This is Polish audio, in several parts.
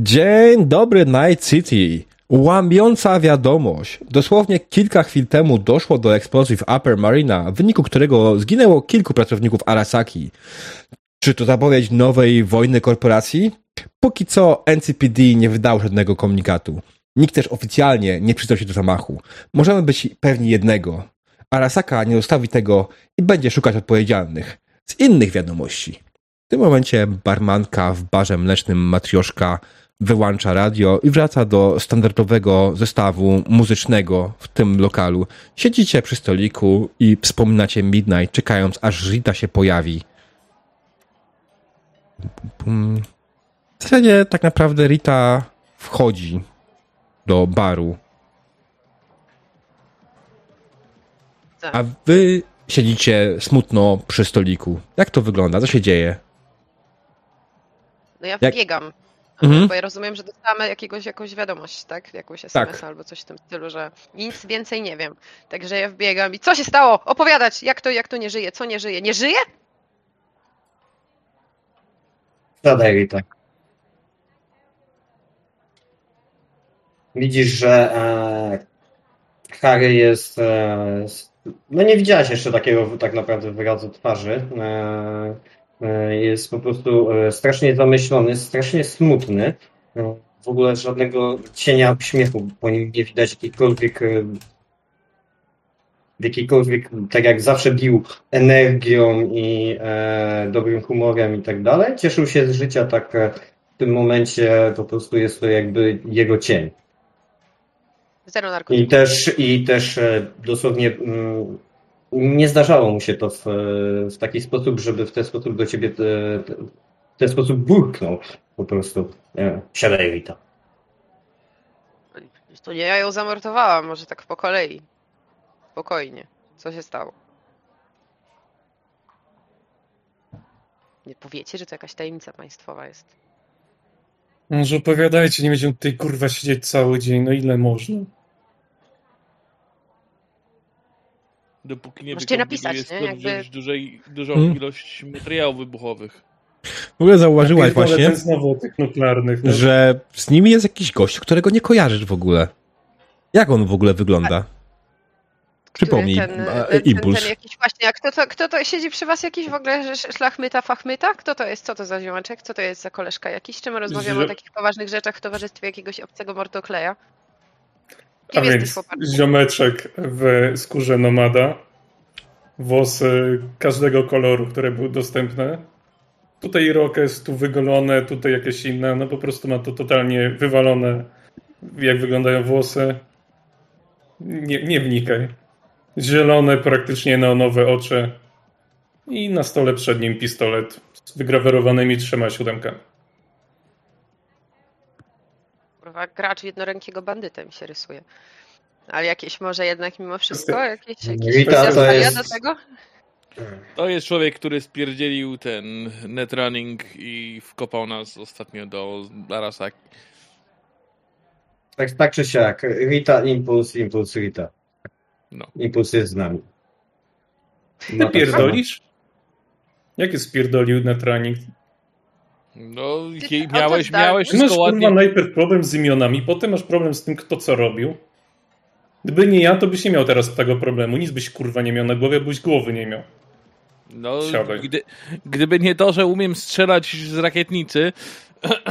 Dzień dobry Night City. Łamiąca wiadomość. Dosłownie kilka chwil temu doszło do eksplozji w Upper Marina, w wyniku którego zginęło kilku pracowników Arasaki. Czy to zapowiedź nowej wojny korporacji? Póki co NCPD nie wydał żadnego komunikatu. Nikt też oficjalnie nie przyznał się do zamachu. Możemy być pewni jednego. Arasaka nie zostawi tego i będzie szukać odpowiedzialnych. Z innych wiadomości. W tym momencie barmanka w barze mlecznym Matrioszka wyłącza radio i wraca do standardowego zestawu muzycznego w tym lokalu. Siedzicie przy stoliku i wspominacie Midnight, czekając aż Rita się pojawi. W zasadzie tak naprawdę Rita wchodzi do baru. Tak. A wy siedzicie smutno przy stoliku. Jak to wygląda? Co się dzieje? No ja Jak- wbiegam. Mhm. Bo ja rozumiem, że dostałam jakiegoś, jakąś wiadomość, tak? Jakąś SMS albo coś w tym stylu, że nic więcej nie wiem. Także ja wbiegam i co się stało? Opowiadać! Jak to, jak to nie żyje? Co nie żyje? Nie żyje? Siadaj, Rita. Widzisz, że e, Harry jest. E, no nie widziałaś jeszcze takiego tak naprawdę wyrazu twarzy. E, jest po prostu e, strasznie zamyślony, strasznie smutny. E, w ogóle żadnego cienia śmiechu po nim nie widać jakiejkolwiek. E, jakiejkolwiek, tak jak zawsze bił energią i e, dobrym humorem i tak dalej. Cieszył się z życia, tak e, w tym momencie po prostu jest to jakby jego cień. Zero I też, i też e, dosłownie mm, nie zdarzało mu się to w, w taki sposób, żeby w ten sposób do ciebie e, te- w ten sposób burknął po prostu. E, Siadaj, Rita. To nie ja ją zamordowałam, może tak po kolei. Spokojnie. Co się stało? Nie powiecie, że to jakaś tajemnica państwowa jest. Może opowiadajcie, nie będziemy tutaj kurwa siedzieć cały dzień, no ile można? Dopóki nie Możecie napisać, nie? Jakby- dużej, dużą Hmm. ilość materiałów wybuchowych. W ogóle zauważyłaś Pierdolę, właśnie, ten znowu o tych nuklearnych. No. że z nimi jest jakiś gość, którego nie kojarzysz w ogóle. Jak on w ogóle wygląda? Przypomnij, Który ten, a, ten, impuls. Ten, ten jakiś właśnie, a kto to, kto to siedzi przy was jakiś w ogóle sz- szlachmyta, fachmyta? Kto to jest? Co to za ziomeczek? Co to jest za koleżka jakiś? Czym rozmawiamy o takich poważnych rzeczach w towarzystwie jakiegoś obcego mordokleja? A Kim jesteś, więc ziomeczek w skórze nomada, włosy każdego koloru, które były dostępne. Tutaj irokes, tu wygolone, tutaj jakieś inne, no po prostu ma to totalnie wywalone, jak wyglądają włosy. Nie, nie wnikaj. Zielone, praktycznie neonowe oczy i na stole przed nim pistolet z wygrawerowanymi trzema siódemkami. Kurwa, gracz jednorękiego bandyta mi się rysuje. Ale jakieś może jednak mimo wszystko, jakieś, jakieś Rita, to jest- do tego? To jest człowiek, który spierdzielił ten netrunning i wkopał nas ostatnio do Arasaki. Tak, tak czy siak. Rita, impuls, impuls, Rita. No. Impuls jest z nami. No, tak Pierdolisz? Jakie spierdolił na trening? No, jej- miałeś, zdalnie? miałeś Ty masz wszystko kurwa ładnie. najpierw problem z imionami, potem masz problem z tym, kto co robił. Gdyby nie ja, to byś nie miał teraz tego problemu. Nic byś kurwa nie miał na głowie, byś głowy nie miał. No, gdy, gdyby nie to, że umiem strzelać z rakietnicy,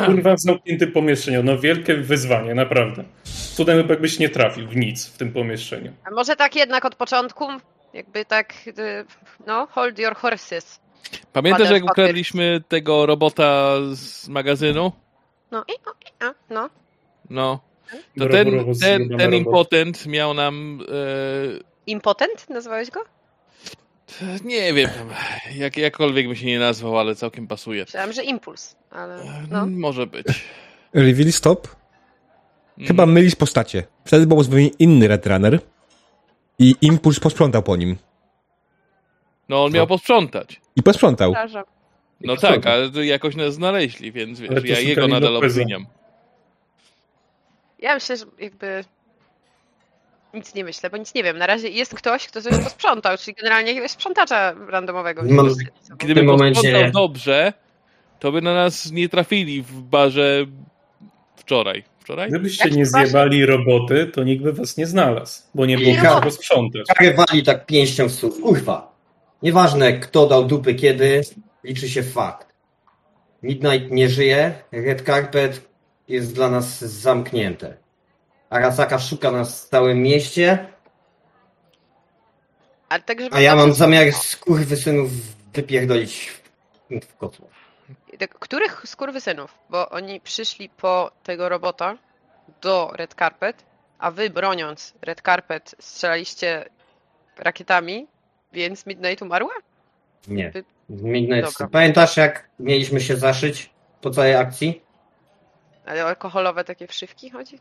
Kurwa w zamkniętym pomieszczeniu. No wielkie wyzwanie, naprawdę. Cudem jakbyś nie trafił w nic w tym pomieszczeniu. A może tak jednak od początku? Jakby tak, y, no, hold your horses. Pamiętasz jak ukradliśmy tego robota z magazynu? No i, no, i, a, no. No. To ten, ten, ten impotent miał nam. E, Impotent nazwałeś go? nie wiem, jak, jakkolwiek by się nie nazwał, ale całkiem pasuje. Myślałam, że impuls, ale E, no. Może być. Reveal stop? Chyba Mm. mylisz postacie. Wtedy był zupełnie inny Red Runner i Impuls posprzątał po nim. No, on miał posprzątać. I posprzątał. No I tak, ale jakoś nas znaleźli, więc wiesz, ja jego nadal obwiniam. Ja myślę, że jakby nic nie myślę, bo nic nie wiem. Na razie jest ktoś, kto coś posprzątał, czyli generalnie jakiegoś sprzątacza randomowego. Sobą. Gdyby momencie posprzątał nie. dobrze, to by na nas nie trafili w barze Wczoraj. Wczoraj? Gdybyście nie zjebali roboty, to nikt by was nie znalazł, bo nie było kogo sprzątać. Harry wali tak pięścią w stół. Kurwa. Nieważne kto dał dupy kiedy, liczy się fakt. Midnight nie żyje, Red Carpet jest dla nas zamknięte. Arasaka szuka nas w całym mieście, Ale tak, a ja mam zamiar skurwysynów wypierdolić w, w kotło. Tak, Których skurwysynów? Bo oni przyszli po tego robota do Red Carpet, a wy broniąc Red Carpet strzelaliście rakietami, więc Midnight umarła? Nie. Midnight. Dobra. Pamiętasz jak mieliśmy się zaszyć po całej akcji? Ale o alkoholowe takie wszywki chodzi?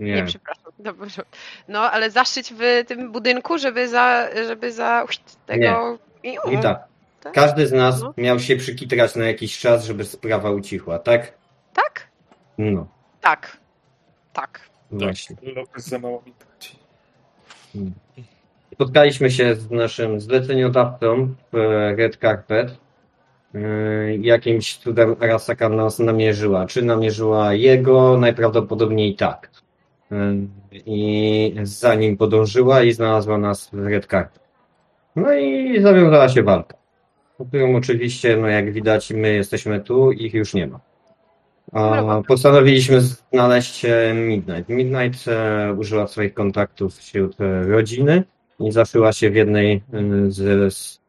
Nie, Nie. przepraszam. Dobrze. No, ale zaszyć w tym budynku, żeby za, żeby za tego... I, I tak. Tak? Każdy z nas No. miał się przykitrać na jakiś czas, żeby sprawa ucichła, tak? Tak? No, Tak. Tak. właśnie. Lopez za mało mi płaci. Spotkaliśmy się z naszym zleceniodawcą w e, Red Carpet. E, Jakimś cudem Arasaka nas namierzyła. Czy namierzyła jego? Najprawdopodobniej tak. E, I za nim podążyła i znalazła nas w Red Carpet. No i zawiązała się walka. Po którą oczywiście, no jak widać, my jesteśmy tu, ich już nie ma. A postanowiliśmy znaleźć Midnight. Midnight użyła swoich kontaktów wśród rodziny i zaszyła się w jednej y, z, z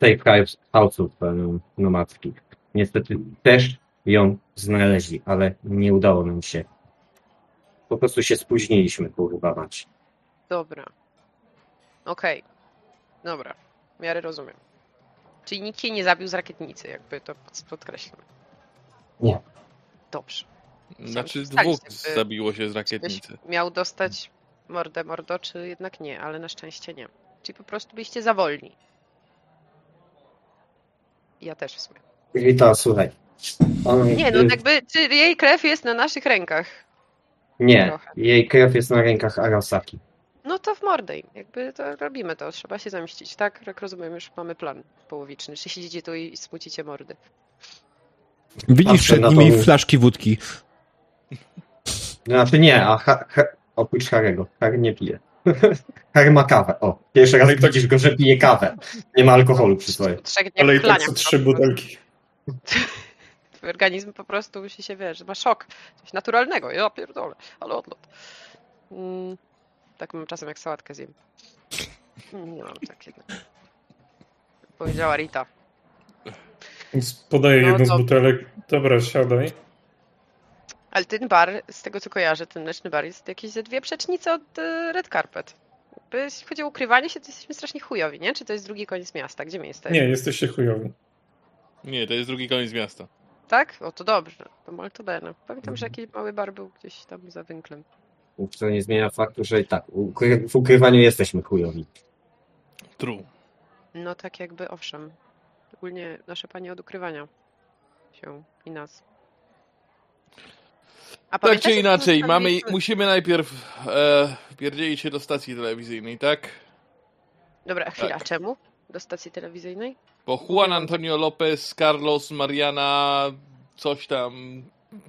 safe house- house'ów y, nomadzkich. Niestety też ją znaleźli, ale nie udało nam się. Po prostu się spóźniliśmy, kurwa mać. Dobra. Okej. Dobra. W miarę rozumiem. Czyli nikt jej nie zabił z rakietnicy, jakby to pod- podkreślam. Nie. Dobrze. Znaczy dwóch zabiło się z rakietnicy. miał dostać mordę mordo, czy jednak nie, ale na szczęście nie. Czyli po prostu byliście za wolni. Ja też w sumie. Rita, słuchaj. On, Nie, no jakby, czy jej krew jest na naszych rękach? nie, trochę. jej krew jest na rękach Arasaki. No to w mordę im. Jakby to robimy to, trzeba się zamścić, tak? Jak rozumiem, już mamy plan połowiczny. Czy siedzicie tu i smucicie mordy? Widzisz Patrzę przed na nimi tą- flaszki wódki. Znaczy nie, a ha, ha, oprócz Harego. Harry nie pije. Harry ma kawę. O, pierwszy raz tak- widzisz go, że pije kawę. Nie ma alkoholu przy sobie. Ale i tak co trzy butelki. Twój organizm po prostu musi się, wiesz, ma szok. Coś naturalnego, ja pierdolę, ale odlot. Mm, tak mam czasem jak sałatkę zjem. Mm, Nie mam tak jednak. Powiedziała Rita. Więc podaję No jedną z butelek. Dobra, siadaj. Ale ten bar, z tego co kojarzę, ten mleczny bar jest jakieś ze dwie przecznice od e, Red Carpet. Jakby Jeśli chodzi o ukrywanie się, to jesteśmy strasznie chujowi, nie? Czy to jest drugi koniec miasta? Gdzie my jesteśmy? Nie, jesteście chujowi. Nie, to jest drugi koniec miasta. Tak? O, to dobrze. To molto bene. Pamiętam, że jakiś mały bar był gdzieś tam za wynklem. Co nie zmienia faktu, że i tak ukry- w ukrywaniu jesteśmy chujowi. True. No tak jakby, owszem. Szczególnie nasze panie od ukrywania się i nas. A Tak czy co inaczej, mamy, musimy najpierw e, wpierdzielić się do stacji telewizyjnej, tak? Dobra, chwila, Tak. czemu? Do stacji telewizyjnej? Bo Juan Antonio Lopez, Carlos, Mariana, coś tam.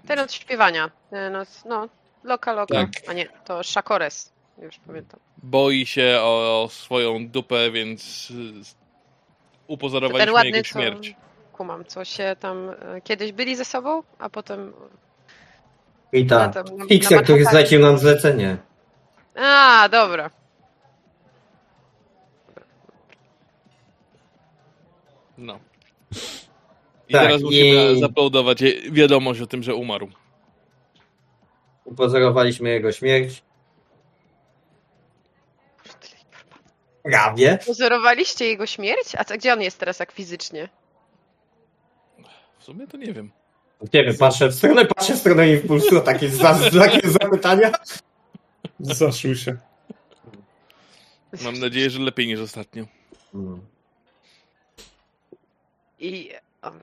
Ten od śpiewania. Ten od, no, Loka Loka. Tak. A nie, to Szakores. Już pamiętam. Boi się o, o swoją dupę, więc To upozorowaliśmy jego co... śmierć. Kumam, co się tam e, kiedyś byli ze sobą, a potem... Rita, Na tam- na- Fixer, na który zlecił nam zlecenie. A, dobra. No. I Tak, teraz musimy i- zaploadować wiadomość o tym, że umarł. Upozorowaliśmy jego śmierć. Prawie. Pozorowaliście jego śmierć? A co, gdzie on jest teraz jak fizycznie? W sumie to nie wiem. Nie wiem, patrzę w stronę, patrzę w stronę impulsu, takie za, takie zapytania. Zaszył się. Mam nadzieję, że lepiej niż ostatnio. Mm. I... Um,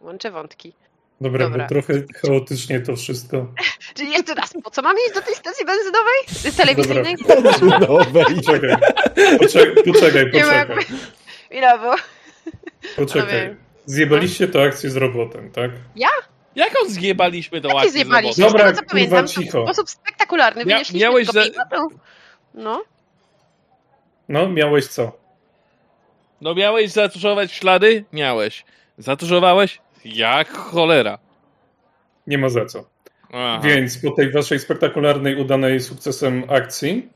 łączę wątki. Dobra, Dobra. bo trochę chaotycznie to wszystko. Czyli jeszcze raz, po co mamy iść do tej stacji benzynowej? Telewizyjnej? Poczekaj, poczekaj, poczekaj, Nie ma- poczekaj. Ile było? poczekaj. Zjebaliście tę akcję z robotem, tak? Ja? Jak on zjebaliśmy tą akcję z zjebaliśmy? robotem? Dobra, Z tego, co pamiętam, cicho. w sposób spektakularny Mia- miałeś za-. No, No, miałeś co? No miałeś zatuszować ślady? Miałeś. Zatuszowałeś? Jak cholera. Nie ma za co. Aha. Więc po tej waszej spektakularnej, udanej sukcesem akcji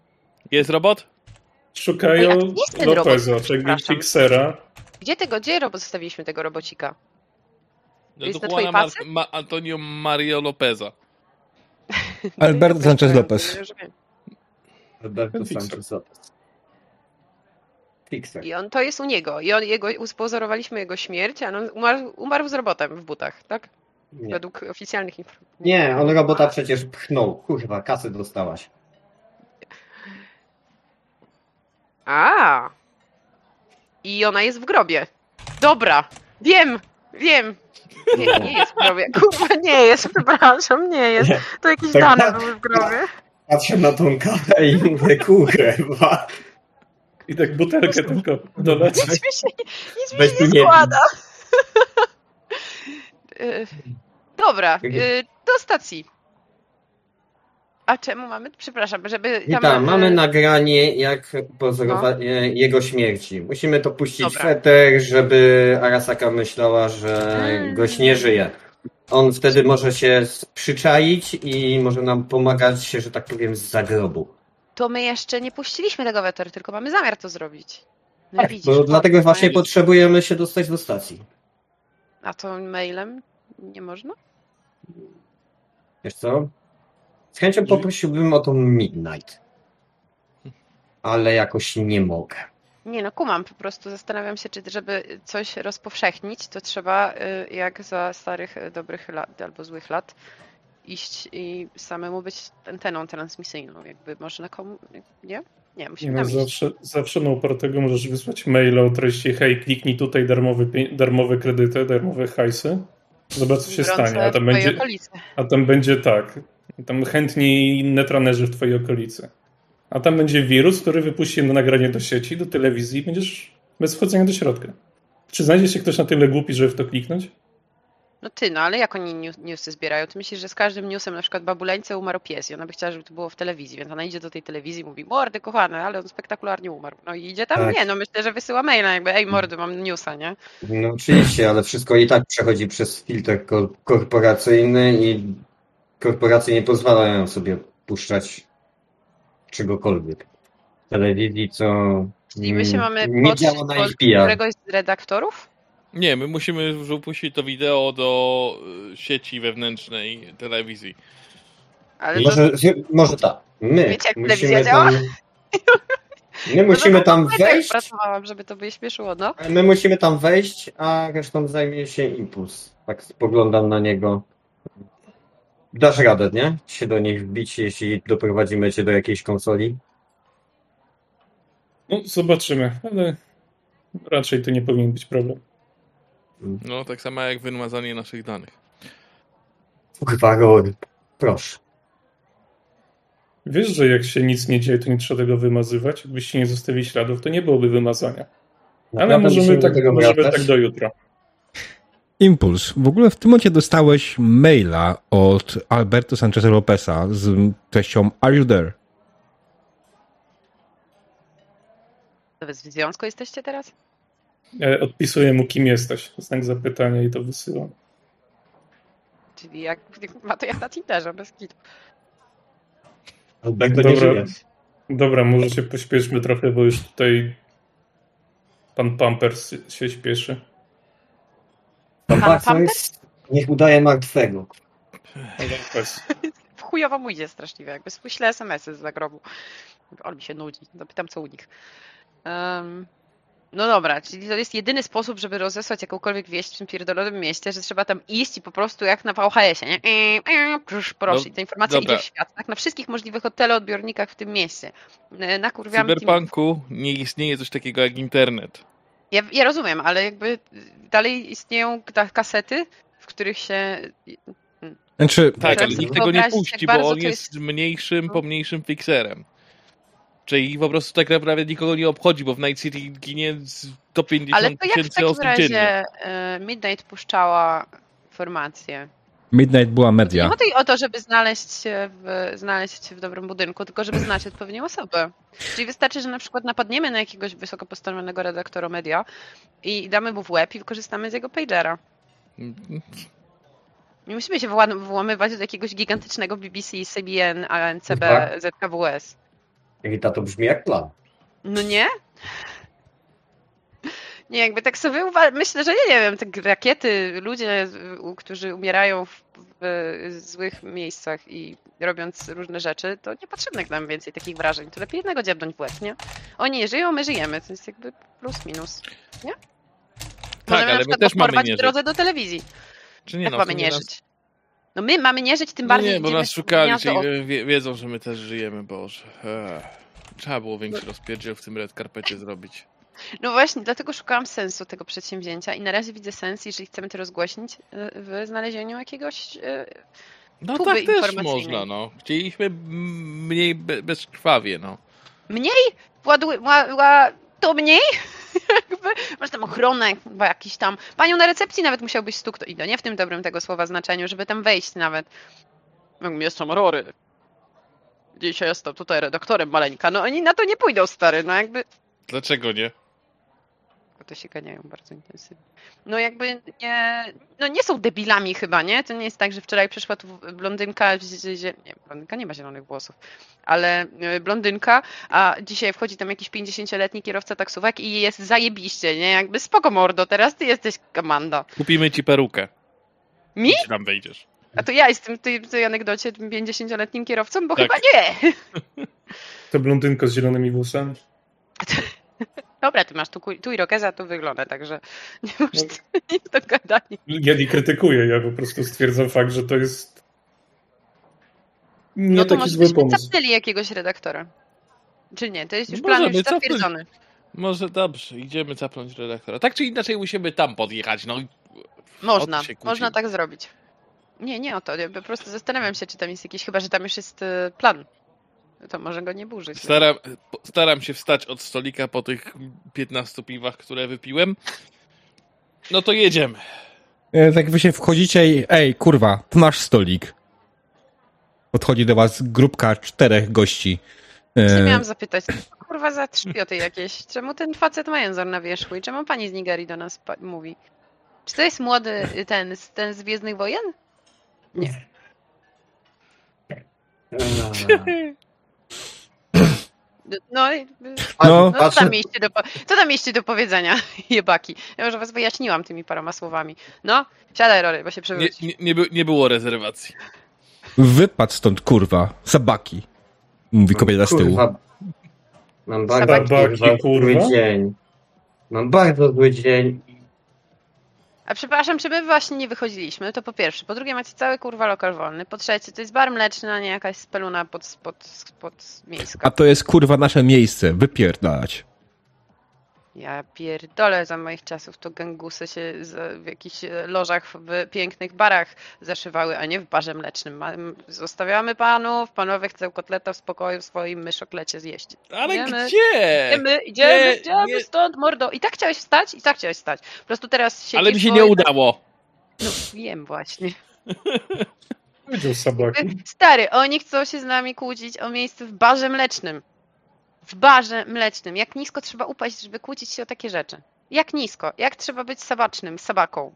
Jest robot? szukają robot? Lopeza, czyli. Fixera. Gdzie tego, gdzie zostawiliśmy tego robocika? No Jest to na twojej pacy? Ma- Antonio Mario Lopeza. Alberto Sanchez Lopez. Alberto Fixer. Sanchez Lopez. Fixer. I on, to jest u niego. I on, jego, spozorowaliśmy jego śmierć, a on umarł, umarł z robotem w butach, tak? Nie. Według oficjalnych informacji. Nie, on robota przecież pchnął. Kurwa, kasy dostałaś. A. I ona jest w grobie. Dobra, wiem, wiem. Nie, nie jest w grobie. Kurwa, nie jest, przepraszam, nie jest. To jakieś Tak, dane tak. były w grobie. Patrzę na tą kawę i mówię, kurwa. I tak butelkę tylko dolać. Nic mi się, nic mi się nie składa. Y, Dobra, y, do stacji. A czemu mamy? Przepraszam, żeby tam... tam, mamy nagranie, jak pozorować jego śmierci. Musimy to puścić Dobra. w eter, żeby Arasaka myślała, że Mm. gość nie żyje. On wtedy może się przyczaić i może nam pomagać, że tak powiem, z zagrobu. To my jeszcze nie puściliśmy tego weter, tylko mamy zamiar to zrobić. No Tak, widzisz, dlatego właśnie fajnie. potrzebujemy się dostać do stacji. A to mailem nie można? Wiesz co? Z chęcią poprosiłbym o tą Midnight. Ale jakoś nie mogę. Nie no, kumam, po prostu zastanawiam się, czy żeby coś rozpowszechnić, to trzeba y, jak za starych, y, dobrych lat albo złych lat iść i samemu być anteną transmisyjną, jakby można komu... Nie? Nie, Nie musimy no, tam iść. zawsze, zawsze na upartego możesz wysłać maila o treści hej, kliknij tutaj darmowe, pie- darmowe kredyty, darmowe hajsy. Zobacz, co się Biorące stanie. A tam, będzie, okolicy. a tam będzie tak. Tam chętni netranerzy w twojej okolicy. A tam będzie wirus, który wypuści na nagranie do sieci, do telewizji i będziesz bez wchodzenia do środka. Czy znajdzie się ktoś na tyle głupi, żeby w to kliknąć? No ty, no ale jak oni news- newsy zbierają? Ty myślisz, że z każdym newsem na przykład babuleńce umarł pies i ona by chciała, żeby to było w telewizji, więc ona idzie do tej telewizji i mówi, mordy kochane, ale on spektakularnie umarł. No i idzie tam? Tak. Nie, no myślę, że wysyła maila jakby, ej mordy, mam newsa, nie? No oczywiście, ale wszystko i tak przechodzi przez filtr ko- korporacyjny i korporacje nie pozwalają sobie puszczać czegokolwiek. W telewizji, co I my się mamy nie działa na ich PR. któregoś z redaktorów? Nie, my musimy upuścić to wideo do y, sieci wewnętrznej telewizji. Ale to, Może, może tak. My Wiecie, jak musimy telewizja działa? tam. My musimy tam no, tak wejść. pracowałam, żeby to wyśmieszyło, no. My musimy tam wejść, a resztą zajmie się impuls. Tak spoglądam na niego. Dasz radę, nie? Się do nich wbić, jeśli doprowadzimy cię do jakiejś konsoli. No, zobaczymy, ale raczej to nie powinien być problem. No, tak samo jak wymazanie naszych danych. Kurwa. Proszę. Wiesz, że jak się nic nie dzieje, to nie trzeba tego wymazywać. Jakbyście nie zostawili śladów, to nie byłoby wymazania. Ale Naprawdę możemy tak, możemy tak do jutra. Impuls. W ogóle w tym momencie dostałeś maila od Alberto Sanchez Lopeza z treścią Are you there? To wy w związku jesteście teraz? E, Odpisuję mu, kim jesteś. Znak zapytania i to wysyłam. Czyli jak, ma to jak na Tinderze, bez kitu. Alberto nie Dobra. żyje. Dobra, może się pośpieszmy trochę, bo już tutaj pan Pampers się śpieszy. Paxo jest... Niech udaje martwego. W chujowo mu idzie straszliwie, jakby wyślę SMS-y z zagrobu. On mi się nudzi, zapytam co u nich. Em, no dobra, czyli to jest jedyny sposób, żeby rozesłać jakąkolwiek wieść w tym pierdolonym mieście, że trzeba tam iść i po prostu jak na VHS-ie, nie? E, e, Proszę, proszę. No, I ta informacja dobra. idzie w świat, tak? Na wszystkich możliwych teleodbiornikach w tym mieście. E, W Nakurwiamy tym... cyberpunku nie istnieje coś takiego jak internet. Ja, ja rozumiem, ale jakby dalej istnieją kasety, w których się... Znaczy, Tak, ale nikt tego nie puści, bo on jest jest- mniejszym, No. pomniejszym fixerem. Czyli po prostu tak naprawdę nikogo nie obchodzi, bo w Night City ginie do Ale 50 to jak w tysięcy takim osób dziennie. razie y, Midnight puszczała informacje? Midnight była Nie media. chodzi o to, żeby znaleźć się, w, znaleźć się w dobrym budynku, tylko żeby znać odpowiednią osobę. Czyli wystarczy, że na przykład napadniemy na jakiegoś wysoko postawionego redaktora media i damy mu w łeb i wykorzystamy z jego pagera. Nie musimy się włam- włamywać do jakiegoś gigantycznego BBC, CBN, ANCB, Tak. ZKWS. Rita, to brzmi jak plan. No nie? Nie, jakby tak sobie uwa- myślę, że ja nie wiem, te rakiety, ludzie, którzy umierają w, w złych miejscach i robiąc różne rzeczy, to nie potrzebne nam więcej takich wrażeń. To lepiej jednego dziabnąć w łeb, nie? Oni nie żyją, my żyjemy. To jest jakby plus minus, nie? Tak, Możemy ale na my przykład mamy porwać nie drodze do telewizji. Czy nie, Jak no, mamy nie nas- żyć? No my mamy nie żyć, tym No bardziej nie, bo nas szukali, czyli wie, wiedzą, że my też żyjemy, Boże. Ech. Trzeba było większy rozpierdziel w tym red carpecie zrobić. No właśnie, dlatego szukałam sensu tego przedsięwzięcia i na razie widzę sens, jeżeli chcemy to rozgłośnić, y, w znalezieniu jakiegoś y, No tak też można, no. Chcieliśmy mniej be, bezkrwawie, no. mniej, ładuj, ła, ła, to mniej, jakby, masz tam ochronę, chyba jakiś tam, panią na recepcji nawet musiałbyś stuknąć, i to nie w tym dobrym tego słowa znaczeniu, żeby tam wejść nawet. Jestem Rory. Dzisiaj jestem tutaj redaktorem maleńka, no oni na to nie pójdą, stary, no jakby, Dlaczego nie? To się ganiają bardzo intensywnie. No jakby nie, no nie są debilami chyba, nie? To nie jest tak, że wczoraj przyszła tu blondynka, nie, blondynka nie ma zielonych włosów, ale e, blondynka, a dzisiaj wchodzi tam jakiś 50-letni kierowca taksówek i jest zajebiście, nie? Jakby spoko mordo, teraz ty jesteś Amanda. Kupimy ci perukę. Mi? Jeśli tam wejdziesz. A to ja jestem w tej, w tej anegdocie tym 50-letnim kierowcą, bo Tak. chyba nie. To blondynka z zielonymi włosami. Dobra, ty masz tu, tu irokeza, tu wygląda, także nie masz nic do gadania. Ja nie krytykuję, ja po prostu stwierdzam fakt, że to jest nie No to taki może zły byśmy pomysł. capnęli jakiegoś redaktora. Czy nie? To jest już No plan już zatwierdzony. Może dobrze, idziemy zapnąć redaktora. Tak czy inaczej musimy tam podjechać, no. i- Można, można tak zrobić. Nie, nie o to. Ja po prostu zastanawiam się, czy tam jest jakiś, chyba że tam już jest e, plan. To może go nie burzyć. Staram, staram się wstać od stolika po tych 15 piwach, które wypiłem. No to jedziemy. E, Tak wy się wchodzicie i ej, kurwa, tu masz stolik. Podchodzi do was grupka czterech gości. Właśnie E, miałam zapytać, co kurwa za trzpioty jakieś? Czemu ten facet ma język na wierzchu i czemu pani z Nigerii do nas mówi? Czy to jest młody ten, z- ten z Gwiezdnych Wojen? Nie. No, i- No. no co, tam mieliście do, co tam mieliście do powiedzenia, jebaki? Ja już was wyjaśniłam tymi paroma słowami. No, siadaj Rory, bo się Nie, przewróci. nie, nie, by, nie było rezerwacji. Wypadł stąd, kurwa. Sabaki. Mówi kobieta z tyłu. kurwa, Mam bardzo Sabaki, kurwa, zły kurwa. dzień. Mam bardzo zły dzień. A przepraszam, czy my właśnie nie wychodziliśmy? To po pierwsze. Po drugie, macie cały kurwa lokal wolny. Po trzecie, to jest bar mleczny, a nie jakaś speluna pod, pod, pod miejska. A to jest kurwa nasze miejsce. Wypierdalać. Ja pierdolę za moich czasów, to gangusy się w jakichś lożach w pięknych barach zaszywały, a nie w barze mlecznym. Zostawiamy panów, panowie chcą kotleta w spokoju w swoim myszoklecie zjeść. Ale Idziemy, gdzie? Idziemy, idziemy, Nie, idziemy nie. stąd, mordo. I tak chciałeś wstać? I tak chciałeś wstać. Po prostu teraz się Ale mi się nie udało. No wiem właśnie. Powiedział Sabaki. Stary, oni chcą się z nami kłócić o miejsce w barze mlecznym. W barze mlecznym. Jak nisko trzeba upaść, żeby kłócić się o takie rzeczy? Jak nisko? Jak trzeba być sabacznym, sabaką?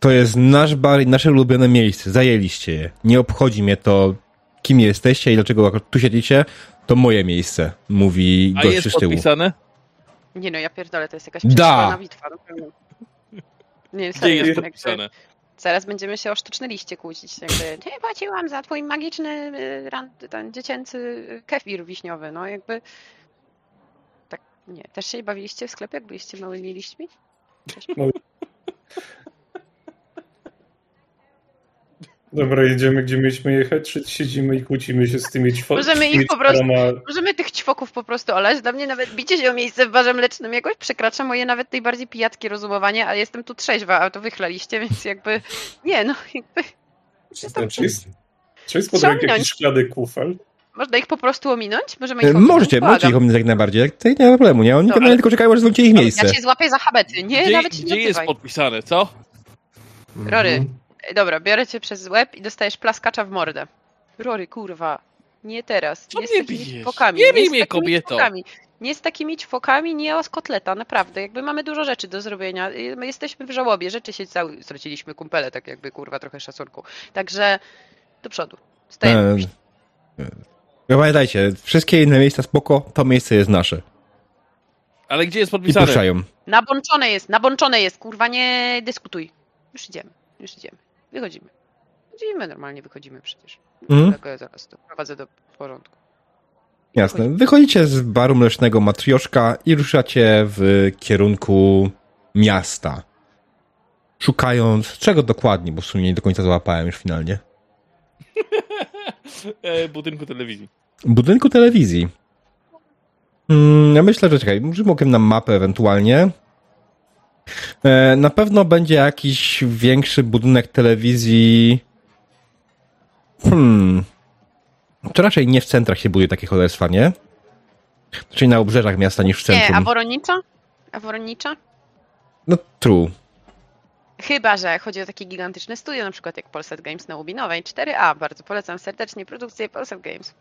To jest nasz bar i nasze ulubione miejsce. Zajęliście je. Nie obchodzi mnie to, kim jesteście i dlaczego tu siedzicie. To moje miejsce, mówi A gość jest z tyłu. podpisane? Nie no, ja pierdolę, to jest jakaś Da. bitwa. no. Nie, Gdzie serio, jest jakby podpisane? Zaraz będziemy się o sztuczne liście kłócić. Jakby, nie płaciłam za twój magiczny, y, ten dziecięcy y, kefir wiśniowy. No jakby... Tak, nie. Też się bawiliście w sklepie, jak byliście małymi liśćmi? Dobra, jedziemy gdzie mieliśmy jechać, czy siedzimy i kłócimy się z tymi ćwo- Możemy ich po prostu- Możemy tych ćwoków po prostu olać. Dla mnie nawet bicie się o miejsce w barze mlecznym jakoś przekracza moje nawet najbardziej pijackie rozumowanie, a jestem tu trzeźwa, a to wychlaliście, więc jakby... Nie, no jakby... Jestem Czy jest, czy jest pod ręką jakiś szklany kufel? Można ich po prostu ominąć? Możemy E, ich ominąć? Możecie, Błagam. możecie ich ominąć jak najbardziej. To nie ma problemu, nie? Oni No, ale- tylko czekają, aż zwrócicie ich miejsce. Ja cię złapię za habety. Nie, Gdzie, nawet się gdzie nie jest odzywaj. podpisane, co? Rory. Ej, Dobra, biorę cię przez łeb i dostajesz plaskacza w mordę. Rory, kurwa. Nie teraz. Co nie z mnie takimi bijesz? ćwokami. Nie bij z mnie, takimi kobieto. ćwokami. Nie z takimi ćwokami, nie z kotleta, naprawdę. Jakby mamy dużo rzeczy do zrobienia. I My jesteśmy w żałobie. Rzeczy się cały... Straciliśmy kumpele, tak jakby, kurwa, trochę szacunku. Także do przodu. Stajemy. E, e, Pamiętajcie, wszystkie inne miejsca spoko, to miejsce jest nasze. Ale gdzie jest I podpisane? puszczają. Nabączone jest, nabączone jest, kurwa, nie dyskutuj. Już idziemy, już idziemy. Wychodzimy. Wychodzimy, normalnie wychodzimy przecież. Mhm. Tak, ja zaraz to prowadzę do porządku. Jasne. Wychodzicie z baru mlecznego Matrioszka i ruszacie w kierunku miasta. Szukając czego dokładnie, bo w sumie nie do końca załapałem już finalnie. E, budynku telewizji. Budynku telewizji. Mm, ja myślę, że czekaj, może mogę na mapę ewentualnie. E, na pewno będzie jakiś większy budynek telewizji. Hmm. To raczej nie w centrach się buduje takie cholerstwa, nie? Czyli na obrzeżach miasta niż w Nie, centrum. a Woronicza? A Woronicza? No true. Chyba, że chodzi o takie gigantyczne studio, na przykład jak Polsat Games na Łubinowej 4A. Bardzo polecam serdecznie produkcję Polsat Games.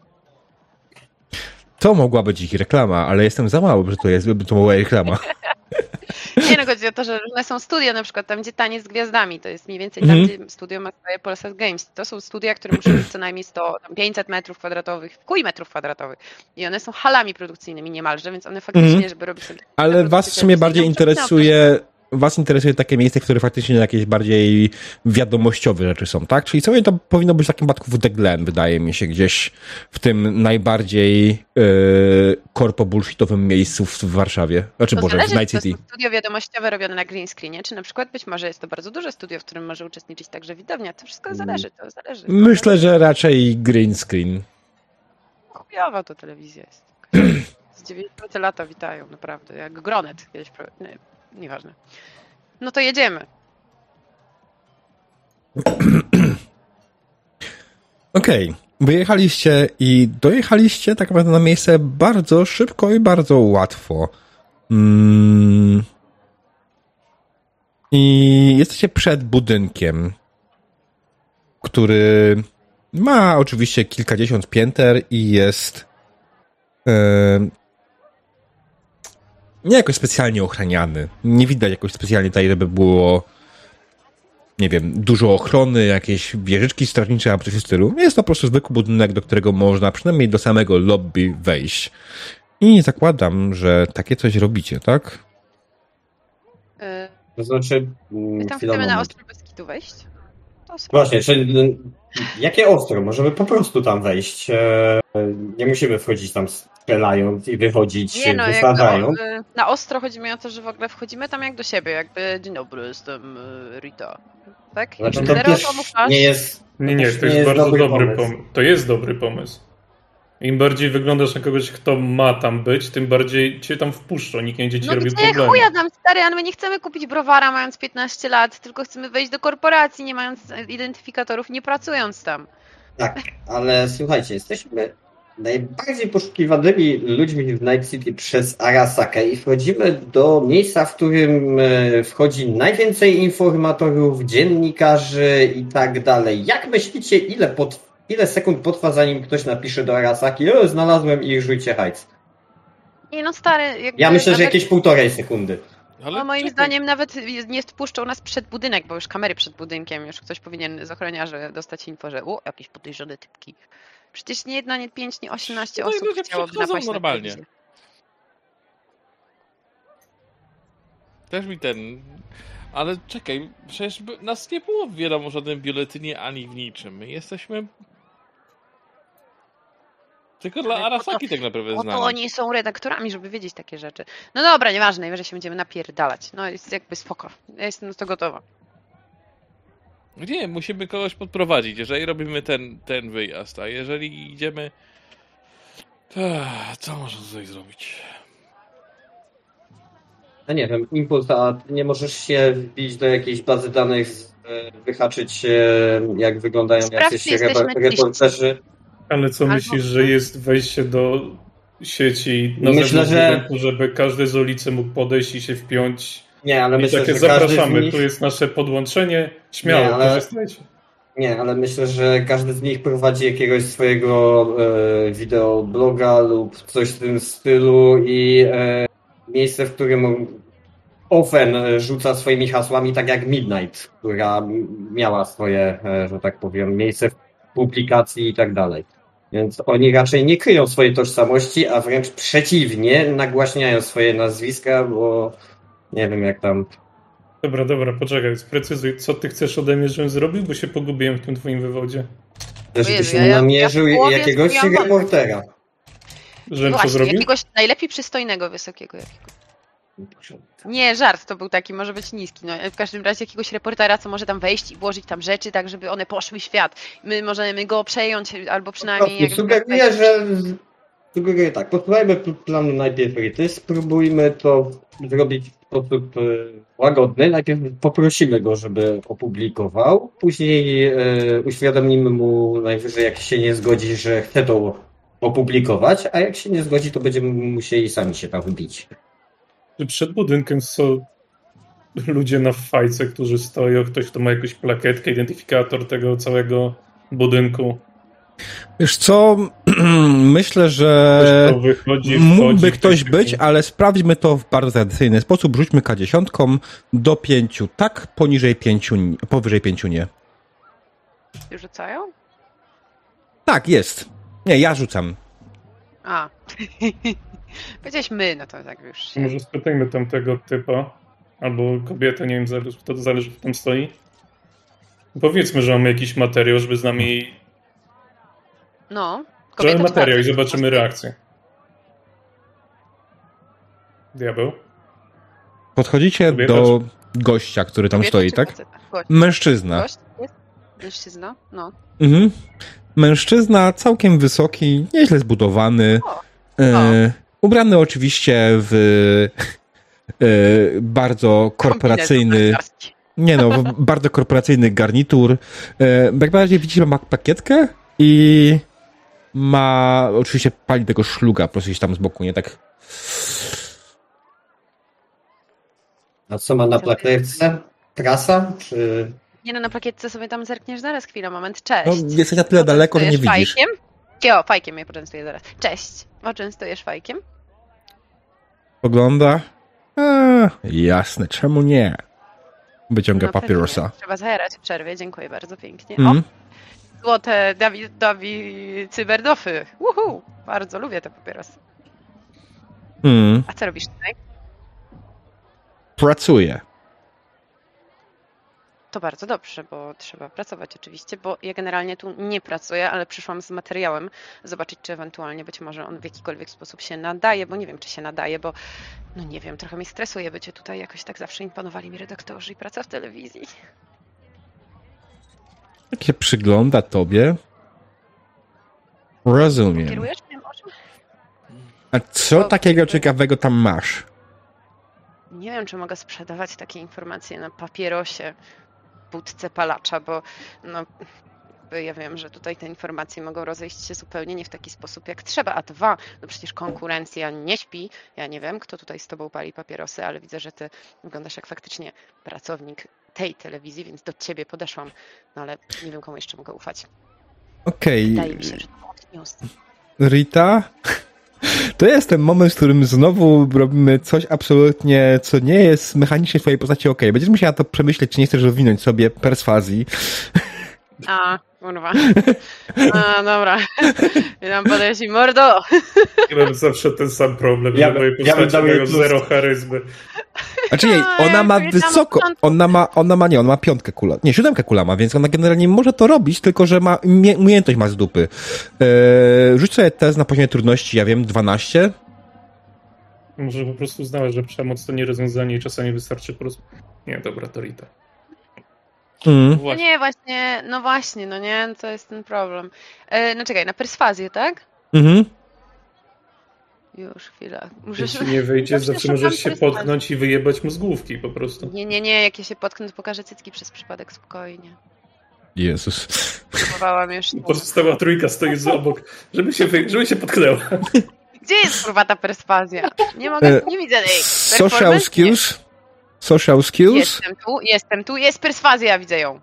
To mogła być ich reklama, ale jestem za mało, że to jest, by to była reklama. Nie no, chodzi o to, że różne są studia, na przykład tam, gdzie taniec z gwiazdami, to jest mniej więcej tam, gdzie studio ma swoje Polsat Games. To są studia, które muszą mieć co najmniej 100, tam 500 metrów kwadratowych, kuj metrów kwadratowych. I one są halami produkcyjnymi niemalże, więc one faktycznie, Mhm. żeby robić sobie... Ale was w sumie bardziej interesuje, was interesuje takie miejsce, które faktycznie jakieś bardziej wiadomościowe rzeczy są, tak? Czyli sobie to powinno być w takim przypadku w The Glen, wydaje mi się, gdzieś w tym najbardziej yy, korpo bullshitowym miejscu w, w Warszawie. Znaczy, To Boże, w zależy, Night czy to City. są studio wiadomościowe robione na green screenie, czy na przykład być może jest to bardzo duże studio, w którym może uczestniczyć także widownia. To wszystko zależy, to zależy. Myślę, że raczej green screen. Chujowa to telewizja jest. Z 90 lata witają, naprawdę. Jak Gronet kiedyś. Nieważne. No to jedziemy. Okej. Wyjechaliście i dojechaliście tak naprawdę na miejsce bardzo szybko i bardzo łatwo. Mm. I jesteście przed budynkiem, który ma oczywiście kilkadziesiąt pięter i jest nie jakoś specjalnie ochraniany. Nie widać jakoś specjalnie tutaj, żeby było nie wiem, dużo ochrony, jakieś wieżyczki strażnicze albo coś w stylu. Jest to po prostu zwykły budynek, do którego można przynajmniej do samego lobby wejść. I zakładam, że takie coś robicie, tak? Yy, To znaczy. mm, My tam chwila, chcemy na moment. Ostro Beskidu wejść? To sobie. Właśnie, czyli mm, jakie ostro? Możemy po prostu tam wejść. E, Nie musimy wchodzić tam strzelając i wychodzić Nie no, jakby, wysadzając. yy, na ostro chodzi mi o to, że w ogóle wchodzimy tam jak do siebie, jakby dzień dobry, jestem yy, Rita. Tak? Znaczy, Jakby to też nie jest. Nie, nie, to jest bardzo dobry, pomysł. pomysł. To jest dobry pomysł. Im bardziej wyglądasz na kogoś, kto ma tam być, tym bardziej cię tam wpuszczą. Nikt nie będzie ci No robił gdzie problemu. chuja tam stary, ale my nie chcemy kupić browara mając 15 lat, tylko chcemy wejść do korporacji, nie mając identyfikatorów, nie pracując tam. Tak, ale słuchajcie, jesteśmy najbardziej poszukiwanymi ludźmi w Night City przez Arasakę i wchodzimy do miejsca, w którym e, wchodzi najwięcej informatorów, dziennikarzy i tak dalej. Jak myślicie, ile, pot, ile sekund potrwa, zanim ktoś napisze do Arasaki, o, znalazłem ich, żujcie hajc? Nie no stary, jakby Ja myślę, że nawet- jakieś półtorej sekundy. Ale No moim czekaj, zdaniem nawet nie wpuszczą nas przed budynek, bo już kamery przed budynkiem, już ktoś powinien z ochroniarzy dostać info, że u, jakieś podejrzane typki. Przecież nie jedna, nie pięć, nie 18 No osób chciałoby napaść normalnie. na telewizję. Też mi ten... Ale czekaj, przecież nas nie było wiadomo w żadnym biuletynie ani w niczym. My jesteśmy... Tylko dla po to- Arasaki tak naprawdę Po to oni są redaktorami, żeby wiedzieć takie rzeczy. No dobra, nieważne, najwyżej się będziemy napierdalać. No jest jakby spoko. Ja jestem na to gotowa. Nie, musimy kogoś podprowadzić, jeżeli robimy ten, ten wyjazd, a jeżeli idziemy... Co można tutaj zrobić? No nie wiem, impuls, a ty nie możesz się wbić do jakiejś bazy danych, e, wyhaczyć jak wyglądają Sprawdź, jacyś reporterzy. Ale co Albo- myślisz, że jest wejście do sieci na Myślę, że- budynku, żeby każdy z ulicy mógł podejść i się wpiąć Nie, ale I myślę, takie że zapraszamy, nich... tu jest nasze podłączenie, śmiało, Nie, ale- korzystajcie. Nie, ale myślę, że każdy z nich prowadzi jakiegoś swojego e, wideobloga lub coś w tym stylu i e, miejsce, w którym Ofen e, rzuca swoimi hasłami, tak jak Midnight, która miała swoje, e, że tak powiem, miejsce w publikacji i tak dalej. Więc oni raczej nie kryją swojej tożsamości, a wręcz przeciwnie, nagłaśniają swoje nazwiska, bo nie wiem jak tam Dobra, dobra, poczekaj, sprecyzuj, co ty chcesz ode mnie, żebym zrobił, bo się pogubiłem w tym twoim wywodzie. żebyś ja- ja- namierzył ja połowie jakiegoś reportera. Żebym co Właśnie, zrobił? jakiegoś najlepiej przystojnego, wysokiego jakiego. Nie, żart to był taki, może być niski. No, w każdym razie jakiegoś reportera, co może tam wejść i włożyć tam rzeczy, tak żeby one poszły w świat. My możemy go przejąć, albo przynajmniej... Przynajmniej sugeruję, że sugeruję tak, posłuchajmy pl- planu najpierw spróbujmy to zrobić w sposób e, łagodny. Najpierw poprosimy go, żeby opublikował, później e, uświadomimy mu najwyżej, jak się nie zgodzi, że chce to opublikować, a jak się nie zgodzi, to będziemy musieli sami się tam wbić. Że Przed budynkiem są ludzie na fajce, którzy stoją, ktoś, kto ma jakąś plakietkę, identyfikator tego całego budynku. Wiesz co, myślę, że Ktoś, kto wychodzi, mógłby wchodzi, ktoś być, ale sprawdźmy to w bardzo tradycyjny sposób. Rzućmy K10 do 5, tak, poniżej 5, nie- powyżej 5 nie. Rzucają? Tak, jest. Nie, ja rzucam. A. Powiedziałeś my, no to tak już. Może spytajmy tamtego typa, albo kobietę, nie wiem, zależy, kto to zależy, kto tam stoi. Powiedzmy, że mamy jakiś materiał, żeby z nami... No. Kobieta materiał i zobaczymy reakcję. Diabeł? Podchodzicie Kobieta do gościa, który tam Kobieta stoi, czy tak? faceta? Gość. Mężczyzna. Gość jest? Mężczyzna? No. Mhm. Mężczyzna całkiem wysoki, nieźle zbudowany. O, E, ubrany oczywiście w e, bardzo korporacyjny. Nie no, w bardzo korporacyjny garnitur. E, jak najbardziej widzicie, ma pakietkę i ma oczywiście pali tego szluga, po prostu gdzieś tam z boku, nie tak. A co ma na plakietce? Prasa? Czy... Nie no, na plakietce sobie tam zerkniesz zaraz chwilę, moment. Cześć. No, jesteś na tyle daleko, że nie widzisz. Fajkiem? Cio, fajkiem mnie poczęstuję zaraz. Cześć. Poczęstujesz fajkiem? Pogląda. A, jasne, czemu nie? Wyciąga No, pewnie. papierosa. Trzeba zajarać w przerwie, dziękuję bardzo pięknie. Mhm. O, złote Dawid, Dawid cyberdofy. Uhu, bardzo lubię te papierosy. Mm, A co robisz tutaj? pracuje. To bardzo dobrze, bo trzeba pracować oczywiście, bo ja generalnie tu nie pracuję, ale przyszłam z materiałem zobaczyć, czy ewentualnie być może on w jakikolwiek sposób się nadaje, bo nie wiem, czy się nadaje, bo no nie wiem, trochę mnie stresuje bycie tutaj, jakoś tak zawsze imponowali mi redaktorzy i praca w telewizji. Jak się przygląda tobie. Rozumiem. Kierujesz? A co O, takiego ciekawego tam masz? Nie wiem, czy mogę sprzedawać takie informacje na papierosie, budce palacza, bo no, ja wiem, że tutaj te informacje mogą rozejść się zupełnie nie w taki sposób, jak trzeba. A dwa, no przecież konkurencja nie śpi. Ja nie wiem, kto tutaj z tobą pali papierosy, ale widzę, że ty wyglądasz jak faktycznie pracownik tej telewizji, więc do ciebie podeszłam. No ale nie wiem, komu jeszcze mogę ufać. Okej, Wydaje mi się, że to news. Rita. To jest ten moment, w którym znowu robimy coś absolutnie, co nie jest mechanicznie w twojej postaci okej. Będziesz musiała to przemyśleć, czy nie chcesz rozwinąć sobie perswazji. A, kurwa. A, dobra. I nam podejść i mordo. Ja mam zawsze ten sam problem, Ja że moje ja postacie jej mają plus. zero charyzmy. Znaczy nie, A, ona ma ja wysoko, od ona ma, ona ma nie, ona ma piątkę kula, nie, siódemkę kula ma, więc ona generalnie może to robić, tylko że ma, umie- umiejętność ma z dupy. Eee, rzuć sobie test na poziomie trudności, ja wiem, 12. Może po prostu uznała, że przemoc to nie rozwiązanie i czasami wystarczy po prostu... Nie, dobra, to Rita. Mm. No nie, właśnie, no właśnie, no nie, to jest ten problem. E, no czekaj, na perswazję, tak? Mhm. Już, chwila. Muszę Jeśli nie wyjdzie, Zawsze możesz się perswazji. potknąć i wyjebać mu z główki po prostu. Nie, nie, nie, jak ja się potknę, to pokażę cycki przez przypadek spokojnie. Jezus. Próbowałam już. Pozostała trójka stoi z obok, żeby się, wy... żeby się potknęła. Gdzie jest kurwa ta perswazja? Nie mogę, E, nie widzę jej. Social skills? Social skills? Jestem tu, jestem tu, jest perswazja, widzę ją.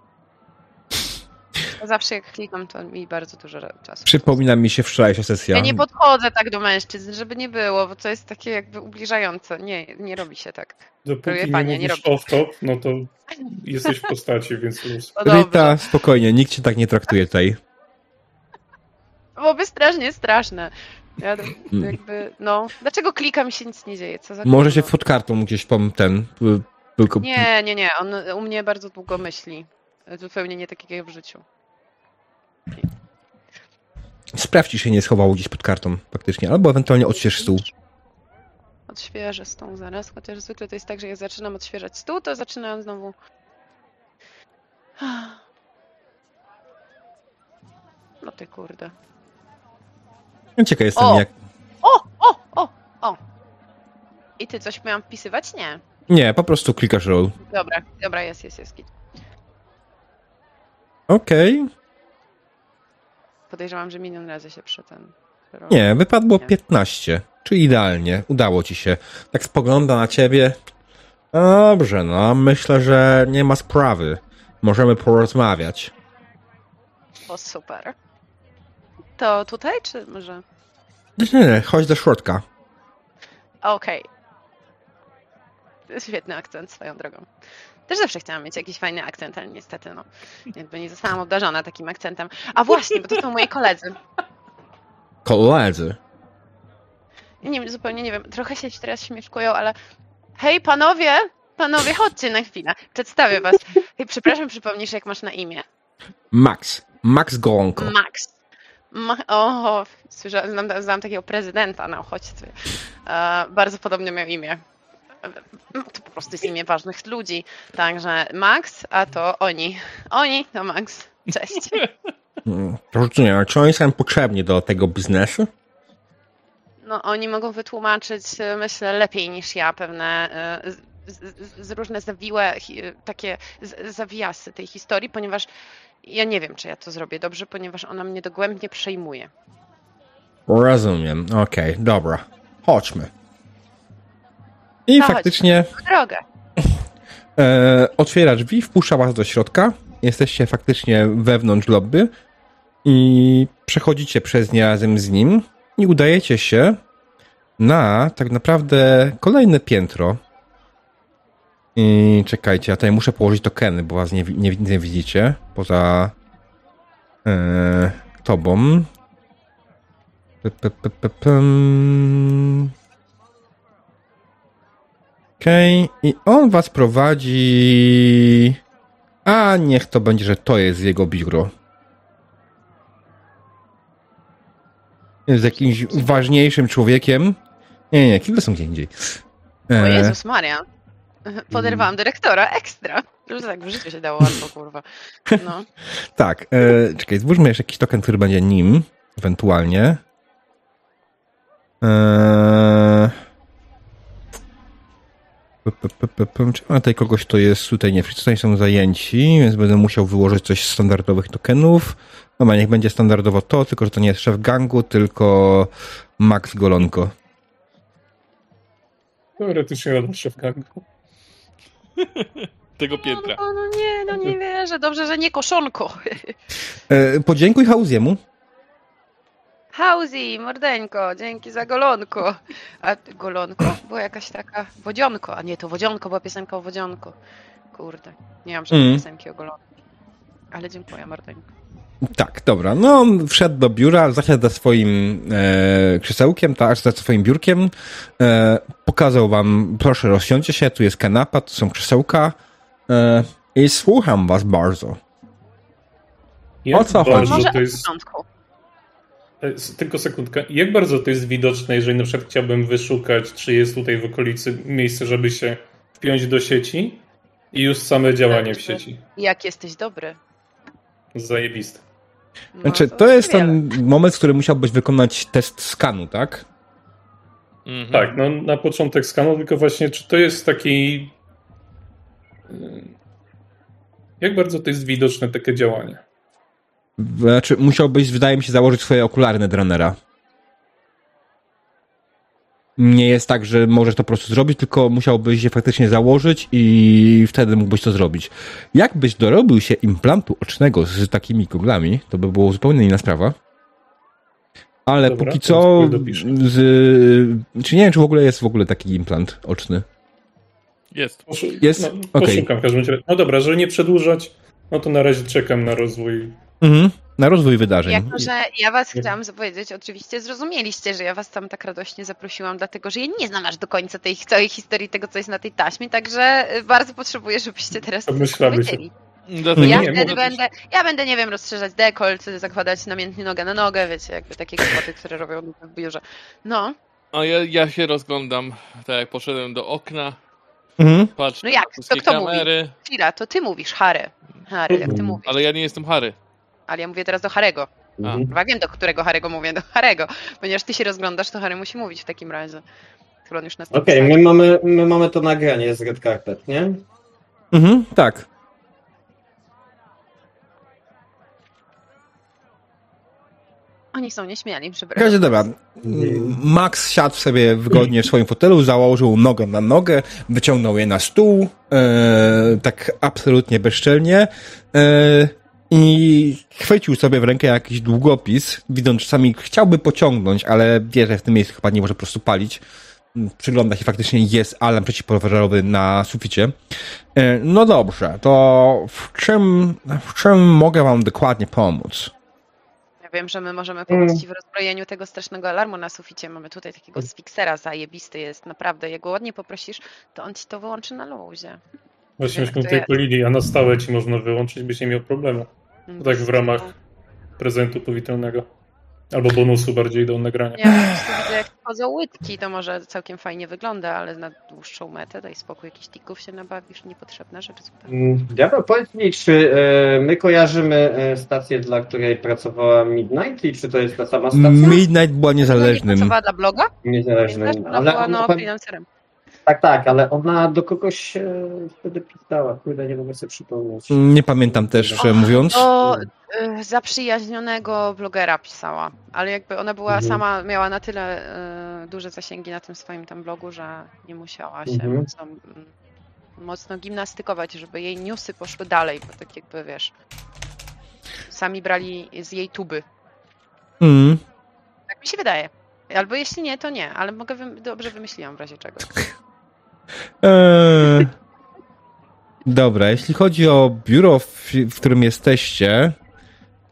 Zawsze jak klikam, to mi bardzo dużo czasu. Przypomina mi się wczorajsza sesja. Ja nie podchodzę tak do mężczyzn, żeby nie było, bo to jest takie jakby ubliżające. Nie, nie robi się tak. Dopóki Próbuję nie panie, nie mówisz robię. off-top, no to jesteś w postaci, więc luz. No. Rita, spokojnie, nikt cię tak nie traktuje tutaj. Byłoby strasznie straszne. Ja Mm. jakby, no. Dlaczego klikam i się nic nie dzieje? Co za Może się gówno? pod kartą gdzieś pom ten. y, Tylko Nie, nie, nie. On u mnie bardzo długo myśli. Zupełnie nie tak jak w życiu. sprawdź, czy się nie schowało gdzieś pod kartą faktycznie, albo ewentualnie odśwież stół. Odświeżę stół zaraz, chociaż zwykle to jest tak, że jak zaczynam odświeżać stół, to zaczynam znowu. No ty kurde. Ciekaw jestem O! jak... O, o, o, o. I ty coś miałam wpisywać? Nie. Nie, po prostu klikasz roll. Dobra, dobra, jest, jest, jest. Okej. Podejrzewam, że milion razy się przy ten. Nie, wypadło Nie. 15. Czyli idealnie. Udało ci się. Tak spogląda na ciebie. Dobrze, no. Myślę, że nie ma sprawy. Możemy porozmawiać. O, super. To tutaj, czy może? Nie, nie, chodź do środka. Okej. Jest świetny akcent swoją drogą. Też zawsze chciałam mieć jakiś fajny akcent, ale niestety, no, jakby nie zostałam obdarzona takim akcentem. A właśnie, bo to są moi koledzy. Koledzy. Nie wiem, zupełnie nie wiem, trochę się teraz śmieszkują, ale hej, panowie, panowie, chodźcie na chwilę, przedstawię was. Hej, przepraszam, przypomnisz, jak masz na imię? Max. Max Golonko. Max. Ma o, słyszałam, znam, znam takiego prezydenta na uchodźstwie. E, bardzo podobnie miał imię. E, To po prostu jest imię ważnych ludzi. Także Max, a to oni. Oni to Max. Cześć. Rozumiem, czy oni są potrzebni do tego biznesu? No, oni mogą wytłumaczyć, e, myślę, lepiej niż ja pewne e, z, różne zawiłe, takie zawiasy tej historii, ponieważ ja nie wiem, czy ja to zrobię dobrze, ponieważ ona mnie dogłębnie przejmuje. Rozumiem. Okej, dobra. Chodźmy. I No, chodźmy. faktycznie Drogę. e, otwiera drzwi, wpuszcza was do środka. Jesteście faktycznie wewnątrz lobby i przechodzicie przez nie razem z nim i udajecie się na tak naprawdę kolejne piętro. I czekajcie, ja tutaj muszę położyć tokeny, bo was nie, nie, nie widzicie poza e, tobą. Okej, i on was prowadzi. A niech to będzie, że to jest jego biuro. Jest jakimś ważniejszym człowiekiem. Nie, nie, kile są gdzie indziej. O E, Jezus Maria. Poderwałam dyrektora, ekstra. Że tak w życiu się dało łatwo, kurwa. No. tak, e, czekaj, zbóżmy jeszcze jakiś token, który będzie nim, ewentualnie. E, p- Czy tutaj kogoś, kto jest tutaj? Nie, wszyscy tutaj są zajęci, więc będę musiał wyłożyć coś z standardowych tokenów. Dobra, niech będzie standardowo to, tylko że to nie jest szef gangu, tylko Max Golonko. Teoretycznie nadal szef gangu. Tego piętra. No, no nie, no nie wierzę. Dobrze, że nie koszonko. E, podziękuj Hausiemu. Hausi, mordeńko, dzięki za golonko. A golonko? Była jakaś taka wodzionko, a nie, to wodzionko, była piosenka o wodzionku. Kurde, nie mam żadnej Mm. piosenki o golonku. Ale dziękuję, mordeńko. Tak, dobra. No, on wszedł do biura, zasiadł za swoim e, krzesełkiem, tak, za swoim biurkiem. E, pokazał wam, proszę rozsiądźcie się, tu jest kanapa, tu są krzesełka. E, I słucham was bardzo. Jak O co chodzi? bardzo to jest, tylko sekundkę. Jak bardzo to jest widoczne, jeżeli na przykład chciałbym wyszukać, czy jest tutaj w okolicy miejsce, żeby się wpiąć do sieci i już same działanie w sieci. Jak jesteś dobry. Zajebiste. No, Znaczy, to jest niewiele. ten moment, w którym musiałbyś wykonać test skanu, tak? Mhm. Tak, no na początek skanu, tylko właśnie czy to jest taki... y, Jak bardzo to jest widoczne takie działanie? Znaczy, musiałbyś, wydaje mi się, założyć swoje okulary Netrunnera. Nie jest tak, że możesz to po prostu zrobić, tylko musiałbyś je faktycznie założyć i wtedy mógłbyś to zrobić. Jakbyś dorobił się implantu ocznego z takimi goglami, to by było zupełnie inna sprawa. Ale Dobra, póki co, z, czy nie wiem, czy w ogóle jest w ogóle taki implant oczny. Jest. Poszu- Jest? No, Okej. Poszukam w każdym razie. No dobra, żeby nie przedłużać, no to na razie czekam na rozwój. Mhm. Na rozwój wydarzeń. Jako, że ja was chciałam powiedzieć, oczywiście zrozumieliście, że ja was tam tak radośnie zaprosiłam, dlatego że ja nie znam aż do końca tej całej historii tego, co jest na tej taśmie, także y, bardzo potrzebuję, żebyście teraz to powiedzieli. Dlatego Ja Nie, wtedy może- będę, ja będę, nie wiem, rozszerzać dekolt, zakładać namiętnie nogę na nogę, wiecie, jakby takie kłopoty, które robią w biurze. No, A ja, ja się rozglądam, tak jak poszedłem do okna, Mhm. patrzę No jak? na wszystkie To kto mówi? kamery, chwila, to ty mówisz, Harry. Harry, jak ty Mhm. mówisz. ale ja nie jestem Harry. Ale ja mówię teraz do Harego. Mhm. Chyba wiem, do którego Harego mówię, do Harego. Ponieważ ty się rozglądasz, to Harry musi mówić w takim razie. Skoro on już nas Okej, my, mamy, my mamy to nagranie z Red Carpet, nie? Mhm. Tak. Oni są nieśmiali, W przepraszam. razie dobra. Max siadł sobie wygodnie w swoim fotelu, założył nogę na nogę, wyciągnął je na stół, e, tak absolutnie bezczelnie e, i chwycił sobie w rękę jakiś długopis, widząc, że czasami chciałby pociągnąć, ale wie, że w tym miejscu chyba nie może po prostu palić. Przygląda się, faktycznie jest alarm przeciwpożarowy na suficie. E, no dobrze, to w czym, w czym mogę wam dokładnie pomóc? Ja wiem, że my możemy pomóc Mm. ci w rozbrojeniu tego strasznego alarmu na suficie. Mamy tutaj takiego sfiksera, zajebisty jest, naprawdę. Jak go ładnie poprosisz, to on ci to wyłączy na luzie. Właśnie myśmy tutaj polili, a na stałe ci można wyłączyć, byś nie miał problemu. Mm, tak w ramach prezentu powitalnego. Albo bonusu bardziej do nagrania. Ja widzę, jak wchodzą łydki, to może całkiem fajnie wygląda, ale na dłuższą metę daj spokój, jakichś tików się nabawisz, niepotrzebne rzeczy. Tutaj. Mm, Diabeł, powiedz mi, czy e, my kojarzymy e, stację, dla której pracowała Midnight i czy to jest ta sama stacja? Midnight była Nie niezależnym. pracowała dla bloga? Ona Ale była no, freelancerem. Tak, tak, ale ona do kogoś e, wtedy pisała. Kurde, nie mogę sobie przypomnieć. Nie pamiętam też, szczerze mówiąc. Do y, zaprzyjaźnionego blogera pisała, ale jakby ona była Mhm. sama, miała na tyle y, duże zasięgi na tym swoim tam blogu, że nie musiała się Mhm. mocno, mocno gimnastykować, żeby jej newsy poszły dalej, bo tak jakby wiesz, sami brali z jej tuby. Mm. Tak mi się wydaje. Albo jeśli nie, to nie, ale mogę wym- dobrze wymyśliłam w razie czego. Eee, dobra, jeśli chodzi o biuro, w, w którym jesteście,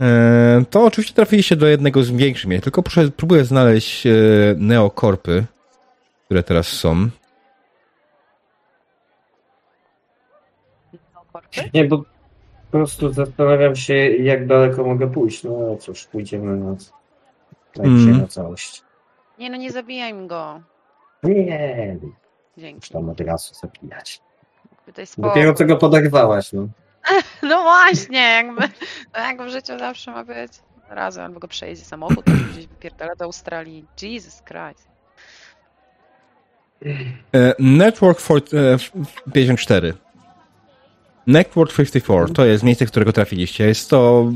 eee, to oczywiście trafiliście do jednego z większych miejsc, tylko proszę, próbuję znaleźć e, neokorpy, które teraz są. Nie, bo po prostu zastanawiam się, jak daleko mogę pójść. No cóż, pójdziemy na, na, Mm. na całość. Nie no, nie zabijaj mi go. Nie, Dzięki. tam od razu zabijać. Tutaj Dopiero co go poderwałaś, no. No właśnie, jakby, no jak w życiu zawsze ma być razem, albo go przejedzie samochód, albo gdzieś wypierdala do Australii. Jesus Christ. E, Network for, e, 54. Network 54 to jest miejsce, którego trafiliście. Jest to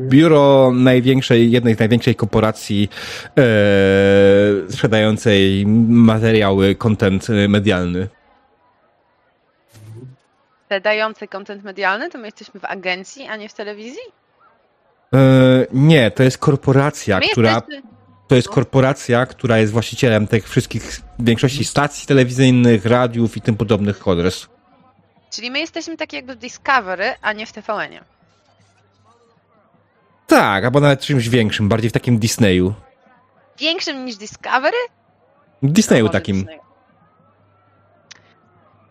biuro największej, jednej z największej korporacji e, sprzedającej materiały, content e, medialny. Te dające content medialny, to my jesteśmy w agencji, a nie w telewizji? E, nie, to jest korporacja, My która jesteśmy... to jest korporacja, która jest właścicielem tych wszystkich większości stacji telewizyjnych, radiów i tym podobnych chodres. Czyli my jesteśmy takie jakby w Discovery, a nie w TVN-ie. Tak, albo nawet czymś większym, bardziej w takim Disneyu. Większym niż Discovery? W Disneyu Może takim. Disneyu.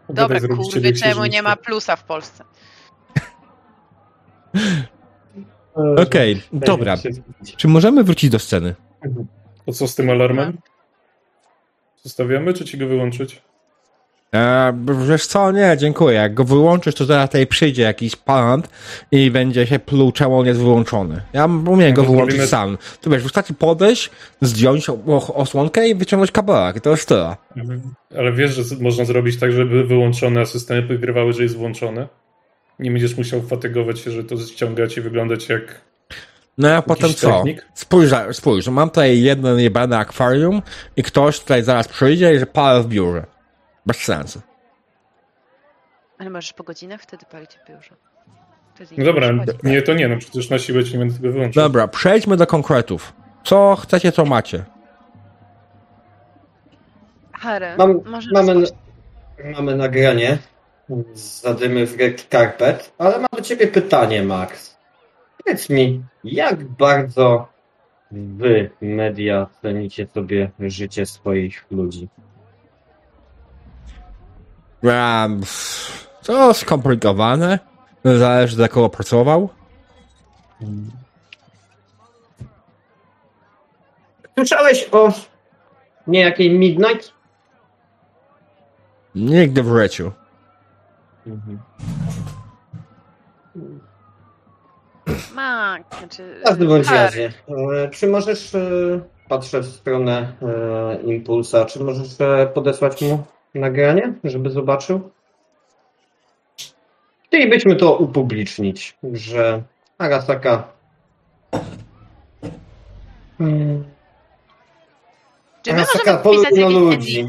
Dobra, kurwy, czemu nie ma plusa w Polsce? Okej, dobra. Czy możemy wrócić do sceny? To co z tym alarmem? Zostawiamy, czy ci go wyłączyć? E, wiesz co, nie, dziękuję. Jak go wyłączysz, to zaraz tutaj przyjdzie jakiś pan i będzie się pluł, czemu on jest wyłączony. Ja umiem go No to wyłączyć zrobimy- sam. To wiesz, wystarczy podejść, zdjąć osłonkę i wyciągnąć kabelek. I to jest tyle. Ale wiesz, że można zrobić tak, żeby wyłączone, a systemy wygrywały, że jest włączone? Nie będziesz musiał fatygować się, że to ściągać i wyglądać jak No a potem co? technik? Spójrz, spójrz, mam tutaj jedno jebane akwarium i ktoś tutaj zaraz przyjdzie i że palę w biurze. Bez sensu. Ale możesz po godzinach wtedy palić biurze. No dobra, nie to nie, no przecież na siłę ci nie będę tego wyłączył. Dobra, przejdźmy do konkretów. Co chcecie, co macie? Harry, Mam, może mamy, mamy nagranie z zadymy w Red Carpet, ale mam do ciebie pytanie, Max. Powiedz mi, jak bardzo wy, media, cenicie sobie życie swoich ludzi? Um, to skomplikowane. Zależy dla kogo pracował. Słyszałeś o niejakiej Midnight? Nigdy w życiu. Mak, znaczy... W każdym bądź razie. E, Czy możesz, e, patrzę w stronę e, Impulsa, czy możesz podesłać mu nagranie, żeby zobaczył? Chcielibyśmy to upublicznić, że Arasaka mm, Czy my Arasaka możemy podpisać poluje na jakieś ludzi.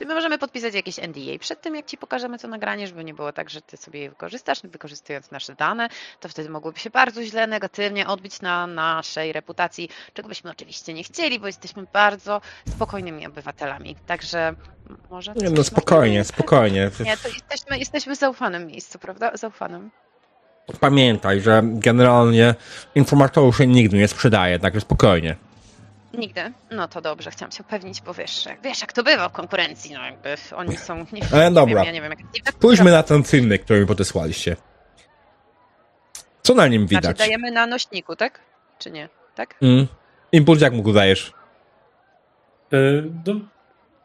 Czy my możemy podpisać jakieś NDA przed tym, jak ci pokażemy to nagranie, żeby nie było tak, że ty sobie je wykorzystasz, wykorzystując nasze dane, to wtedy mogłoby się bardzo źle, negatywnie odbić na naszej reputacji, czego byśmy oczywiście nie chcieli, bo jesteśmy bardzo spokojnymi obywatelami. Także może... Nie, no spokojnie, spokojnie. Nie, to jesteśmy, jesteśmy w zaufanym miejscu, prawda? Zaufanym. Pamiętaj, że generalnie informatorów się nigdy nie sprzedaje, także spokojnie. Nigdy. No to dobrze, chciałam się upewnić, bo wiesz, jak- wiesz jak to bywa w konkurencji, no jakby oni są... Nie, Ale nie dobra. Wiem, ja nie wiem, jak... Spójrzmy na ten filmik, który mi podesłaliście. Co na nim Znaczy widać? dajemy na nośniku, tak? Czy nie? Tak? Mm. Impuls jak mu go dajesz? E, no,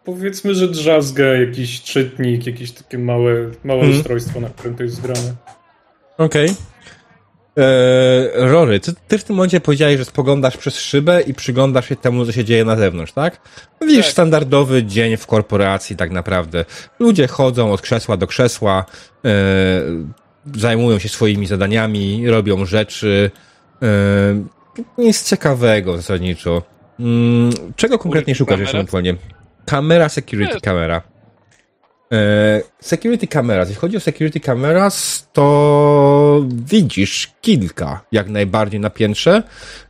powiedzmy, że drzazga, jakiś czytnik, jakieś takie małe, małe Mhm. ustrojstwo, na którym to jest zgrane. Okej. Eee, Rory, ty, ty w tym momencie powiedziałeś, że spoglądasz przez szybę i przyglądasz się temu, co się dzieje na zewnątrz, tak? Widzisz Tak. standardowy dzień w korporacji tak naprawdę. Ludzie chodzą od krzesła do krzesła, eee, zajmują się swoimi zadaniami, robią rzeczy. Eee, nic ciekawego zasadniczo. Mm, czego konkretnie szukasz kamera? ewentualnie? Kamera, security kamera. E, Security cameras. Jeśli chodzi o security cameras, to widzisz kilka jak najbardziej na piętrze.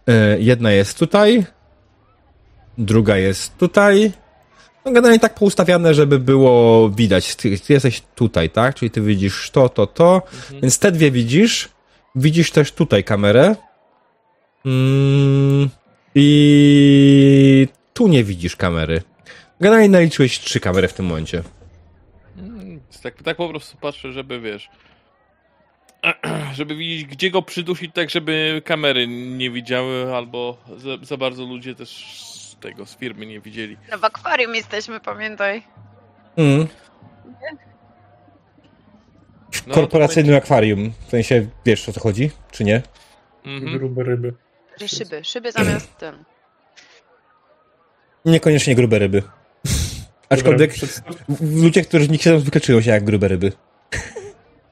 E, Jedna jest tutaj, druga jest tutaj. No generalnie tak poustawiane, żeby było widać. Ty, ty jesteś tutaj, tak? Czyli ty widzisz to, to, to. Więc te dwie widzisz. Widzisz też tutaj kamerę. Mm, I tu nie widzisz kamery. Generalnie naliczyłeś trzy kamery w tym momencie. Tak, tak po prostu patrzę, żeby wiesz. Żeby widzieć, gdzie go przydusić, tak żeby kamery nie widziały, albo za, za bardzo ludzie też z tego z firmy nie widzieli. No w akwarium jesteśmy, pamiętaj. Mm. No, Korporacyjnym akwarium. W sensie, wiesz o co chodzi, czy nie? będzie- Mhm. Grube ryby. Szyby, szyby zamiast ten. Niekoniecznie grube ryby. Aczkolwiek w- ludzie, którzy nie siedzą, zwykle czują się jak grube ryby.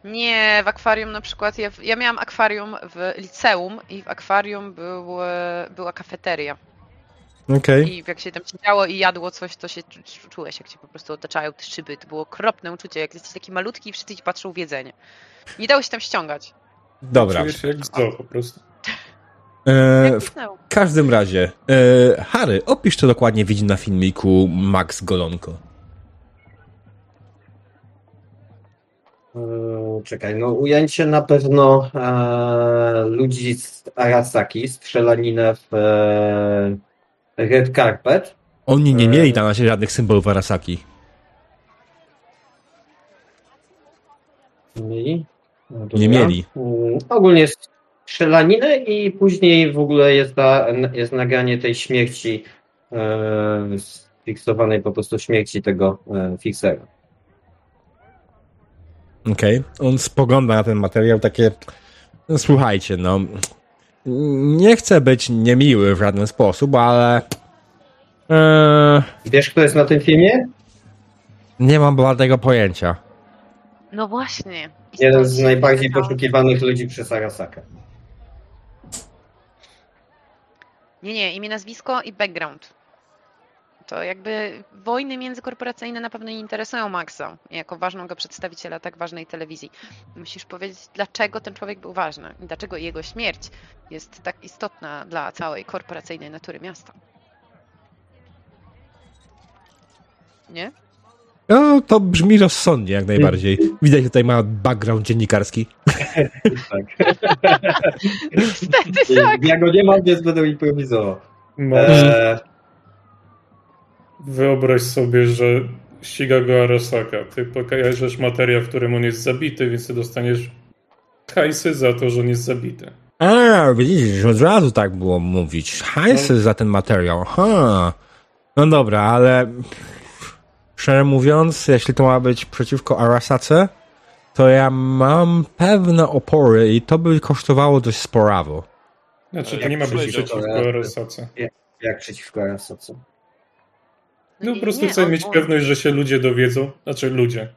Nie, w akwarium na przykład. Ja, ja miałam akwarium w liceum i w akwarium był, e, była kafeteria. Okej. I jak się tam siedziało i jadło coś, to się czu- czu- czułeś, jak cię po prostu otaczają te szyby. To było okropne uczucie, jak jesteś taki malutki i wszyscy ci patrzą w jedzenie. Nie dało się tam ściągać. Dobra. Czuję się jak zoo po prostu. E, w każdym razie, e, Harry, opisz co dokładnie widzi na filmiku Max Golonko. E, Czekaj, no ujęcie na pewno e, ludzi z Arasaki, strzelaninę w e, Red Carpet. Oni nie E. mieli na razie żadnych symbolów Arasaki. Mieli? No. Nie mieli. Mm, Ogólnie strzelaninę i później w ogóle jest, ta, jest nagranie tej śmierci, e, fiksowanej po prostu śmierci tego e, fixera. Okej. On spogląda na ten materiał takie. No, słuchajcie, no. Nie chcę być niemiły w żaden sposób, ale. E, Wiesz, kto jest na tym filmie? nie mam bladego pojęcia. No właśnie. Jeden z najbardziej poszukiwanych ludzi przez Arasakę. Nie, nie, imię, nazwisko i background. To jakby wojny międzykorporacyjne na pewno nie interesują Maxa jako ważnego przedstawiciela tak ważnej telewizji. Musisz powiedzieć, dlaczego ten człowiek był ważny i dlaczego jego śmierć jest tak istotna dla całej korporacyjnej natury miasta. Nie? No, to brzmi rozsądnie jak najbardziej. Widać, że tutaj ma background dziennikarski. Tak. Niestety tak. Ja go nie mam, więc będę improwizował. Możesz Eee, Wyobraź sobie, że ściga go Arasaka. Ty pokażesz materiał, w którym on jest zabity, więc ty dostaniesz hajsy za to, że on jest zabity. A, widzisz, od razu tak było mówić. Hajsy za ten materiał. Ha. No dobra, ale szczerze mówiąc, jeśli to ma być przeciwko Arasace, to ja mam pewne opory i to by kosztowało dość sporawo. Znaczy, to nie ma być przeciwko Arasace. jak przeciwko Arasace. No nie, po prostu nie, chcę mieć on- pewność, że się ludzie dowiedzą. Znaczy ludzie.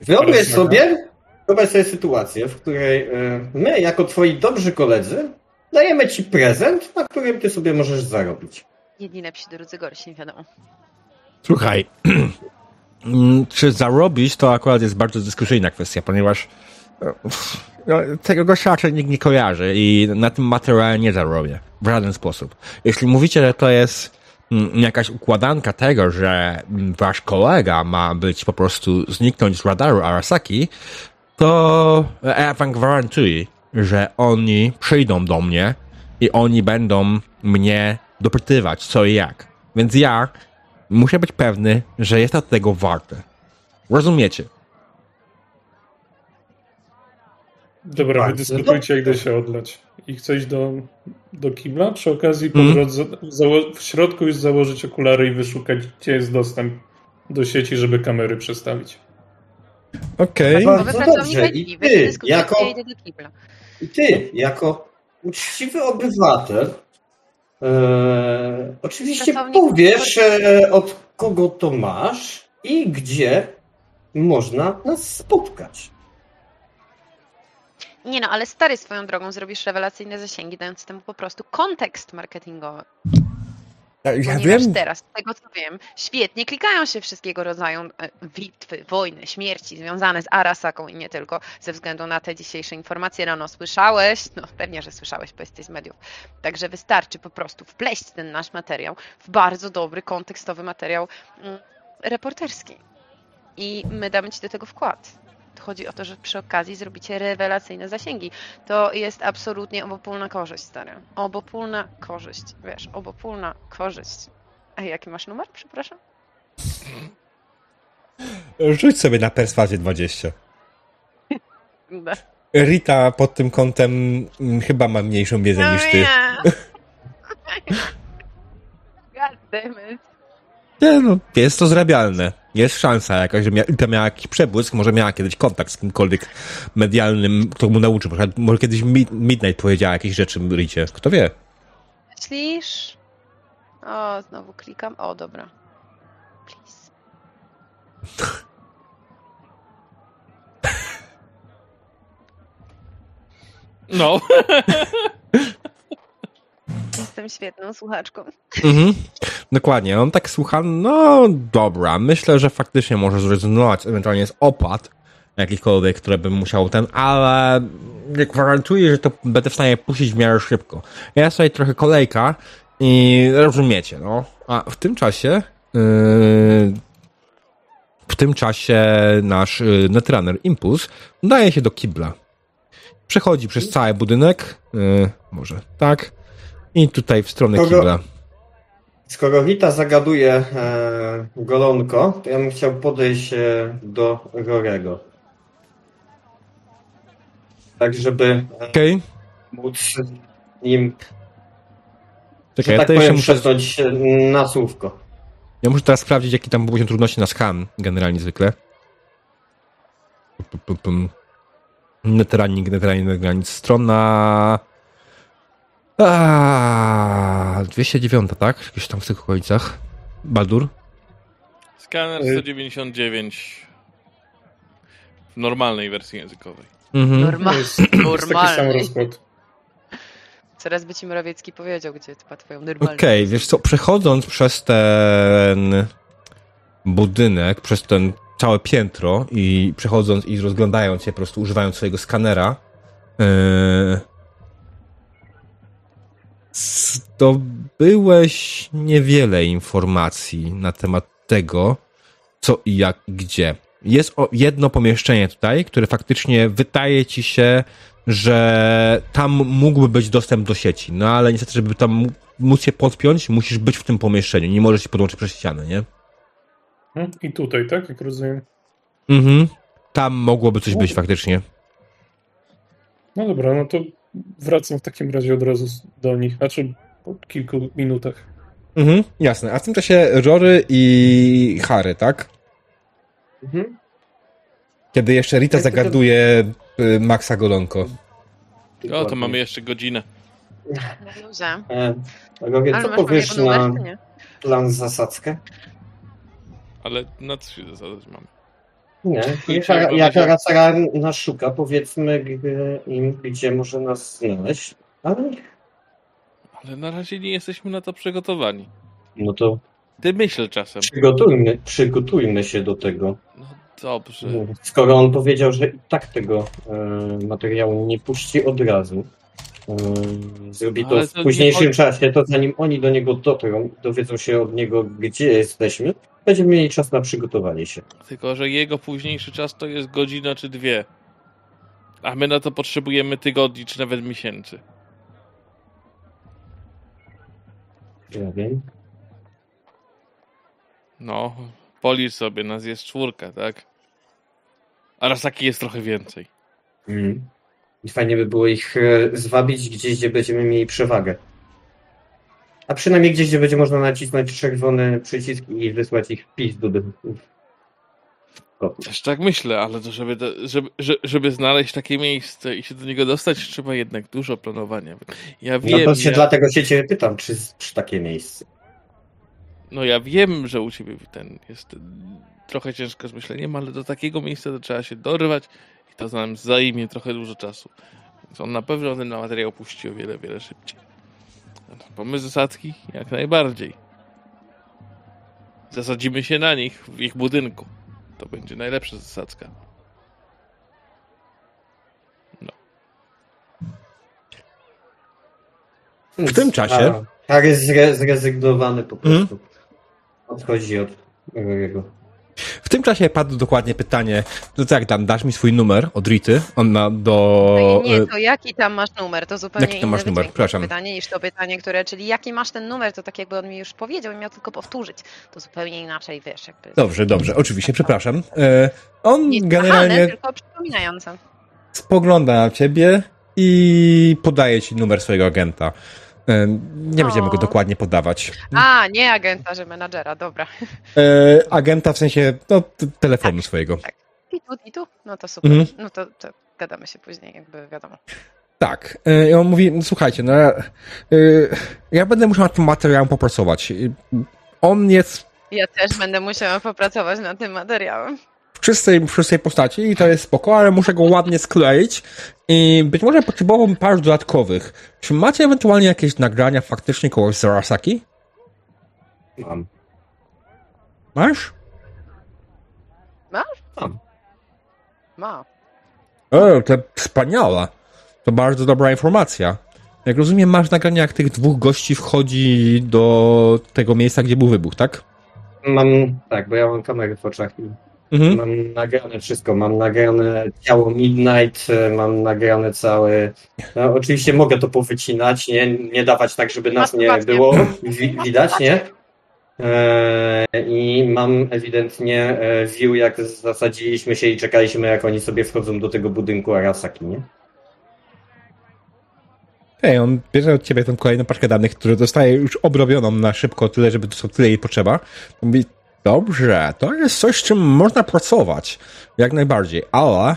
Wyobraź sobie, wyobraź sobie sytuację, w której e, my, jako twoi dobrzy koledzy, dajemy ci prezent, na którym ty sobie możesz zarobić. Jedni lepsi, drudzy gorsi, nie wiadomo. Słuchaj, mm, czy zarobić to akurat jest bardzo dyskusyjna kwestia, ponieważ e, no, tego gościa raczej nikt nie kojarzy i na tym materiale nie zarobię w żaden sposób. Jeśli mówicie, że to jest mm, jakaś układanka tego, że mm, wasz kolega ma być po prostu zniknąć z radaru Arasaki, to ja wam gwarantuję, że oni przyjdą do mnie i oni będą mnie dopytywać co i jak. Więc ja muszę być pewny, że jest to tego warte. Rozumiecie? Dobra, Tak, wydyskutujcie, no- jak da się odlać. I chcesz iść do, do kibla? Przy okazji po Mhm. drodze zało- w środku już założyć okulary i wyszukać, gdzie jest dostęp do sieci, żeby kamery przestawić. Okej. Bardzo Nowy dobrze. pracownik I ty, jako- ja idę do kibla. I ty, jako uczciwy obywatel, e, oczywiście Pracownik powiesz, e, od kogo to masz i gdzie można nas spotkać. Nie no, ale stary swoją drogą zrobisz rewelacyjne zasięgi, dając temu po prostu kontekst marketingowy. Ja wiem, teraz, z tego co wiem, świetnie klikają się wszystkiego rodzaju e, bitwy, wojny, śmierci związane z Arasaką i nie tylko, ze względu na te dzisiejsze informacje rano słyszałeś, no pewnie, że słyszałeś, bo jesteś z mediów. Także wystarczy po prostu wpleść ten nasz materiał w bardzo dobry, kontekstowy materiał mm, reporterski. I my damy Ci do tego wkład. Chodzi o to, że przy okazji zrobicie rewelacyjne zasięgi. To jest absolutnie obopólna korzyść, stary. Obopólna korzyść. Wiesz, obopólna korzyść. A jaki masz numer, przepraszam? rzuć sobie na perswazję 20. Da. Rita pod tym kątem mm, chyba ma mniejszą wiedzę niż ty. God damn it. Nie, no, jest to zrabialne. Jest szansa jakaś, że mia- Rita miała jakiś przebłysk, może miała kiedyś kontakt z kimkolwiek medialnym, kto mu nauczył. Może- Może kiedyś Mid- Midnight powiedziała jakieś rzeczy Ricie. Kto wie? Myślisz? O, znowu klikam. O, dobra. Please. No. Jestem świetną słuchaczką. Mhm. Dokładnie. On tak słucha, no dobra, myślę, że faktycznie może zrezygnować ewentualnie z opłat jakichkolwiek, które bym musiał ten, ale nie gwarantuję, że to będę w stanie puścić w miarę szybko. Jest tutaj trochę kolejka i rozumiecie, no. A w tym czasie yy, w tym czasie nasz yy, Netrunner Impuls udaje się do kibla. Przechodzi przez cały budynek, yy, może tak, i tutaj w stronę Kogo- kibla. Skoro Rita zagaduje e, golonko, to ja bym chciał podejść e, do Rorego. Tak, żeby e, Okej, móc nim, czekaj, ja tak się powiem, muszę, szepnąć e, na słówko. ja muszę teraz sprawdzić, jaki tam poziom trudności na skan, generalnie zwykle. Neteranik, neteranik, neteranik, strona... A, 209, tak? Gdzieś tam w tych okolicach. Baldur? Skaner 199 w normalnej wersji językowej. Mhm. Norma- Jest, jest taki sam Normalny. rozkład. Zaraz by ci Morawiecki powiedział, gdzie chyba twoją normalną. Okej, wiesz co, przechodząc przez ten budynek, przez ten całe piętro i przechodząc i rozglądając się, po prostu używając swojego skanera, yy, zdobyłeś niewiele informacji na temat tego, co i jak i gdzie. Jest o jedno pomieszczenie tutaj, które faktycznie wydaje ci się, że tam mógłby być dostęp do sieci, no ale niestety, żeby tam móc się podpiąć, musisz być w tym pomieszczeniu, nie możesz się podłączyć przez ścianę, nie? Hmm? I tutaj, tak? Jak rozumiem. Mhm. Tam mogłoby coś być faktycznie. No dobra, no to wracam w takim razie od razu do nich. Znaczy po kilku minutach. Mhm, jasne. A w tym czasie Rory i Harry, tak? Mhm. Kiedy jeszcze Rita Jak to zagarduje y, Maxa Golonko. O, to mamy jeszcze godzinę. E, Rogier, Ale co powiesz na plan zasadzkę? Ale na co się zadać mamy? Nie. Jak, jak Arasara nas szuka, powiedzmy im, gdzie może nas znaleźć. Ale Ale na razie nie jesteśmy na to przygotowani. no to Ty myśl czasem. przygotujmy, przygotujmy się do tego. No dobrze. Skoro on powiedział, że i tak tego e, materiału nie puści od razu, e, zrobi to w to nie późniejszym chodzi- czasie, to zanim oni do niego dotrą, dowiedzą się od niego, gdzie jesteśmy, będziemy mieli czas na przygotowanie się. Tylko, że jego późniejszy czas to jest godzina czy dwie. A my na to potrzebujemy tygodni czy nawet miesięcy. Ja wiem. No, policz sobie, nas jest czwórka, tak? A Rasaki jest trochę więcej. Mhm. I fajnie by było ich e, zwabić gdzieś, gdzie będziemy mieli przewagę. A przynajmniej gdzieś, gdzie będzie można nacisnąć czerwony przycisk i wysłać ich w pis do. Też tak myślę, ale to żeby, żeby, że- żeby znaleźć takie miejsce i się do niego dostać, trzeba jednak dużo planowania. Ja No wiem, to się ja, dlatego się ciebie pytam, czy, czy takie miejsce. no ja wiem, że u ciebie ten jest trochę ciężko z myśleniem, ale do takiego miejsca to trzeba się dorwać i to nam zajmie trochę dużo czasu. Więc on na pewno ten materiał puści o wiele, wiele szybciej. Pomysł zasadzki? Jak najbardziej. Zasadzimy się na nich w ich budynku. To będzie najlepsza zasadzka. W tym czasie- A, Harry zre, zrezygnowany po Mhm. prostu. Odchodzi od jego. W tym czasie padło dokładnie pytanie, to jak tam, dasz mi swój numer od Rity? On ma do... No i y, nie, to jaki tam masz numer? To zupełnie Jaki tam masz numer? Przepraszam. pytanie niż to pytanie, które, czyli jaki masz ten numer, to tak jakby on mi już powiedział i miał tylko powtórzyć. To zupełnie inaczej, wiesz, jakby... Dobrze, dobrze, oczywiście, przepraszam. E, on Nie generalnie generalnie... tylko przypominające. spogląda na ciebie i podaje ci numer swojego agenta. E, nie będziemy go O. dokładnie podawać. A, nie agenta, że menadżera, dobra. E, agenta w sensie no, telefonu swojego. I tu, i tu? No to super. Mhm. No to, to gadamy się później, jakby wiadomo. Tak. E, I on mówi, no, słuchajcie, no, ja- e, ja będę musiał nad tym materiałem popracować. E, On jest Ja też będę musiała popracować nad tym materiałem. W czystej, czystej postaci i to jest spoko, ale muszę go ładnie skleić i być może potrzebowałbym paru dodatkowych. Czy macie ewentualnie jakieś nagrania faktycznie kogoś z Arasaki? Mam. Masz? Ma. O, to wspaniała. To bardzo dobra informacja. Jak rozumiem, masz nagrania, jak tych dwóch gości wchodzi do tego miejsca, gdzie był wybuch, tak? Mam, tak, bo ja mam kamerę w oczach i Mhm. mam nagrane wszystko. Mam nagrane ciało Midnight, e, mam nagrane cały... No, oczywiście mogę to powycinać, nie, nie dawać tak, żeby nas nie było wi widać, nie? E, I mam ewidentnie e, view, jak zasadziliśmy się i czekaliśmy, jak oni sobie wchodzą do tego budynku Arasaki, nie? Hej, on bierze od ciebie tę kolejną paczkę danych, które dostaje już obrobioną na szybko, tyle, żeby to tyle jej potrzeba. Mówi, dobrze, to jest coś, z czym można pracować. Jak najbardziej, ale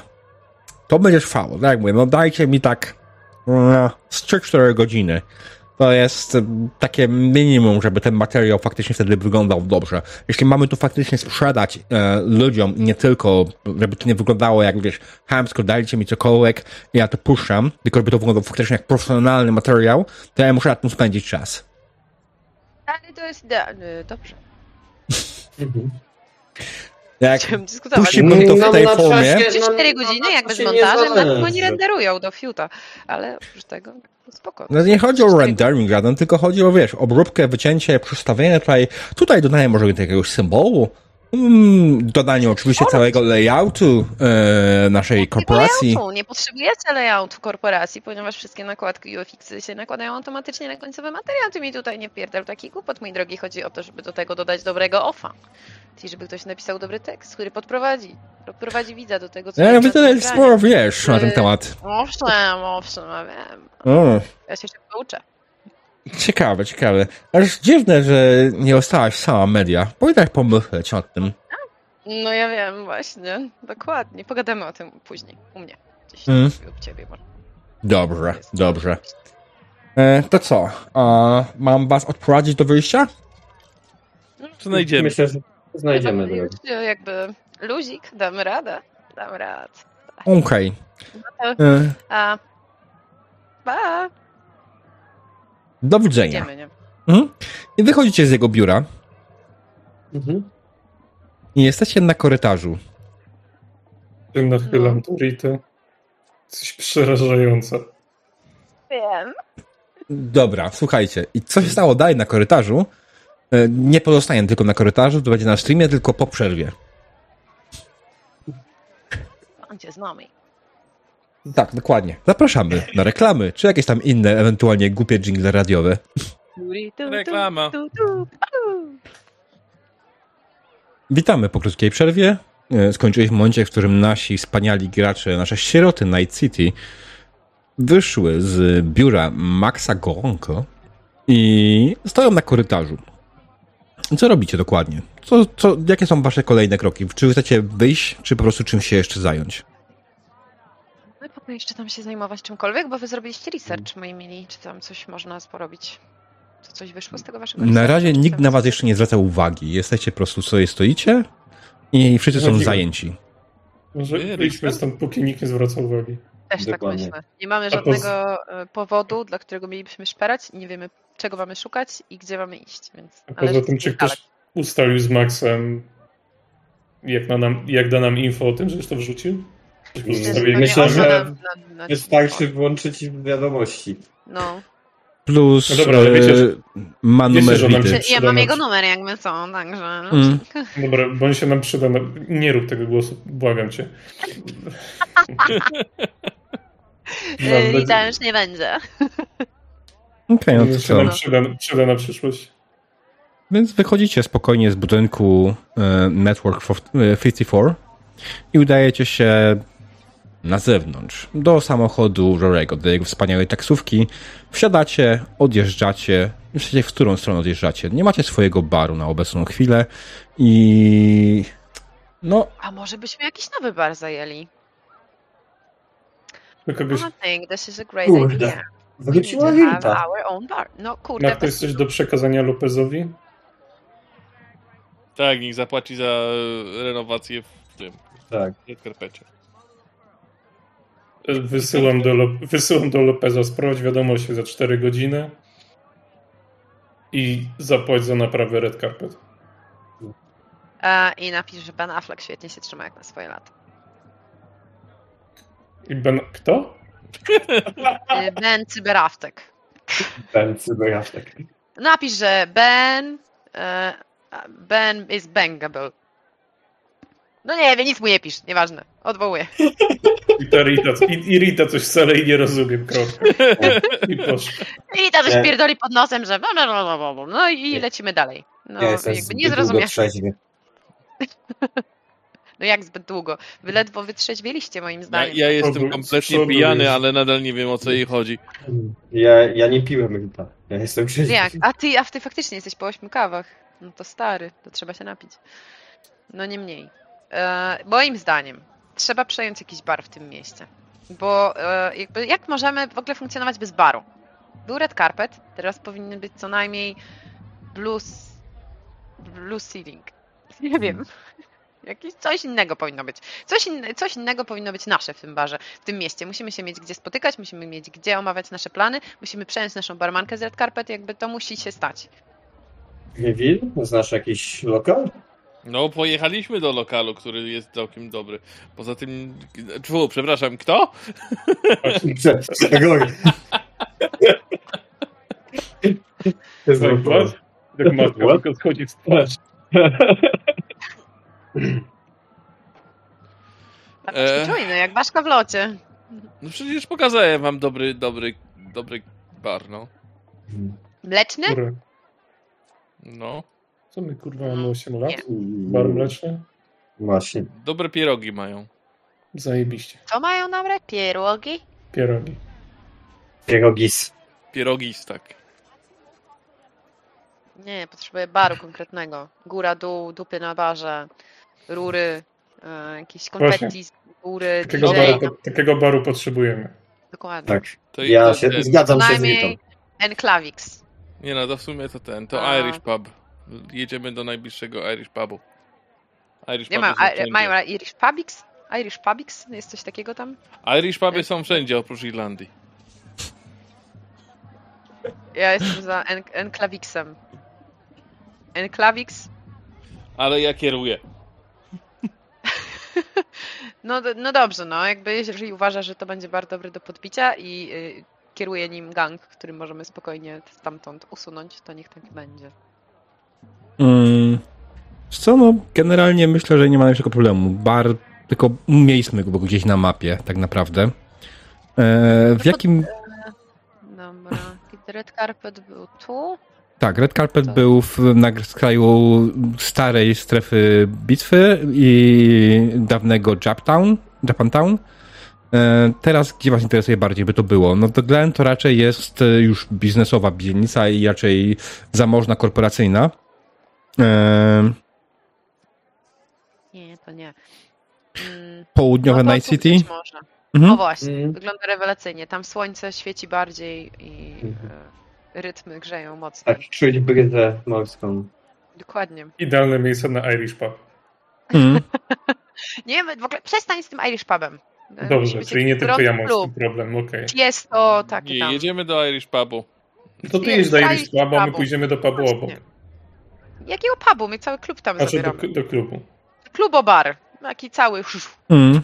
to będzie trwało, tak jak mówię, no dajcie mi tak no, z 3-4 godziny. To jest e, takie minimum, żeby ten materiał faktycznie wtedy wyglądał dobrze. Jeśli mamy tu faktycznie sprzedać e, ludziom, nie tylko, żeby to nie wyglądało jak, wiesz, hamsko, dajcie mi cokolwiek ja to puszczam, tylko żeby to wyglądało faktycznie jak profesjonalny materiał, to ja muszę na tym spędzić czas. Ale to jest. Dobrze. Mhm. Jak Chciałem dyskutować. puściłbym to w Nam tej na formie, czasie- Czy nam- 4 nam godziny, jak bez nie montażu, tak zależy. oni renderują do fiuta. Ale oprócz tego, to spoko. No nie chodzi o rendering żaden, tylko chodzi o, wiesz, obróbkę, wycięcie, przestawienie tutaj. Tutaj dodaję może jakiegoś symbolu. Mm, dodanie oczywiście całego layoutu e, naszej Nie korporacji. layoutu, Nie potrzebujecie layoutu korporacji, ponieważ wszystkie nakładki UFX się nakładają automatycznie na końcowy materiał. Ty mi tutaj nie pierdol taki głupot, mój drogi. Chodzi o to, żeby do tego dodać dobrego offa. Czyli żeby ktoś napisał dobry tekst, który podprowadzi. Podprowadzi widza do tego, co Ja ekranie. sporo wiesz na ten Yy, temat. Owszem, owszem, ja wiem. Ja się szybko uczę. Ciekawe, ciekawe. Aż dziwne, że nie zostałaś sama media. Powinnaś pomyśleć o tym. No ja wiem, właśnie. Dokładnie. Pogadamy o tym później. U mnie. Gdzieś Mm. u ciebie może. Dobrze, dobrze. E, to co? A, mam was odprowadzić do wyjścia? Znajdziemy. Myślę, że znajdziemy drogę. już Jakby luzik, damy radę. Dam radę. Okej. to- E, A. Pa! Do widzenia. Idziemy, nie? Mhm. I wychodzicie z jego biura Mhm. i jesteście na korytarzu. Tym nachylam No. to Ritę. Coś przerażające. Wiem. Dobra, słuchajcie. I co się stało dalej na korytarzu? E, Nie pozostaje tylko na korytarzu, to będzie na streamie, tylko po przerwie. Cię z nami. Tak, dokładnie. Zapraszamy na reklamy, czy jakieś tam inne, ewentualnie głupie jingle radiowe. Reklama. Witamy po krótkiej przerwie. E, Skończyliśmy w momencie, w którym nasi wspaniali gracze, nasze sieroty Night City wyszły z biura Maxa Goronko i stoją na korytarzu. Co robicie dokładnie? Co, co, jakie są wasze kolejne kroki? Czy chcecie wyjść, czy po prostu czymś się jeszcze zająć? I po co jeszcze tam się zajmować czymkolwiek, bo wy zrobiliście research, moi mili. Czy tam coś można porobić? Czy coś wyszło z tego waszego Na razie nikt na was jeszcze nie zwraca uwagi. Jesteście po prostu sobie stoicie i wszyscy są zajęci. Może wyjdźmy stąd, póki nikt nie zwraca uwagi. Też tak Dokładnie. myślę. Nie mamy żadnego e, powodu, dla którego mielibyśmy szperać i nie wiemy, czego mamy szukać i gdzie mamy iść, więc A należy poza tym, czy ktoś ustalił z Maxem, jak, na nam, jak da nam info o tym, że już to wrzucił? Myślę, że Wystarczy włączyć w wiadomości. No. Plus No dobra, ale e, wiecie, że- ma wiecie, numer widy. się- Ja mam jego numer jakby co, także... no. Mm. Dobra, bo on się nam przyda. Nie rób tego głosu, błagam cię. Yy, Rita już nie będzie. Okej, no to się co? nam przyda, przyda na przyszłość. Więc wychodzicie spokojnie z budynku e, Network for- e, 54 i udajecie się na zewnątrz, do samochodu Rorego, do jego wspaniałej taksówki. Wsiadacie, odjeżdżacie. Wiecie, w którą stronę odjeżdżacie. Nie macie swojego baru na obecną chwilę i no, A może byśmy jakiś nowy bar zajęli? Do kogoś, I think this is a great Kurde. idea. Wróciła We have Rita. our own bar. No kurde, ma ktoś bez... coś do przekazania Lopezowi? Tak, niech zapłaci za renowację w tym Tak. w karpecie. Wysyłam do, wysyłam do Lopeza, sprawdź wiadomość za 4 godziny i zapłać za naprawę Red Carpet. E, I napisz, że Ben Affleck świetnie się trzyma jak na swoje lata. I ben... Kto? E, Ben Cyberaftek. Ten cyberaftek. Napisz, że Ben... E, ben is bangable. No nie wiem, nic mu nie pisz, nieważne. Odwołuję. I, ta Rita, i, I Rita coś wcale i nie rozumiem, kropka. I. I ta coś pierdoli pod nosem, że... No i lecimy dalej. No ja jestem jakby nie trzeźwy. No jak zbyt długo? Wy ledwo wytrzeźwieliście moim Ja, zdaniem. ja jestem Przodu- kompletnie pijany, ale nadal nie wiem o co jej chodzi. Ja, ja nie piłem Rita. Ja jestem trzeźwy. Jak? A ty, a ty faktycznie jesteś po ośmiu kawach. No to stary, to trzeba się napić. No nie mniej. E, moim zdaniem trzeba przejąć jakiś bar w tym mieście. Bo e, jakby jak możemy w ogóle funkcjonować bez baru? Był red carpet, teraz powinny być co najmniej blues, blue ceiling. Nie wiem. Jakieś coś innego powinno być. Coś, coś innego powinno być nasze w tym barze, w tym mieście. Musimy się mieć gdzie spotykać, musimy mieć gdzie omawiać nasze plany, musimy przejąć naszą barmankę z red carpet, jakby to musi się stać. Wil, znasz jakiś lokal? No, pojechaliśmy do lokalu, który jest całkiem dobry. Poza tym. Tfu, przepraszam, kto? Gory. Tak, was? Jak matka tylko schodzi z twarzy. E. Czujny, jak ważka w locie. No przecież pokazałem wam dobry, dobry, dobry bar, no. Mleczny? No. Co my kurwa mamy 8 lat? Nie. Bar mleczny? Właśnie. Dobre pierogi mają. Zajebiście. Co mają dobre? Pierogi? Pierogi. Pierogis. Pierogis, tak. Nie, potrzebuję baru konkretnego. Góra, dół, dupy na barze, rury, e, jakieś konfetti z góry, Takiego DJ. baru, po, takiego baru potrzebujemy. Dokładnie. Tak. To Ja to się ten. zgadzam się z Ritą. Enclavix. Nie no, to w sumie to ten. To A. Irish Pub. Jedziemy do najbliższego Irish Pubu. Irish Nie mam, mają Irish Pubix? Irish Pubix? Jest coś takiego tam? Irish Puby są wszędzie oprócz Irlandii. Ja jestem za en Enclavixem. Enclavix? Ale ja kieruję. No, no dobrze, no jakby jeżeli uważa, że to będzie bardzo dobry do podbicia i y, kieruje nim gang, który możemy spokojnie stamtąd usunąć, to niech tak będzie. Mm, co, no, generalnie myślę, że nie ma najmniejszego problemu. Bar, tylko miejsmy go gdzieś na mapie, tak naprawdę. E, w jakim... Dobra, Red Carpet był tu. Tak, Red Carpet był w, na skraju starej strefy bitwy i dawnego Japtown, Japantown. E, teraz, gdzie was interesuje bardziej, by to było? No to Glen to raczej jest e, już biznesowa dzielnica i raczej zamożna korporacyjna. Nie, to nie. Mm, południowe no Night City. być Można. Mhm. No właśnie, Mm. wygląda rewelacyjnie. Tam słońce świeci bardziej i Mhm. rytmy grzeją mocno. Tak, czuć bryzę morską. Dokładnie. Idealne miejsce na Irish Pub. Mhm. Nie wiem, w ogóle przestań z tym Irish pubem. E, Dobrze, czyli nie tylko ja mam z tym problem, okej. Jest to taki Nie, tam. jedziemy do Irish Pubu. To ty Nie, jedź do Irish Pubu, a my pójdziemy do pubu obok. Jakiego pubu? My cały klub tam Znaczy do, zabieramy. do klubu. Klubobar. Taki cały. Mhm.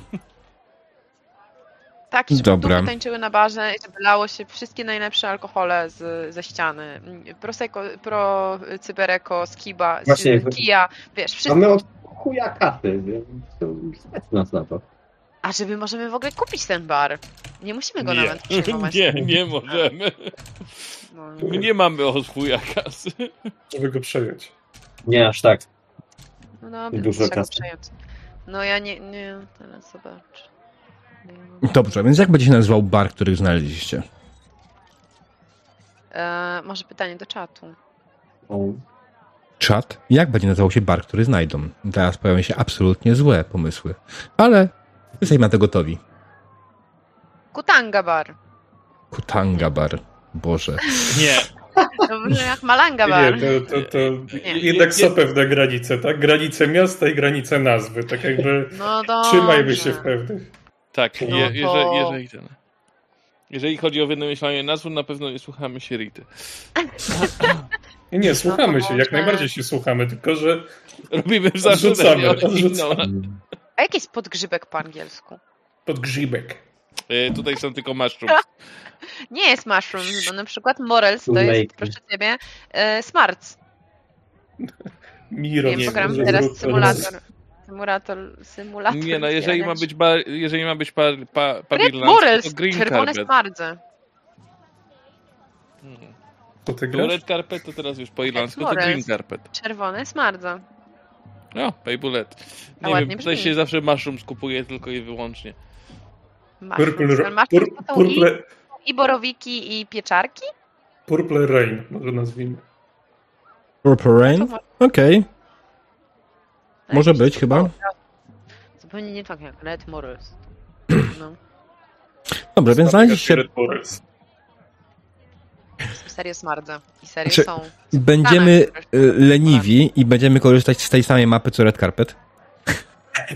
Taki, żeby Dobra. tańczyły na barze i żeby lało się wszystkie najlepsze alkohole z, ze ściany. Mm, Prosecco, pro Cybereko, Skiba, Właśnie, z Kija, wiesz, wszystko. my od chuja katy, więc stać nas na to. A żeby możemy w ogóle kupić ten bar. Nie musimy go Nie. nawet przejmować. Nie, nie możemy. No, My nie mamy oswój kasy. Żeby go przejąć. Nie aż tak. no dobra, Dużo trzeba kasy. przejąć. No ja nie, nie, teraz zobacz. Nie. Dobrze, więc jak będzie się nazywał bar, który znaleźliście? E, może pytanie do czatu. O. Czat? Jak będzie nazywał się bar, który znajdą? Teraz pojawią się absolutnie złe pomysły. Ale jesteśmy na to gotowi. Kutanga bar. Kutanga bar. Boże. Nie. To brzmi jak Malanga bar. Nie, to, to, to Nie. jednak są pewne granice, tak? Granice miasta i granice nazwy. Tak jakby No trzymajmy się w pewnych. Tak, No je, to- jeżeli, jeżeli, ten, jeżeli chodzi o wymyślanie nazw, na pewno nie słuchamy się Rity. Nie, nie, słuchamy się, jak najbardziej się słuchamy, tylko że Robimy ale odrzucamy. inną. A jaki jest podgrzybek po angielsku? podgrzybek. Y, Tutaj są tylko mushrooms. Nie jest mushroom, bo na przykład Morels to jest, proszę ciebie, e, smarts. Miro, Nie wiem, pogram że teraz zrób- symulator. Symulator, symulator. Nie no, jeżeli ma być bar, jeżeli ma być pa, Red pavillan, Morels, to green czerwone carpet. smardze. To ty grasz? red carpet, to teraz już po irlandzku to green carpet. Czerwone smardze. No, paybulet. Nie wiem, tutaj się zawsze mushrooms kupuje tylko i wyłącznie. Mushroom. Purple, Ten mushroom pur, to są i, purple, i borowiki, i pieczarki? purple Rain, może nazwijmy. Purple Rain? Okej, może jakieś być chyba. Zupełnie nie tak jak Red Morels. No. Dobrze, więc znaleźliście, Red Forest. serio smardzę. I serio Czy- są. Będziemy Stanach, y, leniwi i będziemy korzystać z tej samej mapy co Red Carpet.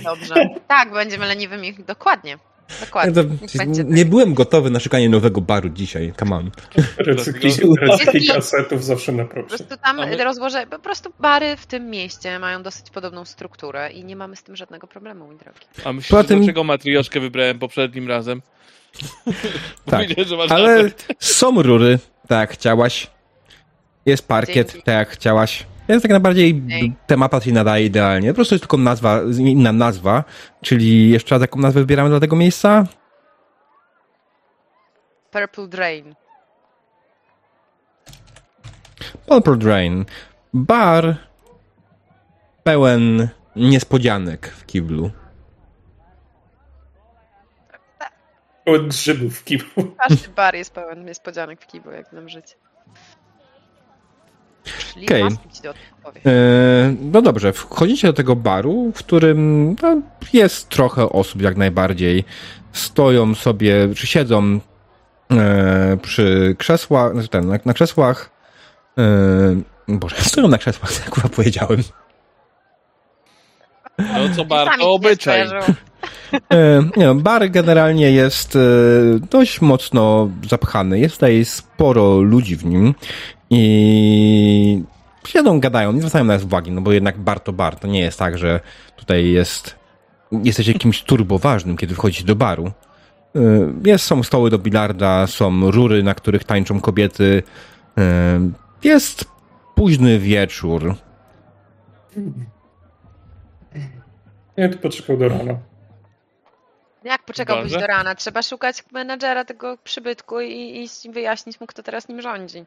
Dobrze. Tak, będziemy leniwymi. Dokładnie. Dokładnie. To, Niech będzie tak. nie byłem gotowy na szukanie nowego baru dzisiaj, come on. Recykli, Dlatego- recykli kasetów zawsze na Po propsie. prostu tam my- rozłożę, po prostu bary w tym mieście mają dosyć podobną strukturę i nie mamy z tym żadnego problemu, mój drogi. A myślisz, tym- dlaczego matrioszkę wybrałem poprzednim razem? Tak, Ale są rury, tak jak chciałaś. Jest parkiet, Dzięki. tak jak chciałaś. Jest tak najbardziej, Ej. ta mapa się nadaje idealnie. Po prostu jest tylko nazwa, inna nazwa. Czyli jeszcze raz jaką nazwę wybieramy dla tego miejsca? Purple Drain. Purple Drain. Bar pełen niespodzianek w kiblu. Pełen grzybów w kiblu. Każdy bar jest pełen niespodzianek w kiblu, jak nam życie. Do odpowie. E, no dobrze, wchodzicie do tego baru, w którym no, jest trochę osób jak najbardziej. Stoją sobie, czy siedzą e, przy krzesłach, znaczy ten, na, na krzesłach. E, Boże, stoją na krzesłach, jak chyba powiedziałem. No co ci nie obyczaj. E, nie, no, bar generalnie jest e, dość mocno zapchany. Jest tutaj sporo ludzi w nim i siedzą, gadają, nie zwracają na nas uwagi, no bo jednak bar to bar. To nie jest tak, że tutaj jest jesteś jakimś turboważnym, kiedy wchodzisz do baru. E, Jest, są stoły do bilarda, są rury, na których tańczą kobiety. E, Jest późny wieczór. Nie, tu poczekał do rana. Jak poczekałbyś Dobrze. do rana? Trzeba szukać menadżera tego przybytku i, i wyjaśnić mu, kto teraz nim rządzi.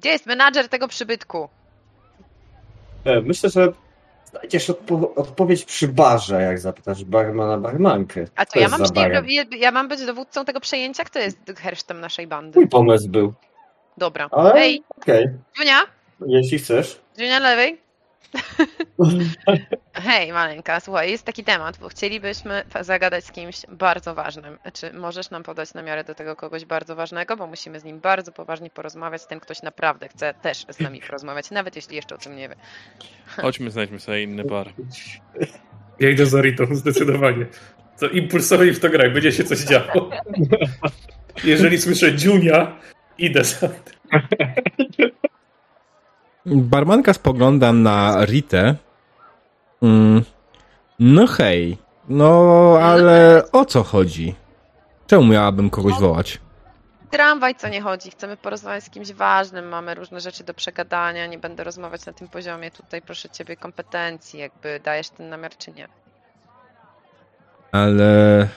Gdzie jest menadżer tego przybytku? E, Myślę, że znajdziesz odpo- odpowiedź przy barze, jak zapytasz barmana, barmankę. A Co to ja mam, ja, mam być dowódcą tego przejęcia? Kto jest hersztem naszej bandy? Mój pomysł był. Dobra. Ale Ej, okej, Junia? jeśli chcesz. Junia lewej? Hej, maleńka, słuchaj, jest taki temat, bo chcielibyśmy zagadać z kimś bardzo ważnym. Czy możesz nam podać namiarę do tego kogoś bardzo ważnego, bo musimy z nim bardzo poważnie porozmawiać. Ten ktoś naprawdę chce też z nami porozmawiać, nawet jeśli jeszcze o tym nie wie. Chodźmy, znajdźmy sobie inny bar. Ja idę za Ritą, zdecydowanie. To impulsowi w to graj, będzie się coś działo. Jeżeli słyszę Junia, idę za tym. Barmanka spogląda na Ritę. Mm. No hej, no ale o co chodzi? Czemu miałabym kogoś wołać? Tramwaj co nie chodzi, chcemy porozmawiać z kimś ważnym, mamy różne rzeczy do przegadania, nie będę rozmawiać na tym poziomie. Tutaj proszę ciebie kompetencji, jakby dajesz ten namiar czy nie. Ale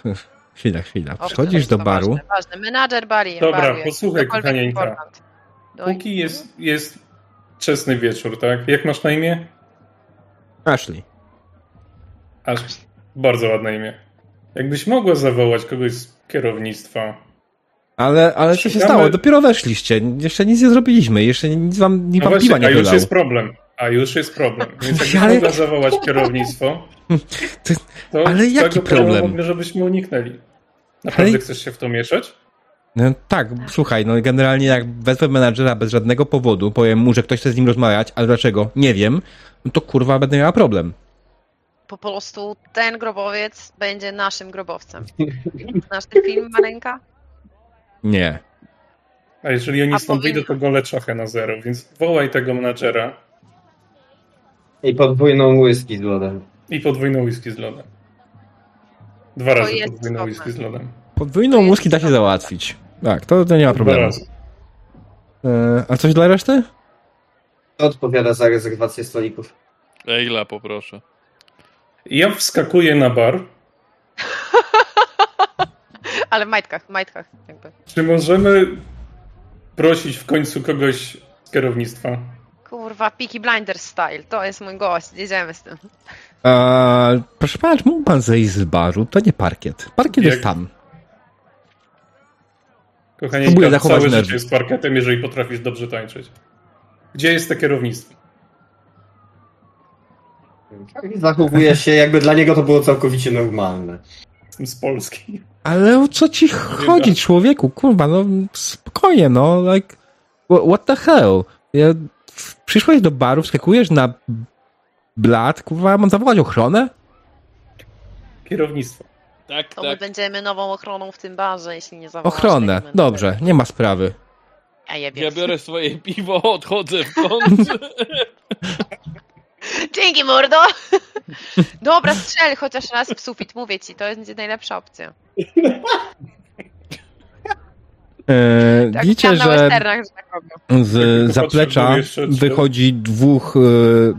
chwila, chwila. Przychodzisz do baru. Ważne, ważne. Menadżer bari. Dobra, baru posłuchaj. No i- Póki jest, jest wczesny wieczór, tak? Jak masz na imię? Ashley. Aż bardzo ładne imię. Jakbyś mogła zawołać kogoś z kierownictwa. Ale, ale co się stało? Dopiero weszliście. Jeszcze nic nie zrobiliśmy. Jeszcze nic wam, nikt No wam piwa nie a już wylał. jest problem. A już jest problem. Więc jakbyś Ale- mogła zawołać kierownictwo, to ale jaki problem? Mogę, żebyśmy uniknęli. Naprawdę Ale- chcesz się w to mieszać? No, tak, słuchaj, no generalnie jak wezmę menadżera bez żadnego powodu, powiem mu, że ktoś chce z nim rozmawiać, ale dlaczego? Nie wiem, no to kurwa będę miała problem. Po prostu ten grobowiec będzie naszym grobowcem. Znasz ten film, Maleńka? Nie. A jeżeli oni A stąd powinno. wyjdą, to go leczochę na zero, więc wołaj tego menadżera I podwójną whisky z lodem. i podwójną whisky z lodem. Dwa razy jest podwójną problem. whisky z lodem. Podwójną To łuski da się załatwić. Tak, to, to nie ma problemu. E, a coś dla reszty? Kto odpowiada za rezerwację stolików? Ejla, poproszę. Ja wskakuję na bar. Ale w majtkach, w majtkach jakby. Czy możemy prosić w końcu kogoś z kierownictwa? Kurwa, Peaky Blinders style, to jest mój gość, jedziemy z tym. E, proszę pana, czy mógł pan zejść z baru? To nie parkiet. Parkiet Jak- jest tam. Kochanie, Próbuję zachować całe nerwy. życie jest parketem, jeżeli potrafisz dobrze tańczyć. Gdzie jest to kierownictwo? Zachowuje się, jakby dla niego to było całkowicie normalne. Jestem z Polski. Ale o co ci chodzi, człowieku? Kurwa, no spokojnie, no, like, wha- what the hell? Ja, przyszłeś do baru, wskakujesz na blat, kurwa, mam zawołać ochronę? Kierownictwo. Tak, To my tak. będziemy nową ochroną w tym barze, jeśli nie zawołasz. Ochronę, dobrze, nie ma sprawy. A jebie. Ja biorę swoje piwo, odchodzę w kąt. Dzięki, mordo! Dobra, strzel chociaż raz w sufit, mówię ci, to będzie najlepsza opcja. E, Tak widzicie, że z zaplecza wychodzi dwóch e,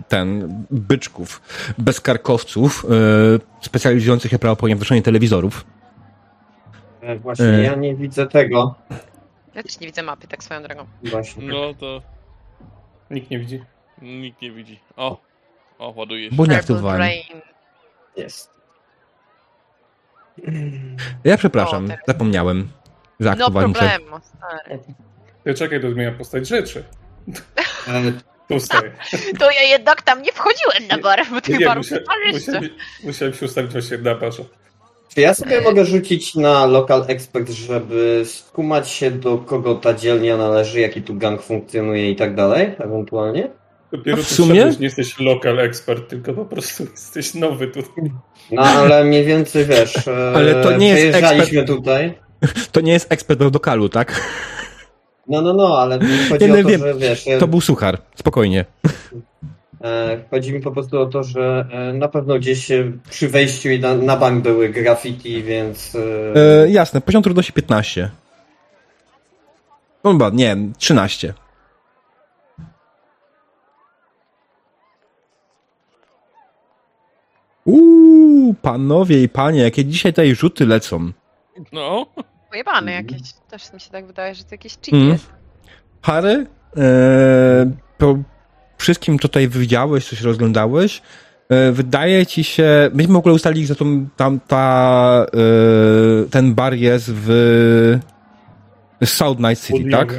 ten, byczków, bezkarkowców, e, specjalizujących się prawdopodobnie w noszeniu telewizorów. Właśnie, E. ja nie widzę tego. Ja też nie widzę mapy, tak swoją drogą. Właśnie. No to Nikt nie widzi. nikt nie widzi. O, o, ładuje się. Bo nie aktywowałem. Jest. Ja przepraszam, O, zapomniałem No problemu, stary. Ja czekaj, to zmienia postać rzeczy. E, Tu staję. To ja jednak tam nie wchodziłem na bar, bo tych Nie, barów musia, musiałem, musiałem się ustawić właśnie na barze. Czy ja sobie mogę rzucić na Local Expert, żeby skumać się do kogo ta dzielnia należy, jaki tu gang funkcjonuje i tak dalej, ewentualnie? Dopiero A w tu sumie? wszedłeś, nie jesteś local expert, tylko po prostu jesteś nowy tu. No ale mniej więcej wiesz, e, Ale to nie jest przejeżdżaliśmy tutaj. To nie jest ekspert od lokalu, tak? No, no, no, ale chodzi Nie, no o to, wiem, że wiesz, To był suchar, spokojnie. e, chodzi mi po prostu o to, że e, na pewno gdzieś przy wejściu i na, na bank były graffiti, więc e, E, jasne, poziom trudności 15. No chyba, nie, 13. Uuu, panowie i panie, jakie dzisiaj tutaj rzuty lecą. No, Pojebane Mhm. jakieś. Też mi się tak wydaje, że to jakieś cheat Mhm. jest. Harry, e, po wszystkim co tutaj widziałeś, coś rozglądałeś, e, wydaje ci się, myśmy w ogóle ustalili, że to, tam ta, e, ten bar jest w South Night City, tak?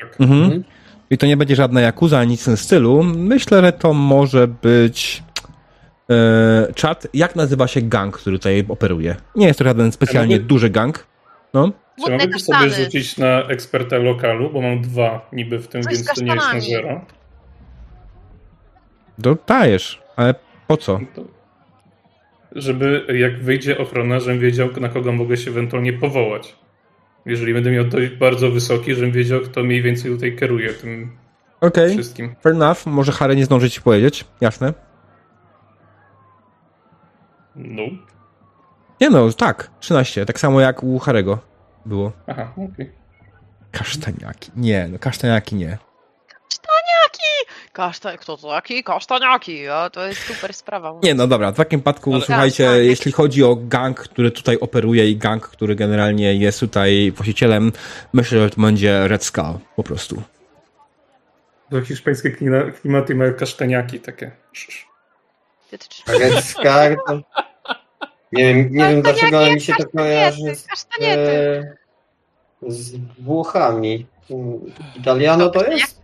Tak. Mhm. Mhm. I to nie będzie żadna Yakuza, ani nic w tym stylu. Myślę, że to może być e, czat. Jak nazywa się gang, który tutaj operuje? Nie jest to żaden specjalnie duży gang. No. Czy Wódne mogę sobie rzucić na eksperta lokalu, bo mam dwa niby w tym, Coś więc to nie jest na zero. Dodajesz, ale po co? To, żeby jak wyjdzie ochrona, żebym wiedział, na kogo mogę się ewentualnie powołać. Jeżeli będę miał dość bardzo wysoki, żebym wiedział, kto mniej więcej tutaj kieruje tym Okej, wszystkim. fair enough. Może Harry nie zdąży ci powiedzieć. Jasne. No. Nie no, tak. 13. Tak samo jak u Harego było. Aha, okej. Kasztaniaki. Nie, no kasztaniaki nie. Kaszta... Kto to taki? Kasztaniaki. A to jest super sprawa. Nie, no dobra, w takim przypadku, Ale- słuchajcie, tak. jeśli chodzi o gang, który tutaj operuje i gang, który generalnie jest tutaj właścicielem, myślę, że to będzie Red Skull, po prostu. To hiszpańskie klimaty mają kasztaniaki takie. Red to... Nie wiem, nie wiem dlaczego, ale mi się to kojarzy z, e, z Włochami. Italiano to jest?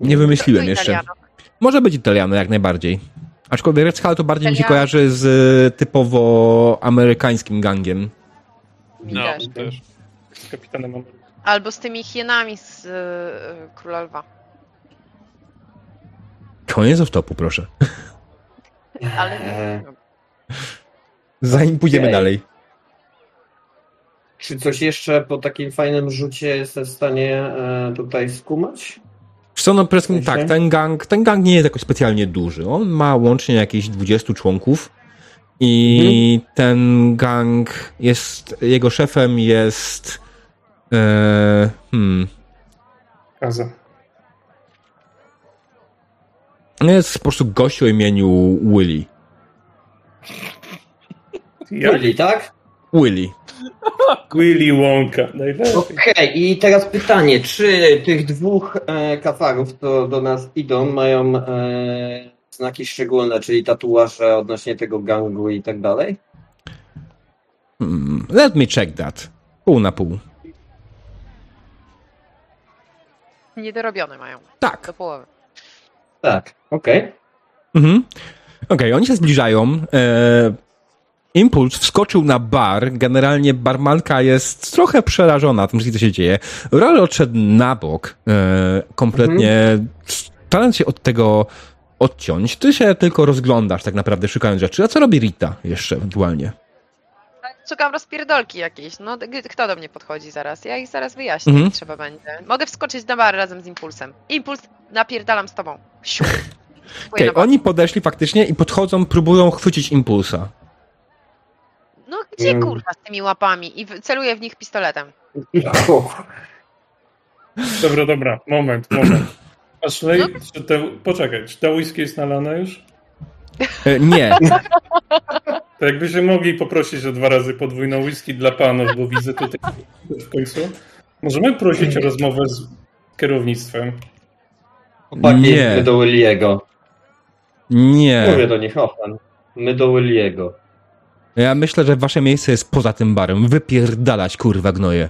Nie wymyśliłem jeszcze. Może być Italiano jak najbardziej. Aczkolwiek Red Skull to bardziej mi się kojarzy z y, typowo amerykańskim gangiem. no, Też. też. Z kapitanem Ameryki. Albo z tymi hienami z y, Króla Lwa. Koniec off-topu, proszę. Ale E, Zanim pójdziemy Okej. dalej. Czy coś jeszcze po takim fajnym rzucie jestem w stanie e, tutaj skumać? Co, no tak, ten gang, ten gang nie jest jakoś specjalnie duży. On ma łącznie jakieś 20 członków i ten gang jest, jego szefem jest e, hmm, Kaza. jest po prostu gościu o imieniu Willy. Jak? Willy, tak? Willy. Willy Wonka. Najlepiej. Okej, i teraz pytanie, czy tych dwóch e, kafarów, co do nas idą, mają e, znaki szczególne, czyli tatuaże odnośnie tego gangu i tak dalej? Hmm, let me check that. Pół na pół. niedorobione mają. Tak. Do połowy. Tak, okej. Mhm. Okej, oni się zbliżają. E, Impuls wskoczył na bar. Generalnie barmanka jest trochę przerażona tym, co się dzieje. Rory odszedł na bok, e, kompletnie starając się od tego odciąć. Ty się tylko rozglądasz tak naprawdę, szukając rzeczy. A co robi Rita jeszcze ewentualnie? Szukam rozpierdolki jakiejś. No, kto do mnie podchodzi zaraz? Ja ich zaraz wyjaśnię, Mhm. jak trzeba będzie. Mogę wskoczyć na bar razem z Impulsem. Impuls, napierdalam z tobą. Siu. Okej, bar. oni podeszli faktycznie i podchodzą, próbują chwycić impulsa. No gdzie Mm. kurwa z tymi łapami? I celuję w nich pistoletem. Dobra, dobra, moment, moment. Ashley, czy te, poczekaj, czy ta whisky jest nalana już? E, nie, To jakbyśmy mogli poprosić o dwa razy podwójną whisky dla panów, bo widzę tutaj w końcu. Możemy prosić o rozmowę z kierownictwem. Chłopaki, Nie. do Williego. Nie. Mówię do nich, Hoffman. My do Williego. Ja myślę, że wasze miejsce jest poza tym barem. Wypierdalać, kurwa, gnoje.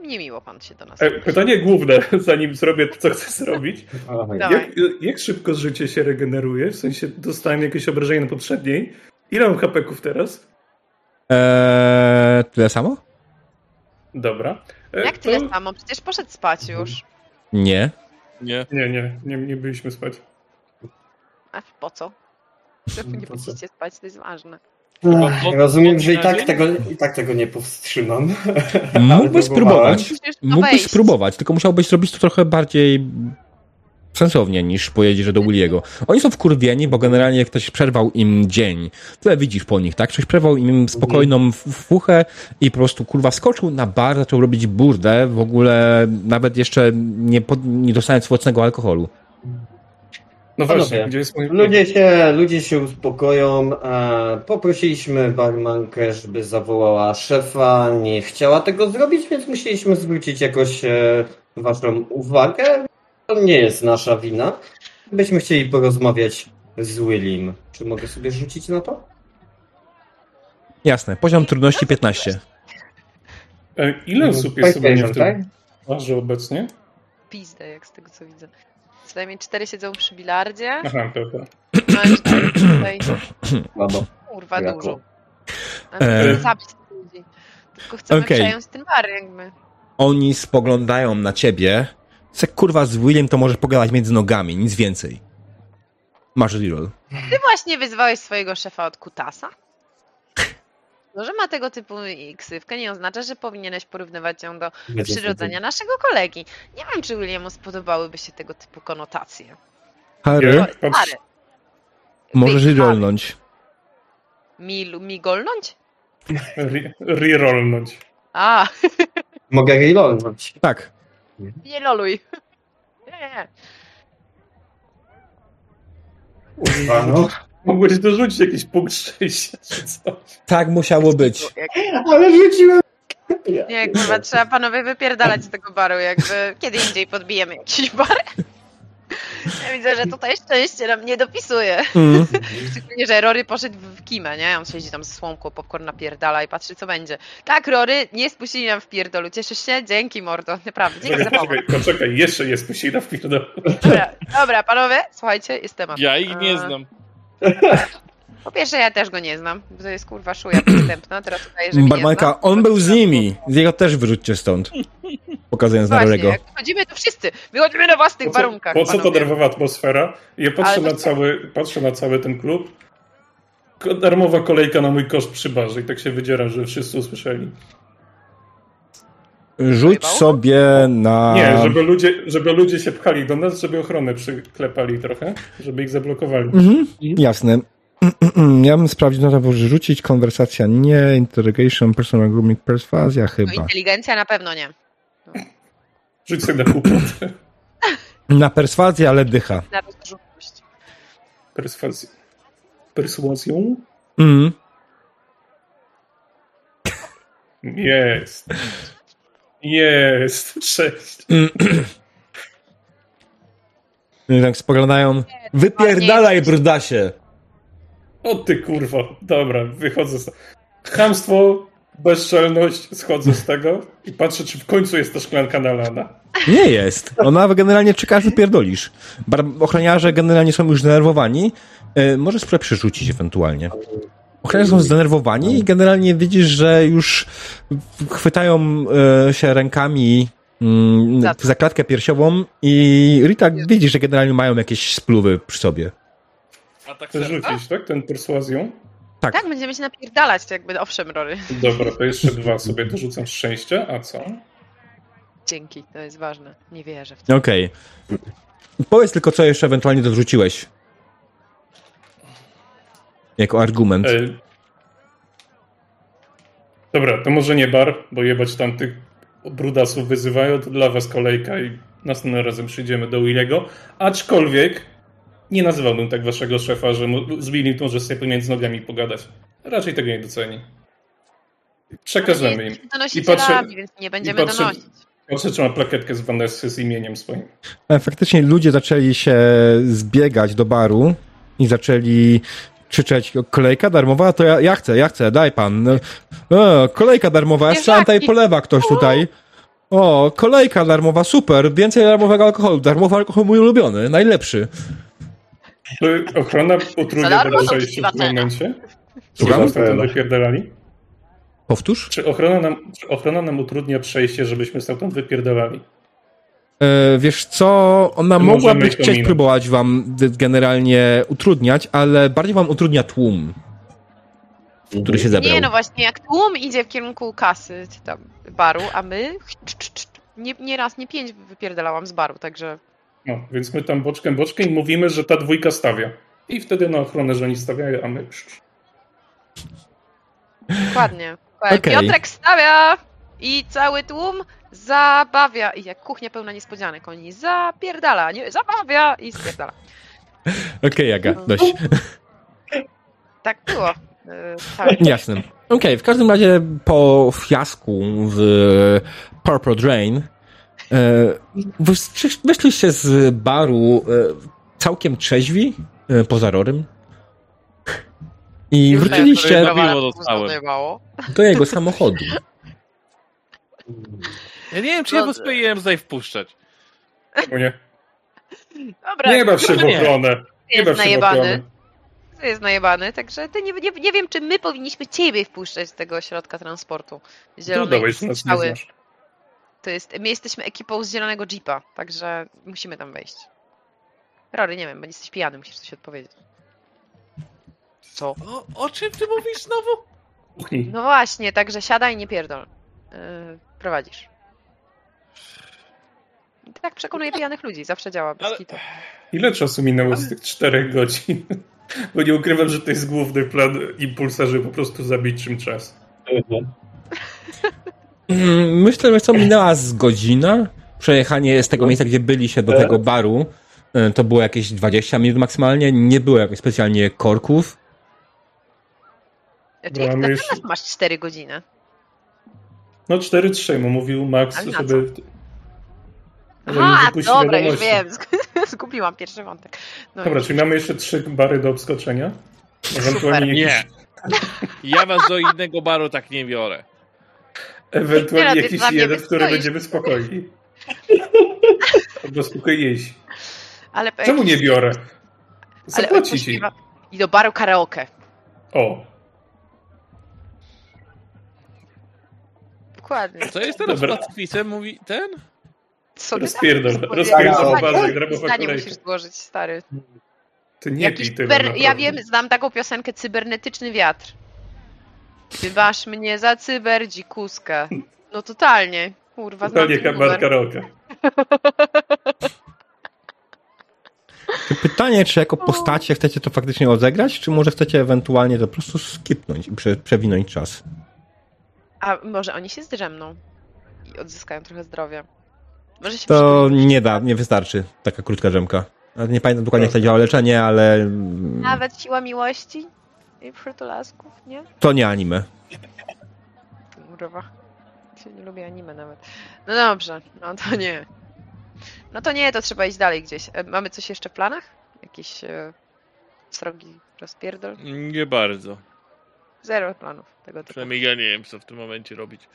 Niemiło pan się do nas. E, Pytanie główne, zanim zrobię to, co chcę zrobić. Jak, jak szybko życie się regeneruje? W sensie dostałem jakieś obrażenie na poprzedniej. Ile mam hapeków teraz? Eee, tyle samo? Dobra. E, Jak to- tyle samo? Przecież poszedł spać już. Nie. Nie. Nie, nie, nie, nie byliśmy spać. A po co? Czemu nie Po co? będziecie spać? To jest ważne. Ech, Rozumiem, że i tak, tego, i tak tego nie powstrzymam. Mógłbyś próbowałem. spróbować. Musisz to Mógłbyś wejść. spróbować, tylko musiałbyś zrobić to trochę bardziej sensownie niż pojedziesz do Williego. Oni są wkurwieni, bo generalnie ktoś przerwał im dzień. Tyle widzisz po nich, tak? Ktoś przerwał im spokojną f- fuchę i po prostu kurwa skoczył na bar, zaczął robić burdę, w ogóle nawet jeszcze nie, pod, nie dostając własnego alkoholu. No właśnie, gdzie jest mój... Ludzie się, ludzie się uspokoją. E, poprosiliśmy barmankę, żeby zawołała szefa. Nie chciała tego zrobić, więc musieliśmy zwrócić jakoś e, waszą uwagę. To nie jest nasza wina. Byśmy chcieli porozmawiać z Willim. Czy mogę sobie rzucić na to? Jasne, poziom trudności 15. E, Ile osób jest sobie w tak? tym barze obecnie? Pizdę, jak z tego co widzę. Co najmniej cztery siedzą przy bilardzie, Aha, dobra. a cztery tutaj. Kurwa, Jako. dużo. E. chcemy zabić ludzi. Tylko chcemy Okej. przejąć ten bar jakby. Oni spoglądają na ciebie. Se kurwa z Willem to możesz pogadać między nogami, nic więcej. Masz reroll. Ty właśnie wyzwałeś swojego szefa od kutasa? To, że ma tego typu ksywkę nie oznacza, że powinieneś porównywać ją do przyrodzenia naszego kolegi. Nie wiem, czy Williamu spodobałyby się tego typu konotacje. Harry. Harry. możesz Wy- rerollnąć. Mi, mi golnąć? Re- Rerollnąć. A, Mogę reloadnąć. Tak. Nie loluj. Nie, nie. Kurwa, no. Mogłeś dorzucić jakiś punkt szczęścia czy coś. Tak musiało być. Ale rzuciłem. nie, kurwa, trzeba panowie wypierdalać z tego baru, jakby kiedy indziej podbijemy jakiś bar. Ja widzę, że tutaj szczęście nam nie dopisuje. Mm. Szczególnie, że Rory poszedł w kimę, nie? On siedzi tam z słomką, popcorn napierdala i patrzy, co będzie. Tak, Rory, nie spuścili nam w pierdolu. Cieszysz się? Dzięki, mordo. Naprawdę, dzięki za Poczekaj, pomoc. poczekaj, poczekaj, jeszcze jest puścina w pierdol. Dobra, dobra, panowie, słuchajcie, jest temat. Ja ich nie A, znam. Po pierwsze, ja też go nie znam, bo to jest kurwa szuja przystępna. Teraz tutaj, że Barmanka, on był z nimi. Z jego też wyrzućcie stąd. Pokazując na Właśnie, Rorego. jak wchodzimy tu wszyscy. Wychodzimy na własnych Po co, warunkach, po co ta nerwowa atmosfera? Ja patrzę Ale na, to- cały, patrzę na cały ten klub. Darmowa kolejka na mój koszt przy barze i tak się wydzieram, że wszyscy usłyszeli. Rzuć sobie na... Nie, żeby ludzie, żeby ludzie się pchali do nas, żeby ochronę przyklepali trochę, żeby ich zablokowali. Mhm, jasne. Ja bym sprawdził, no to może rzucić konwersacja nie, interrogation, personal grooming, perswazja No, chyba. inteligencja na pewno nie. Rzuć sobie na kłopot. Na perswazję, ale dycha. Na rozrzutność. Perswazję. Perswazją? Mm. Jest. Jest. Sześć. I tak spoglądają. Wypierdalaj, brudasie! O ty kurwa. Dobra, wychodzę. z- Chamstwo bezczelność, schodzę z tego i patrzę, czy w końcu jest ta szklanka nalana. Nie jest. Ona generalnie czeka, aż wypierdolisz. Bar- ochroniarze generalnie są już zdenerwowani. E, możesz spróbować przerzucić ewentualnie. Ochroniarze są zdenerwowani i generalnie widzisz, że już chwytają e, się rękami mm, za klatkę piersiową i Rita widzi, że generalnie mają jakieś spluwy przy sobie. A tak Chcesz rzucić, tak? Ten perswazją? Tak. Tak, będziemy się napierdalać, to jakby owszem, Rory. Dobra, to jeszcze dwa sobie dorzucam szczęścia, a co? Dzięki, to jest ważne. Nie wierzę w to. Okej. Powiedz tylko, co jeszcze ewentualnie dorzuciłeś. Jako argument. E... Dobra, to może nie bar, bo jebać tamtych brudasów wyzywają, to dla was kolejka i następnym razem przyjdziemy do Williego. Aczkolwiek nie nazywałbym tak waszego szefa, że z Willim to może sobie pomiędzy nogami pogadać. Raczej tego nie doceni. Przekażemy im. Donosicielami, patrzę- więc nie będziemy patrzę- donosić. Patrzę, czy ma plakietkę z Vanessy z imieniem swoim. E, Faktycznie ludzie zaczęli się zbiegać do baru i zaczęli krzyczeć kolejka darmowa, to ja, ja chcę, ja chcę, daj pan. E, kolejka darmowa, tutaj Zwierzaki. polewa ktoś tutaj. O, kolejka darmowa, super, więcej darmowego alkoholu. Darmowy alkohol mój ulubiony, najlepszy. To Ochrona utrudnia nam to przejście w tym momencie. Czy Słucham? tam wypierdalali? Powtórz? Czy ochrona, nam, czy ochrona nam utrudnia przejście, żebyśmy stamtąd wypierdalali? E, wiesz co, ona Możemy mogłaby chcieć próbować wam generalnie utrudniać, ale bardziej wam utrudnia tłum, który się zebrał. Nie, no właśnie, jak tłum idzie w kierunku kasy, czy tam baru, a my nie, nie raz, nie pięć wypierdalałam z baru, także No, więc my tam boczkiem, boczkiem i mówimy, że ta dwójka stawia. I wtedy na ochronę, że oni stawiają, a my... dokładnie. Okej. Piotrek stawia i cały tłum zabawia. I jak kuchnia pełna niespodzianek, oni zapierdala, nie, zabawia i spierdala. Okej, Jaga, dość. Tak było. Tak. Jasne. Okej, w każdym razie po fiasku w Purple Drain wyszliście z baru e, całkiem trzeźwi, e, poza Rorym. I wróciliście do jego samochodu. Ja nie wiem, czy ja was powinienem tutaj wpuszczać. O nie. Dobra, Nie baw się w nie. ochronę. Nie baw jest się w ochronę. najebany. To jest najebany, także ty nie, nie, nie wiem, czy my powinniśmy ciebie wpuszczać z tego środka transportu. Zielonej Dodałeś, że nas nie strzały. znasz. To jest, my jesteśmy ekipą z zielonego jeepa, także musimy tam wejść. Rory, nie wiem, bo jesteś pijany, musisz coś odpowiedzieć. Co? O, o czym ty mówisz znowu? Kuchni. No właśnie, także siadaj i nie pierdol. Yy, prowadzisz. I tak przekonuje pijanych ludzi, zawsze działa, bez Ale- kitu. Ile czasu minęło z tych czterech godzin? Bo nie ukrywam, że to jest główny plan impulsa, żeby po prostu zabić czym czas. Mm, Myślę, że co minęła z godzina. Przejechanie z tego miejsca, gdzie byliście do tego baru, e, to było jakieś 20 minut maksymalnie. Nie było jakoś specjalnie korków. Znaczy, No, jak na już- teraz masz 4 godziny. No 4-3, mu mówił Max, Ale żeby... Aha, dobra, już wiem. Zgubiłam pierwszy wątek. No Dobra, już. czyli mamy jeszcze trzy bary do obskoczenia? Ewentualnie Nie. jakiś, Ja was do innego baru tak nie biorę. Ewentualnie no, jakiś jeden, w którym wystoisz. będziemy spokojni. Albo spokojniejsi. Ale po Czemu nie biorę? Zapłaci ci. I do baru karaoke. O, Dokładnie. Co jest teraz Dobra. pacifistem, mówi ten? Co Rozpierdol, rozpierdol bazę, Zdanie- grabowa Zdanie kolejka. musisz złożyć, stary. ty nie Jakiś pij tego cyber... Ja wiem, znam taką piosenkę Cybernetyczny wiatr. Ty masz mnie za cyberdzikuskę. No totalnie. Kurwa, znam Totalnie ten bar numer. karaoke. Pytanie, czy jako postacie chcecie to faktycznie odegrać, czy może chcecie ewentualnie to po prostu skipnąć i prze, przewinąć czas? A może oni się zdrzemną i odzyskają trochę zdrowia. Może się To nie da, nie wystarczy taka krótka drzemka. Nie pamiętam dokładnie, jak to działa leczenie, ale Nawet siła miłości i przytulasków, nie? to nie anime. Kurwa. Nie lubię anime nawet. No dobrze, no to nie. No to nie, to trzeba iść dalej gdzieś. E, Mamy coś jeszcze w planach? Jakiś e, srogi rozpierdol? Nie bardzo. Zero planów tego typu. Przynajmniej ja nie wiem, co w tym momencie robić.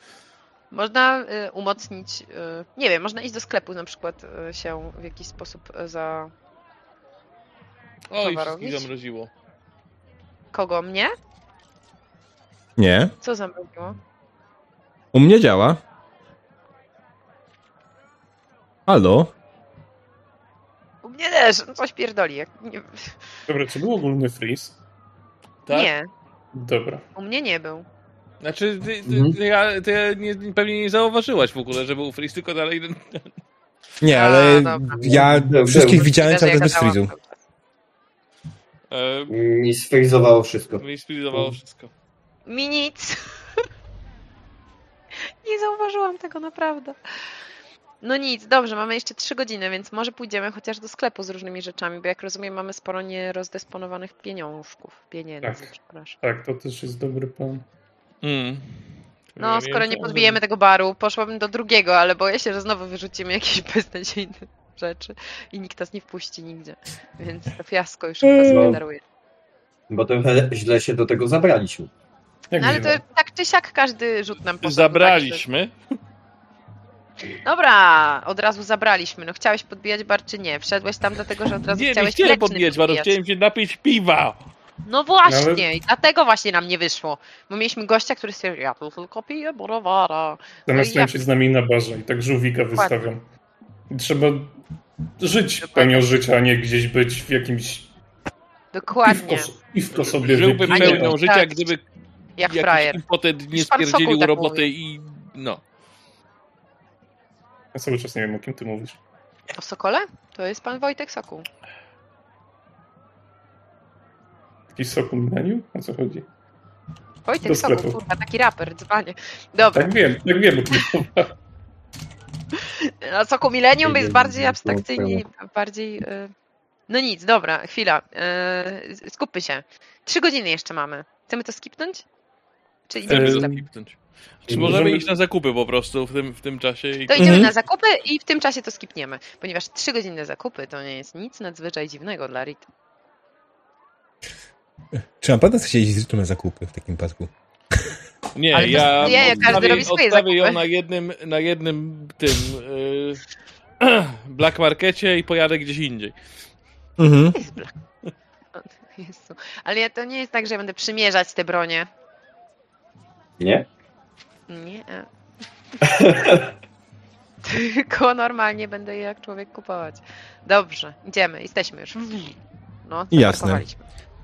Można y, umocnić, y, nie wiem, można iść do sklepu na przykład y, się w jakiś sposób y, za O, i wszystkich zamroziło. Kogo? Mnie? Nie. Co zamroziło? U mnie działa. Halo? U mnie też, no coś pierdoli. Jak nie, Dobra, czy był ogólny freeze? Tak? nie, Dobra. u mnie nie był. Znaczy, ty, ty, Mhm. ty, ja, ty nie, pewnie nie zauważyłaś w ogóle, że był freeze, tylko dalej... Nie, A, ale dobra. ja wszystkich widziałem cały czas bez freezu. E, I sfrizowało wszystko. mi spiryzowało wszystko. Mi nic. nie zauważyłam tego naprawdę. No nic, dobrze, mamy jeszcze trzy godziny, więc może pójdziemy chociaż do sklepu z różnymi rzeczami, bo jak rozumiem mamy sporo nierozdysponowanych pieniążków. Pieniędzy, Tak. przepraszam. Tak, to też jest dobry plan. Mm. No, Ja skoro nie podbijemy tego baru, poszłabym do drugiego, ale boję się, że znowu wyrzucimy jakieś beznadziejne rzeczy i nikt nas nie wpuści nigdzie. Więc to fiasko już chyba sobie No. daruję. Bo trochę źle się do tego zabraliśmy. Jak No ale to tak czy siak każdy rzut nam poszedł. Zabraliśmy. Tak, Dobra, od razu zabraliśmy. No chciałeś podbijać bar czy nie? Wszedłeś tam dlatego, że od razu Nie, nie chciałeś chciałem mleczny podbijać baru, chciałem się napić piwa. No właśnie, No ale- i dlatego właśnie nam nie wyszło. Bo mieliśmy gościa, który stwierdził, ja tu tylko piję borowara. Zamiast no i tańczyć z nami na barze i tak żółwika wystawiam. I trzeba żyć pełnią życia, a nie gdzieś być w jakimś Dokładnie, piwko, sobie Żyłbym pełnią tak. życia, gdyby jak jakiś frajer. impotent nie spierdzielił Sokół tak roboty mówi. i no. Ja cały czas nie wiem, o kim ty mówisz. O Sokole? To jest pan Wojtek Sokół. Jakiś soku milenium? O co chodzi? Wojtek Sokół, kurwa, taki raper, dzwanie. Dobra, Tak wiem, tak wiem, o a Sokół Millennium jest Nie, bardziej nie, abstrakcyjny, bardziej... y, No nic, dobra, chwila. y, Skupmy się. Trzy godziny jeszcze mamy. Chcemy to skipnąć? Czy idziemy Eee, skipnąć. Czy Możemy- iść na zakupy po prostu w tym, w tym czasie? I... To idziemy Mhm. na zakupy i w tym czasie to skipniemy. Ponieważ trzy godziny zakupy to nie jest nic nadzwyczaj dziwnego dla Rit. Czy naprawdę chcecie iść z Ritą na zakupy w takim przypadku? Nie, Ale ja nie, każdy odstawię, robi swoje odstawię ją zakupy. na jednym, na jednym tym yy, black markecie i pojadę gdzieś indziej. Mhm. Jezu. Ale ja, to nie jest tak, że ja będę przymierzać te bronie. Nie? Nie. Tylko normalnie będę je jak człowiek kupować. Dobrze, idziemy, jesteśmy już. No, Jasne.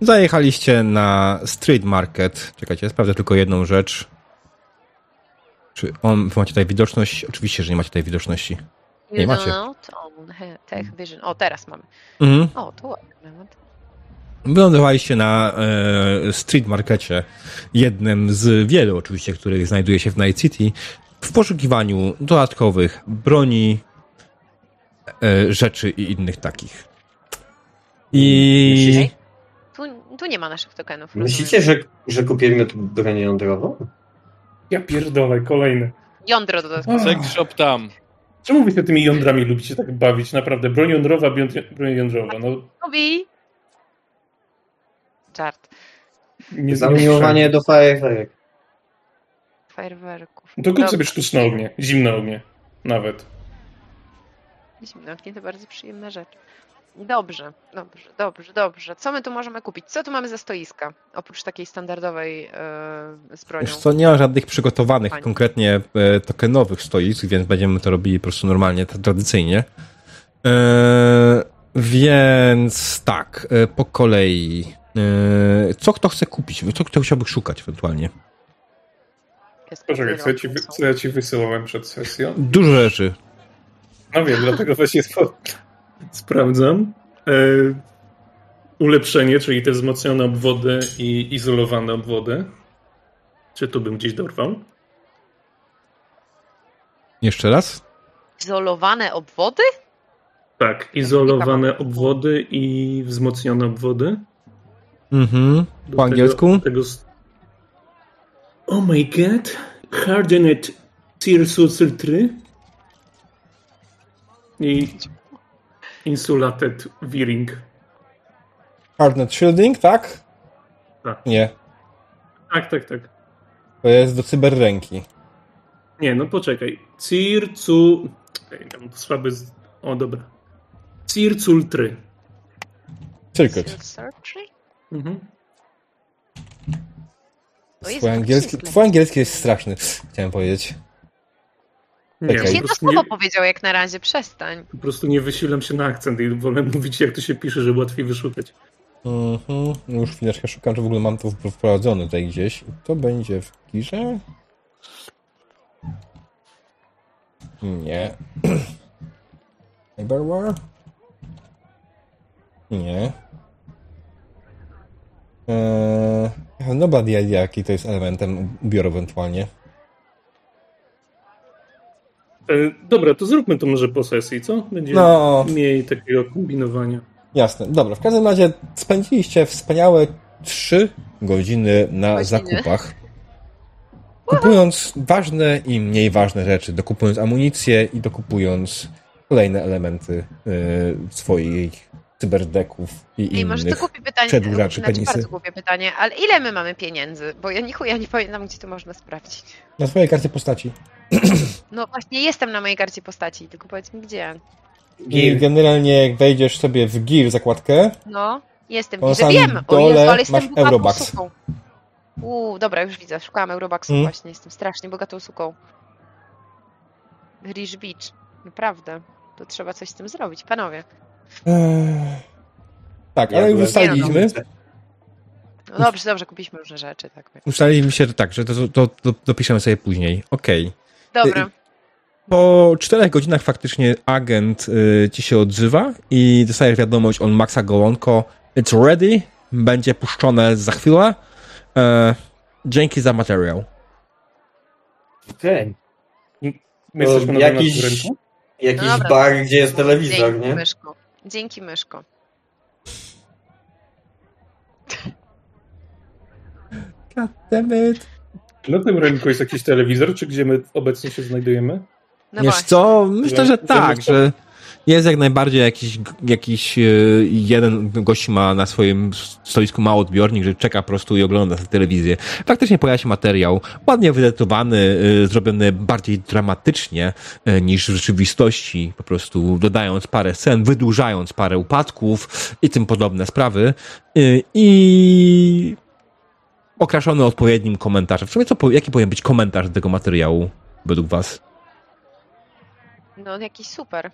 Zajechaliście na street market. Czekajcie, sprawdzę tylko jedną rzecz. Czy on, wy macie tutaj widoczność? Oczywiście, że nie macie tutaj widoczności. Nie You macie. on Tech Vision. O, teraz mamy. Mhm. O, tu ładny. Wylądowaliście na e, street markecie, jednym z wielu oczywiście, których znajduje się w Night City, w poszukiwaniu dodatkowych broni, e, rzeczy i innych takich. I Tu, nie ma naszych tokenów. myślicie że, że kupimy tu broń jądrową? Ja pierdolę, kolejny. Jądro dodatkowe. Sex shop tam. Czemu wy się tymi jądrami lubicie tak bawić? Naprawdę, broń jądrowa, broń jądrowa. No, Lubi. Żart. nie Zamiłowanie do fajerwerek. Fajerwerków. To kup sobie sztuczne ognie, zimne ognie. Nawet. Zimne ognie to bardzo przyjemna rzecz. Dobrze, dobrze, dobrze, dobrze. Co my tu możemy kupić? Co tu mamy za stoiska? Oprócz takiej standardowej e, z bronią. wiesz co, nie ma żadnych przygotowanych Fajnie. konkretnie e, tokenowych stoisk, więc będziemy to robili po prostu normalnie, tra- tradycyjnie. E, więc tak, e, po kolei. E, co kto chce kupić? Co kto chciałby szukać ewentualnie? Poczekaj, co ja, ci, co ja ci wysyłałem przed sesją? Dużo rzeczy. No wiem, dlatego właśnie sprawdzam. E, ulepszenie, czyli te wzmocnione obwody i izolowane obwody. Czy tu bym gdzieś dorwał? Jeszcze raz? Izolowane obwody? Tak, izolowane obwody i wzmocnione obwody. Mhm. Po angielsku? Tego, Oh my god. Hardened Tear 3 i Insulated Veering. Hardnet Shielding, tak? Tak. Nie. Tak, tak, tak. To jest do cyberręki. Nie, no poczekaj. Circu... Ej, mam słaby... Z... O, dobra. Circultry. Circuit. Mhm. Twój angielski, twój angielski jest straszny, chciałem powiedzieć. Nie, po, Jedno prostu słowo nie, powiedział jak na razie, przestań. po prostu nie wysilam się na akcent i wolę mówić jak to się pisze, żeby łatwiej wyszukać. Mhm. Już chwileczkę szukam, czy w ogóle mam to wprowadzone tutaj gdzieś. To będzie w girze? Nie. Cyberware? Nie. Eee, no bad idea, jaki to jest elementem ubioru ewentualnie. E, dobra, to zróbmy to może po sesji, co? Będzie No. mniej takiego kombinowania. Jasne, dobra. W każdym razie spędziliście wspaniałe trzy godziny na Godziny. zakupach. Kupując ważne i mniej ważne rzeczy, dokupując amunicję i dokupując kolejne elementy y, swoich cyberdeków i Ej, może to innych. głupie pytanie, przedłużaczy znaczy penisy. bardzo głupie pytanie, ale ile my mamy pieniędzy? Bo ja nichu, ja nie pamiętam, gdzie to można sprawdzić. Na swojej karcie postaci. No właśnie, jestem na mojej karcie postaci, tylko powiedz mi gdzie. I generalnie jak wejdziesz sobie w gear zakładkę, No, jestem, samym wiem! O dole Jezu, ale jestem masz bogatą Eurobucks. suką. Uuu, dobra, już widzę, szukałam Eurobucksów Mm. właśnie, jestem strasznie bogatą suką. Rich Beach, naprawdę. To trzeba coś z tym zrobić, panowie. Tak, ale już ustaliliśmy, No dobrze, dobrze, kupiliśmy różne rzeczy, tak. ustaliliśmy się, że tak, że to, to, to dopiszemy sobie później. Okej. Dobra, Po czterech godzinach faktycznie agent y, ci się odzywa i dostajesz wiadomość od Maxa Gołonko It's ready, będzie puszczone za chwilę. E, dzięki za materiał. Okej. My jesteśmy na jakiś- jakiś... rynku? Jakiś No dobra. bar, gdzie jest telewizor, dzięki nie? myszko. Dzięki myszko. God damn it. Na tym rynku jest jakiś telewizor, czy gdzie my obecnie się znajdujemy? No Wiesz właśnie. co, myślę, że tak, że jest jak najbardziej jakiś, jakiś e, jeden gość ma na swoim stoisku mały odbiornik, że czeka po prostu i ogląda telewizję. Faktycznie pojawia się materiał, ładnie wyedytowany, e, zrobiony bardziej dramatycznie e, niż w rzeczywistości, po prostu dodając parę scen, wydłużając parę upadków i tym podobne sprawy. I okraszony odpowiednim komentarzem. W sumie co, jaki powinien być komentarz do tego materiału według was? No jakiś super.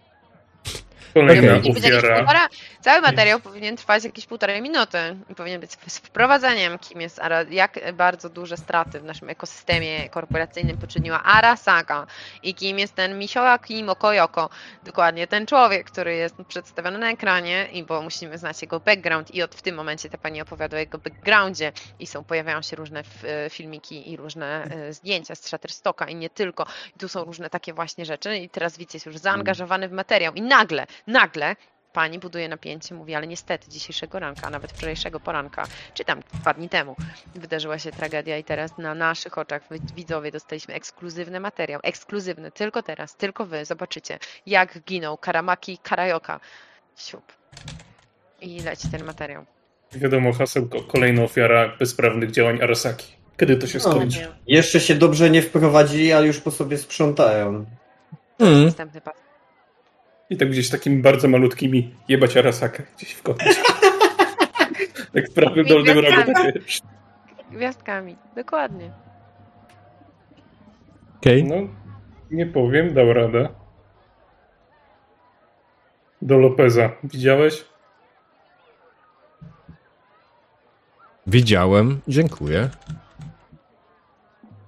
Kolejna ofiara. cały materiał powinien trwać jakieś półtorej minuty powinien być z wprowadzeniem, kim jest Ara, jak bardzo duże straty w naszym ekosystemie korporacyjnym poczyniła Arasaka i kim jest ten Misioaki Mokoyoko, dokładnie ten człowiek, który jest przedstawiony na ekranie i bo musimy znać jego background i od w tym momencie ta pani opowiada o jego backgroundzie i są, pojawiają się różne e, filmiki i różne e, zdjęcia z Shutterstocka i nie tylko. I tu są różne takie właśnie rzeczy i teraz widz jest już zaangażowany w materiał i nagle, nagle pani buduje napięcie, mówi, ale niestety dzisiejszego ranka, a nawet wczorajszego poranka, czy tam dwa dni temu, wydarzyła się tragedia i teraz na naszych oczach, widzowie, dostaliśmy ekskluzywny materiał, ekskluzywny, tylko teraz, tylko wy zobaczycie, jak ginął Karamaki Karajoka. Siup. I leci ten materiał. Wiadomo, hasełko, kolejna ofiara bezprawnych działań Arasaki. Kiedy to się No. skończy? Jeszcze się dobrze nie wprowadzili, a już po sobie sprzątają. Mm. Następny pas. I tak gdzieś takimi bardzo malutkimi jebać Arasakę gdzieś w kącie. tak w prawym dolnym rogu. Gwiazdkami, dokładnie. Okej. No, nie powiem, dał radę. Do Lopeza. Widziałeś? Widziałem, dziękuję.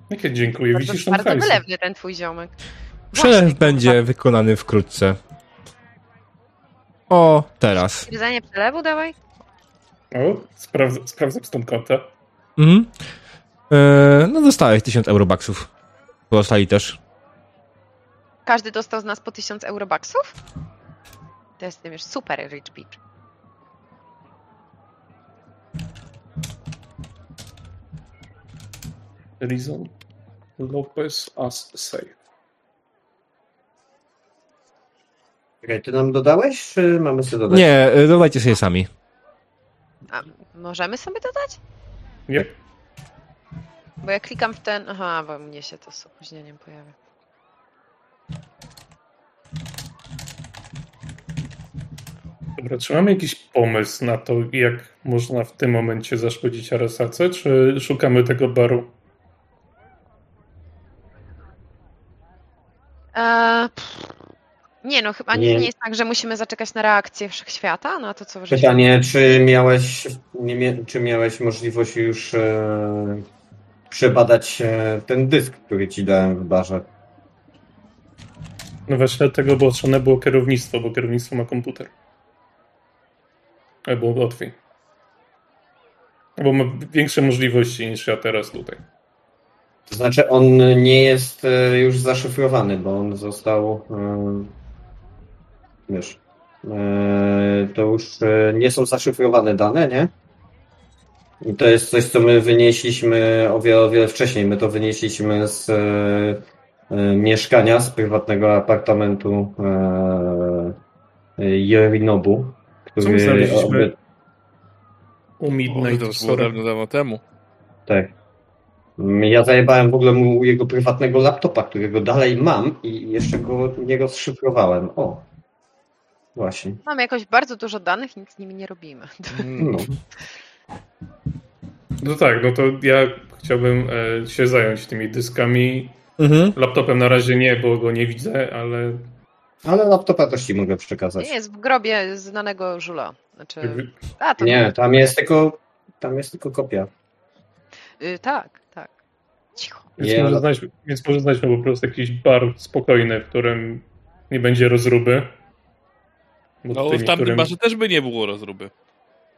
Jakie dziękuję, Bardzo, widzisz tam bardzo hajsy. wylewny ten twój ziomek. Przelew Właśnie, będzie wykonany wkrótce. O, teraz. Stwierdzenie przelewu dawaj? O, sprawdza, sprawdzam stąd konta. Mhm. E, no dostałeś 1000 eurobaksów. Pozostali też. Każdy dostał z nas po 1000 eurobaksów? To jest już super rich bitch. Reason Lopez as safe. Czekaj, ty nam dodałeś, czy mamy sobie dodać? Nie, e, dodajcie sobie sami. A możemy sobie dodać? Nie? Bo ja klikam w ten... Aha, bo mnie się to z opóźnieniem pojawia. Dobra, czy mamy jakiś pomysł na to, jak można w tym momencie zaszkodzić Arasace, czy szukamy tego baru? Eee, pff. Nie no, chyba nie. Nie. jest tak, że musimy zaczekać na reakcję wszechświata, na to, co żeśmy... Pytanie, czy miałeś, nie, czy miałeś możliwość już e, przebadać e, ten dysk, który ci dałem w barze? No właśnie dlatego, bo otrzone było kierownictwo, bo kierownictwo ma komputer. Albo łatwiej. Bo ma większe możliwości niż ja teraz tutaj. To znaczy, on nie jest e, już zaszyfrowany, bo on został. e, Wiesz. e, To już e, nie są zaszyfrowane dane, nie? I to jest coś, co my wynieśliśmy o wiele, o wiele wcześniej. My to wynieśliśmy z e, mieszkania, z prywatnego apartamentu e, Yorinobu, Co my który. znaleźliśmy? U O, Midnight to było dawno, dawno temu. Tak. Ja zajebałem w ogóle mu jego prywatnego laptopa, którego dalej mam i jeszcze go nie rozszyfrowałem. O. Właśnie. Mamy jakoś bardzo dużo danych i nic z nimi nie robimy. Mm. No. No tak, no to ja chciałbym e, się zająć tymi dyskami. Mhm. Laptopem na razie nie, bo go nie widzę, ale Ale laptopa też ci mogę przekazać. Nie jest w grobie znanego żula. Znaczy... A, to Nie, tam jest tylko. Tam jest tylko kopia. Y, tak, tak. Cicho. Więc, Nie, może ale- znajdźmy, więc może znajdźmy po prostu jakiś bar spokojny, w którym nie będzie rozruby. No, w tamtym barze też by nie było rozruby.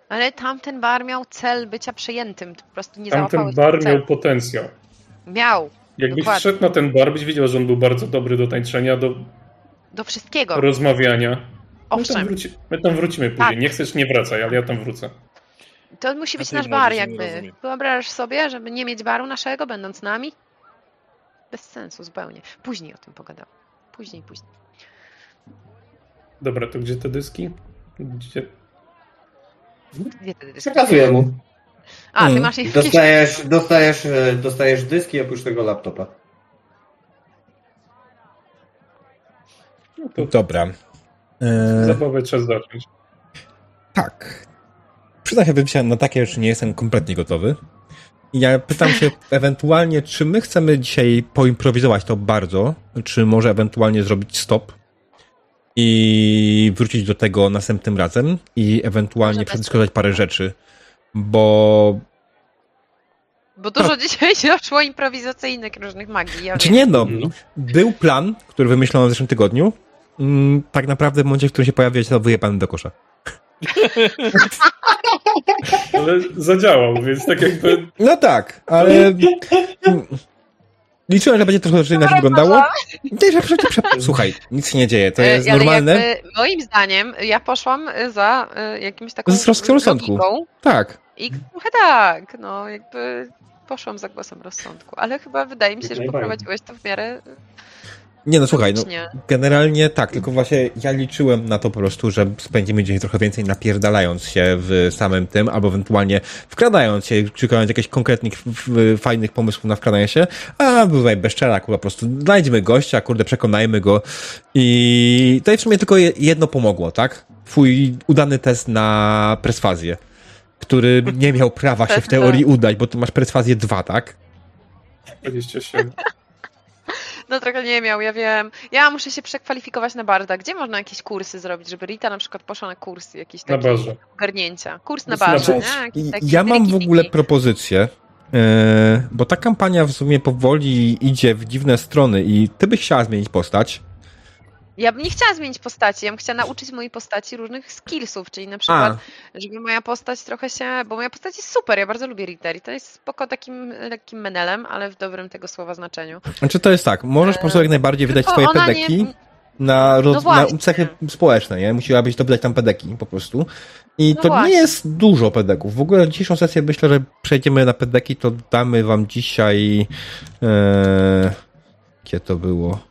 Ale tamten bar miał cel bycia przejętym. Ty po prostu nie Tamten bar miał potencjał. Miał. Jakbyś Dokładnie. wszedł na ten bar, byś wiedział, że on był bardzo dobry do tańczenia, do Do wszystkiego. rozmawiania. My tam, Owszem. wróci, my tam wrócimy później. Tak. Nie chcesz, nie wracaj, ale ja tam wrócę. To musi być nasz bar jakby. Wyobrażasz sobie, żeby nie mieć baru naszego, będąc nami? Bez sensu zupełnie. Później o tym pogadam. Później, później. Dobra, to gdzie te dyski? Gdzie... Gdzie te dyski? Przekazuję mu. A, ty Mm. masz ich Dostajesz, dostajesz, e, dostajesz dyski oprócz tego laptopa. No to Dobra. E, zabawę trzeba zacząć. tak. Przyznam się, na takie rzeczy nie jestem kompletnie gotowy. Ja pytam się ewentualnie, czy my chcemy dzisiaj poimprowizować to bardzo, czy może ewentualnie zrobić stop i wrócić do tego następnym razem i ewentualnie przedyskutować parę rzeczy, bo Bo dużo dzisiaj się doszło improwizacyjnych różnych magii. Ja Znaczy wiem. nie no, No. był plan, który wymyślono w zeszłym tygodniu. Mm, tak naprawdę w momencie, w którym się pojawił, to wyjebany do kosza. Ale zadziałał, więc tak jakby No tak, ale... Liczyłem, że będzie trochę inaczej wyglądało. Nie, że przecież, prze... Słuchaj, nic się nie dzieje, to E, jest ale normalne. Jakby, moim zdaniem, ja poszłam e, za e, jakimś taką Z roz- rozsądku. logiką Tak. I trochę tak, no jakby poszłam za głosem rozsądku, ale chyba wydaje mi się, że poprowadziłeś to w miarę Nie no, słuchaj, no, generalnie tak, tylko właśnie ja liczyłem na to po prostu, że spędzimy dzień trochę więcej napierdalając się w samym tym, albo ewentualnie wkradając się, szukając jakichś konkretnych, fajnych pomysłów na wkradanie się, a tutaj bezczela, kurwa, po prostu znajdźmy gościa, kurde, przekonajmy go i tutaj w sumie tylko je- jedno pomogło, tak? Twój udany test na perswazję, który nie miał prawa się w teorii udać, bo ty masz perswazję 2, tak? 27. No trochę nie miał, ja wiem. Ja muszę się przekwalifikować na barda. Gdzie można jakieś kursy zrobić, żeby Rita na przykład poszła na kursy jakieś Na takie barze. ogarnięcia? Kurs na na barze, barze. nie? Jakiś I- taki Ja mam w ogóle propozycję, e, bo ta kampania w sumie powoli idzie w dziwne strony i ty byś chciała zmienić postać. Ja bym nie chciała zmienić postaci, ja bym chciała nauczyć mojej postaci różnych skillsów, czyli na przykład, żeby moja postać trochę się, bo moja postać jest super, ja bardzo lubię Rita. Rita jest spoko takim lekkim menelem, ale w dobrym tego słowa znaczeniu. Znaczy to jest tak, możesz po prostu jak najbardziej wydać Tylko swoje pedeki nie- na, roz, No na cechy społeczne, nie? Musiałabyś to wydać tam pedeki po prostu. I No to właśnie. nie jest dużo pedeków. W ogóle dzisiejszą sesję myślę, że przejdziemy na pedeki, to damy wam dzisiaj e, jakie to było?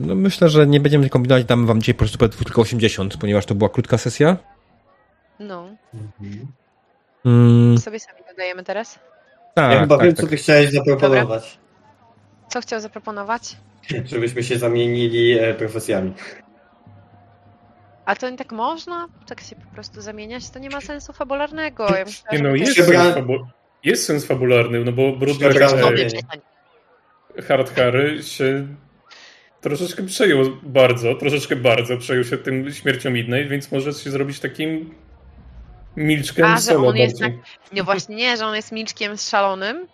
No myślę, że nie będziemy kombinować, damy wam dzisiaj po prostu tylko 80, ponieważ to była krótka sesja. No, Mm, sobie sami dodajemy teraz. Tak, ja chyba tak, wiem, tak. co ty chciałeś zaproponować. Co chciał zaproponować? Żebyśmy się zamienili e, profesjami. A to nie tak można? Tak się po prostu zamieniać? To nie ma sensu fabularnego. Ja myślałam, Nie no, jest sens, fabu- jest sens fabularny, no bo brudne Przebrane- Dobry, nie. przestań. Hard Harry się troszeczkę przejął bardzo, troszeczkę bardzo przejął się tym śmiercią Midnight, więc może się zrobić takim milczkiem A, że on jest bardziej. Nie, właśnie nie, że on jest milczkiem szalonym,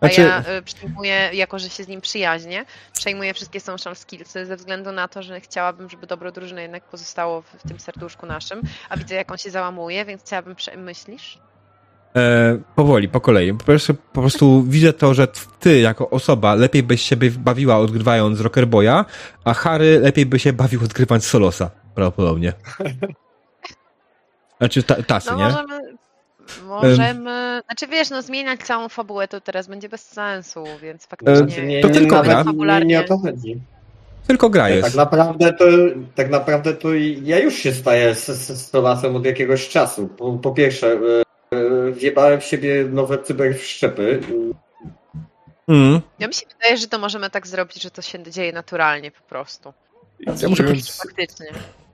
a Znaczy- ja y, przyjmuję, jako że się z nim przyjaźnię, przejmuję wszystkie social skillsy ze względu na to, że chciałabym, żeby dobro drużyny jednak pozostało w, w tym serduszku naszym, a widzę jak on się załamuje, więc chciałabym, myślisz? E, powoli, po kolei. Po prostu, po prostu widzę to, że ty jako osoba lepiej byś siebie bawiła odgrywając Rockerboya, a Harry lepiej by się bawił odgrywając Solosa. Prawdopodobnie. Znaczy ta, tasy, No nie? możemy, możemy, znaczy wiesz, no zmieniać całą fabułę to teraz będzie bez sensu, więc faktycznie... Znaczy, nie, To nie, tylko gra. nie, Fabularnie. nie o to chodzi. Tylko gra Tak jest. naprawdę to, tak naprawdę to ja już się staję z, z, z od jakiegoś czasu. Po, po pierwsze, e, wjebałem w siebie nowe cyberwszczepy. Mm. Ja mi się wydaje, że to możemy tak zrobić, że to się dzieje naturalnie po prostu. Ja muszę Cytując, Faktycznie.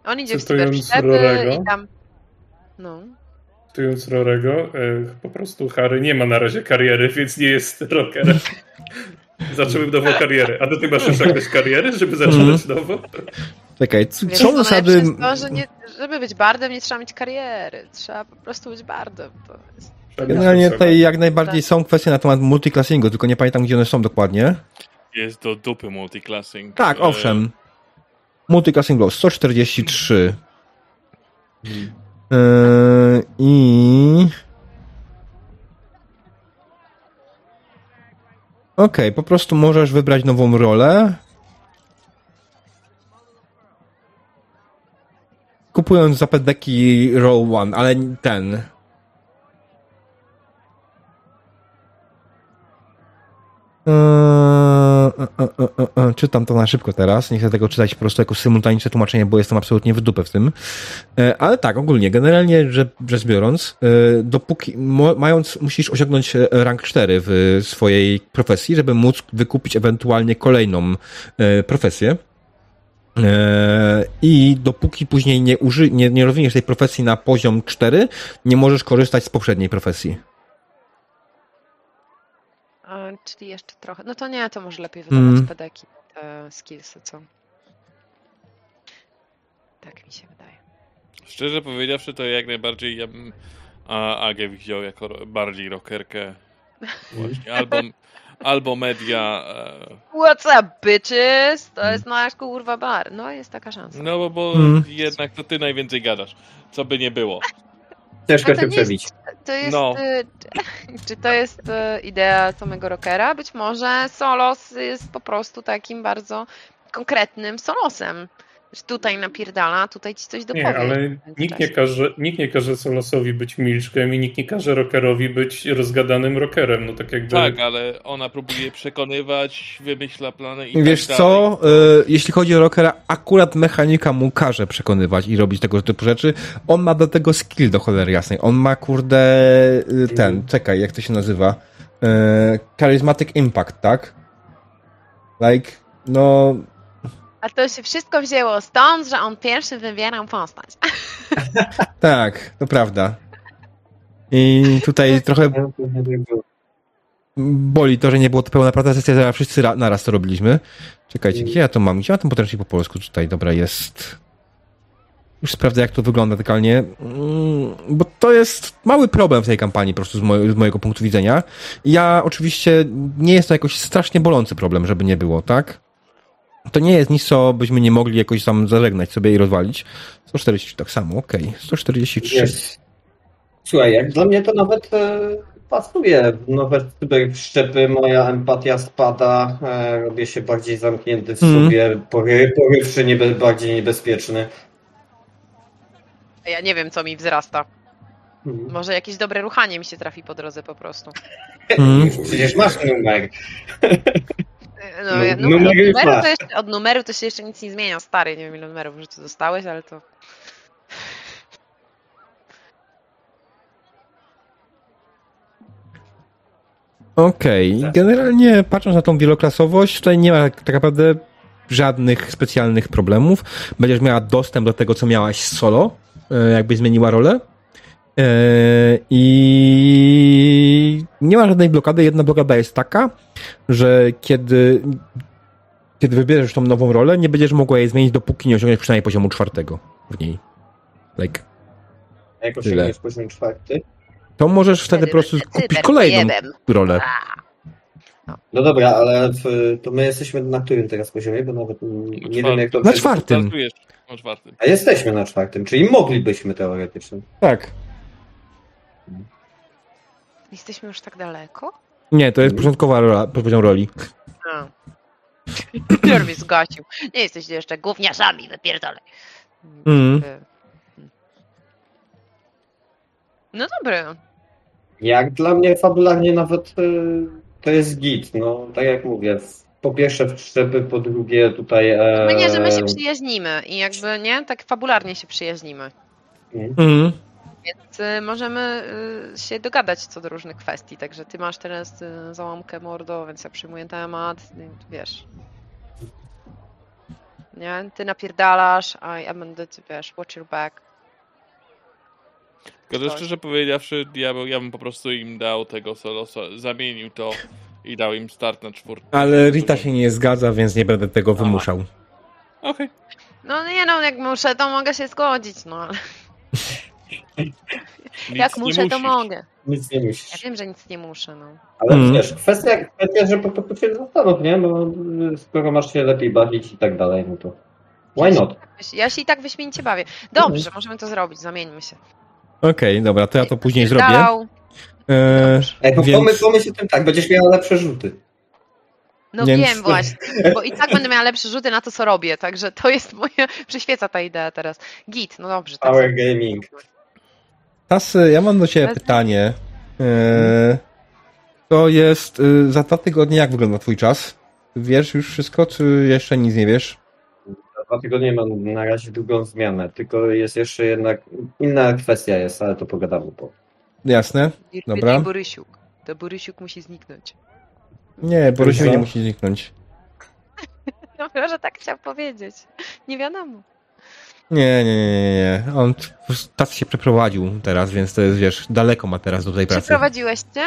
On idzie w cyberszczepy Rorego. i tam... No. cytując Rorego, e, po prostu Harry nie ma na razie kariery, więc nie jest rockerem. Zacząłem nową karierę. A do ty masz jeszcze jakąś karierę, żeby zaczynać nowo? Czekaj, c- Wiesz, są to zasady... to, że nie, żeby być bardem nie trzeba mieć kariery. Trzeba po prostu być bardem. To jest... Generalnie tutaj jak najbardziej są kwestie na temat multiclassingu, tylko nie pamiętam, gdzie one są dokładnie. Jest do dupy multiclassing. Tak, E, owszem. Multiclassing Loss 143. Yy, I... Okej, po prostu możesz wybrać nową rolę. Kupując za pedeki Roll One, ale ten. Eee, e, e, e, e, Czytam to na szybko teraz. Nie chcę tego czytać po prostu jako symultaniczne tłumaczenie, bo jestem absolutnie w dupę w tym. E, Ale tak, ogólnie, generalnie rzecz, rzecz biorąc, e, dopóki, mając, musisz osiągnąć e, rank 4 w swojej profesji, żeby móc wykupić ewentualnie kolejną e, profesję. E, I dopóki później nie, uży, nie, nie rozwiniesz tej profesji na poziom 4, nie możesz korzystać z poprzedniej profesji. A, czyli jeszcze trochę. No to nie, to może lepiej wydawać Mm. pedeki, te skillsy, co? Tak mi się wydaje. Szczerze powiedziawszy, to jak najbardziej ja bym a, Agę widział jako bardziej rockerkę. Właśnie. Albo, albo media. E, What's up, bitches? To jest nasz kurwa bar. No, jest taka szansa. no bo, bo Mm. jednak to ty najwięcej gadasz. Co by nie było. Ciężko się przebić. To jest, No. y, czy to jest y, idea samego rockera? Być może Solos jest po prostu takim bardzo konkretnym Solosem. Że tutaj napierdala, tutaj ci coś dopowie. Nie, ale nikt nie, każe, nikt nie każe Solosowi być milczkiem i nikt nie każe rockerowi być rozgadanym rockerem. No tak jakby... Tak, ale ona próbuje przekonywać, wymyśla plany i Wiesz tak co, dalej. y, jeśli chodzi o rockera, akurat mechanika mu każe przekonywać i robić tego typu rzeczy. On ma do tego skill do cholery jasnej. On ma, kurde, y, ten, czekaj, jak to się nazywa? Y, charismatic Impact, tak? Like, no, A to się wszystko wzięło stąd, że on pierwszy wybierał postać. tak, to prawda. I tutaj trochę boli to, że nie było to pełna prawda sesja, że wszyscy ra- naraz to robiliśmy. Czekajcie, gdzie ja to mam? Gdzie ja to potrafię po polsku tutaj? Dobra, jest. Już sprawdzę, jak to wygląda totalnie. Mm, Bo to jest mały problem w tej kampanii, po prostu z, moje, z mojego punktu widzenia. Ja oczywiście nie jest to jakoś strasznie bolący problem, żeby nie było, tak? To nie jest nic, co byśmy nie mogli jakoś tam zażegnać sobie i rozwalić. 140 tak samo, okej. 143. Jest. Słuchaj, jak dla mnie to nawet e, pasuje. Nowe cyberszczepy, moja empatia spada, e, robię się bardziej zamknięty w Mhm. sobie, pory, niebe, bardziej niebezpieczny. Ja nie wiem, co mi wzrasta. Mhm. Może jakieś dobre ruchanie mi się trafi po drodze po prostu. Mm. Przecież masz numer. No, Nu- ja, numer numer, od, już numeru to jeszcze, od numeru to się jeszcze nic nie zmienia, stary. Nie wiem, ile numerów w życiu dostałeś, ale to... Okej, Tak. generalnie patrząc na tą wieloklasowość, tutaj nie ma tak naprawdę żadnych specjalnych problemów. Będziesz miała dostęp do tego, co miałaś solo, e, jakbyś zmieniła rolę. E, I nie ma żadnej blokady. Jedna blokada jest taka, że kiedy, kiedy wybierzesz tą nową rolę, nie będziesz mogła jej zmienić, dopóki nie osiągniesz przynajmniej poziomu czwartego w niej. Like, Jak Tyle. osiągniesz poziom czwarty? to możesz wtedy po prostu kupić kolejną rolę. No dobra, ale w, to my jesteśmy na którym teraz poziomie, bo nawet nie wiem jak to... Na czwartym. Na czwartym. A jesteśmy na czwartym, czyli moglibyśmy teoretycznie. Tak. Jesteśmy już tak daleko? Nie, to jest początkowa rola, poziom roli. A. Piór mnie zgasił. Nie jesteście jeszcze gówniarzami, wypierdolę. Mm. No dobra. Jak dla mnie fabularnie nawet y, to jest git, no tak jak mówię, po pierwsze w szczepy, po drugie tutaj... E, My nie, że my się przyjaźnimy i jakby, nie? Tak fabularnie się przyjaźnimy. Mm. Więc y, możemy y, się dogadać co do różnych kwestii. Także ty masz teraz y, załamkę mordo, więc ja przyjmuję temat, wiesz. Nie? Ty napierdalasz, a ja będę, ty wiesz, watch your back. Tylko Tak. szczerze powiedziawszy, ja, bym- ja bym po prostu im dał tego solo, so- zamienił to i dał im start na czwórkę. Ale Rita się nie zgadza, więc nie będę tego wymuszał. Okej. No nie no, jak muszę, to mogę się zgodzić, no ale jak muszę, to mogę. Nic nie Ja musisz. wiem, że nic nie muszę, no. Ale Mm. wiesz, kwestia, kwestia, że po prostu się zastanów, nie? No, skoro masz się lepiej bawić i tak dalej, no to why not? Ja się i tak wyśmienicie bawię. Dobrze, możemy to zrobić, zamieńmy się. Okej, dobra, to ja to później zrobię. Dał. E, Dobrze. Ej, Więc- pomyśl, pomyśl o tym tak, będziesz miała lepsze rzuty. No Więc- wiem właśnie, bo i tak będę miała lepsze rzuty na to, co robię, także to jest moja, przyświeca ta idea teraz. Git, no dobrze. tak Power sobie- gaming. Tasy, ja mam do ciebie pytanie. E, to jest e, za dwa tygodnie, jak wygląda twój czas? Wiesz już wszystko, czy jeszcze nic nie wiesz? Za dwa tygodnie mam na razie drugą zmianę, tylko jest jeszcze jednak inna kwestia jest, ale to pogadamy po. Jasne? Dobra. Borysiuk. To Borysiuk musi zniknąć. Nie, Borysiu Co? nie musi zniknąć. No może tak chciał powiedzieć. Nie wiadomo. Nie, nie, nie, nie, nie. On t- po prostu tas się przeprowadził teraz, więc to jest, wiesz, daleko ma teraz do tej pracy. Przeprowadziłeś cię?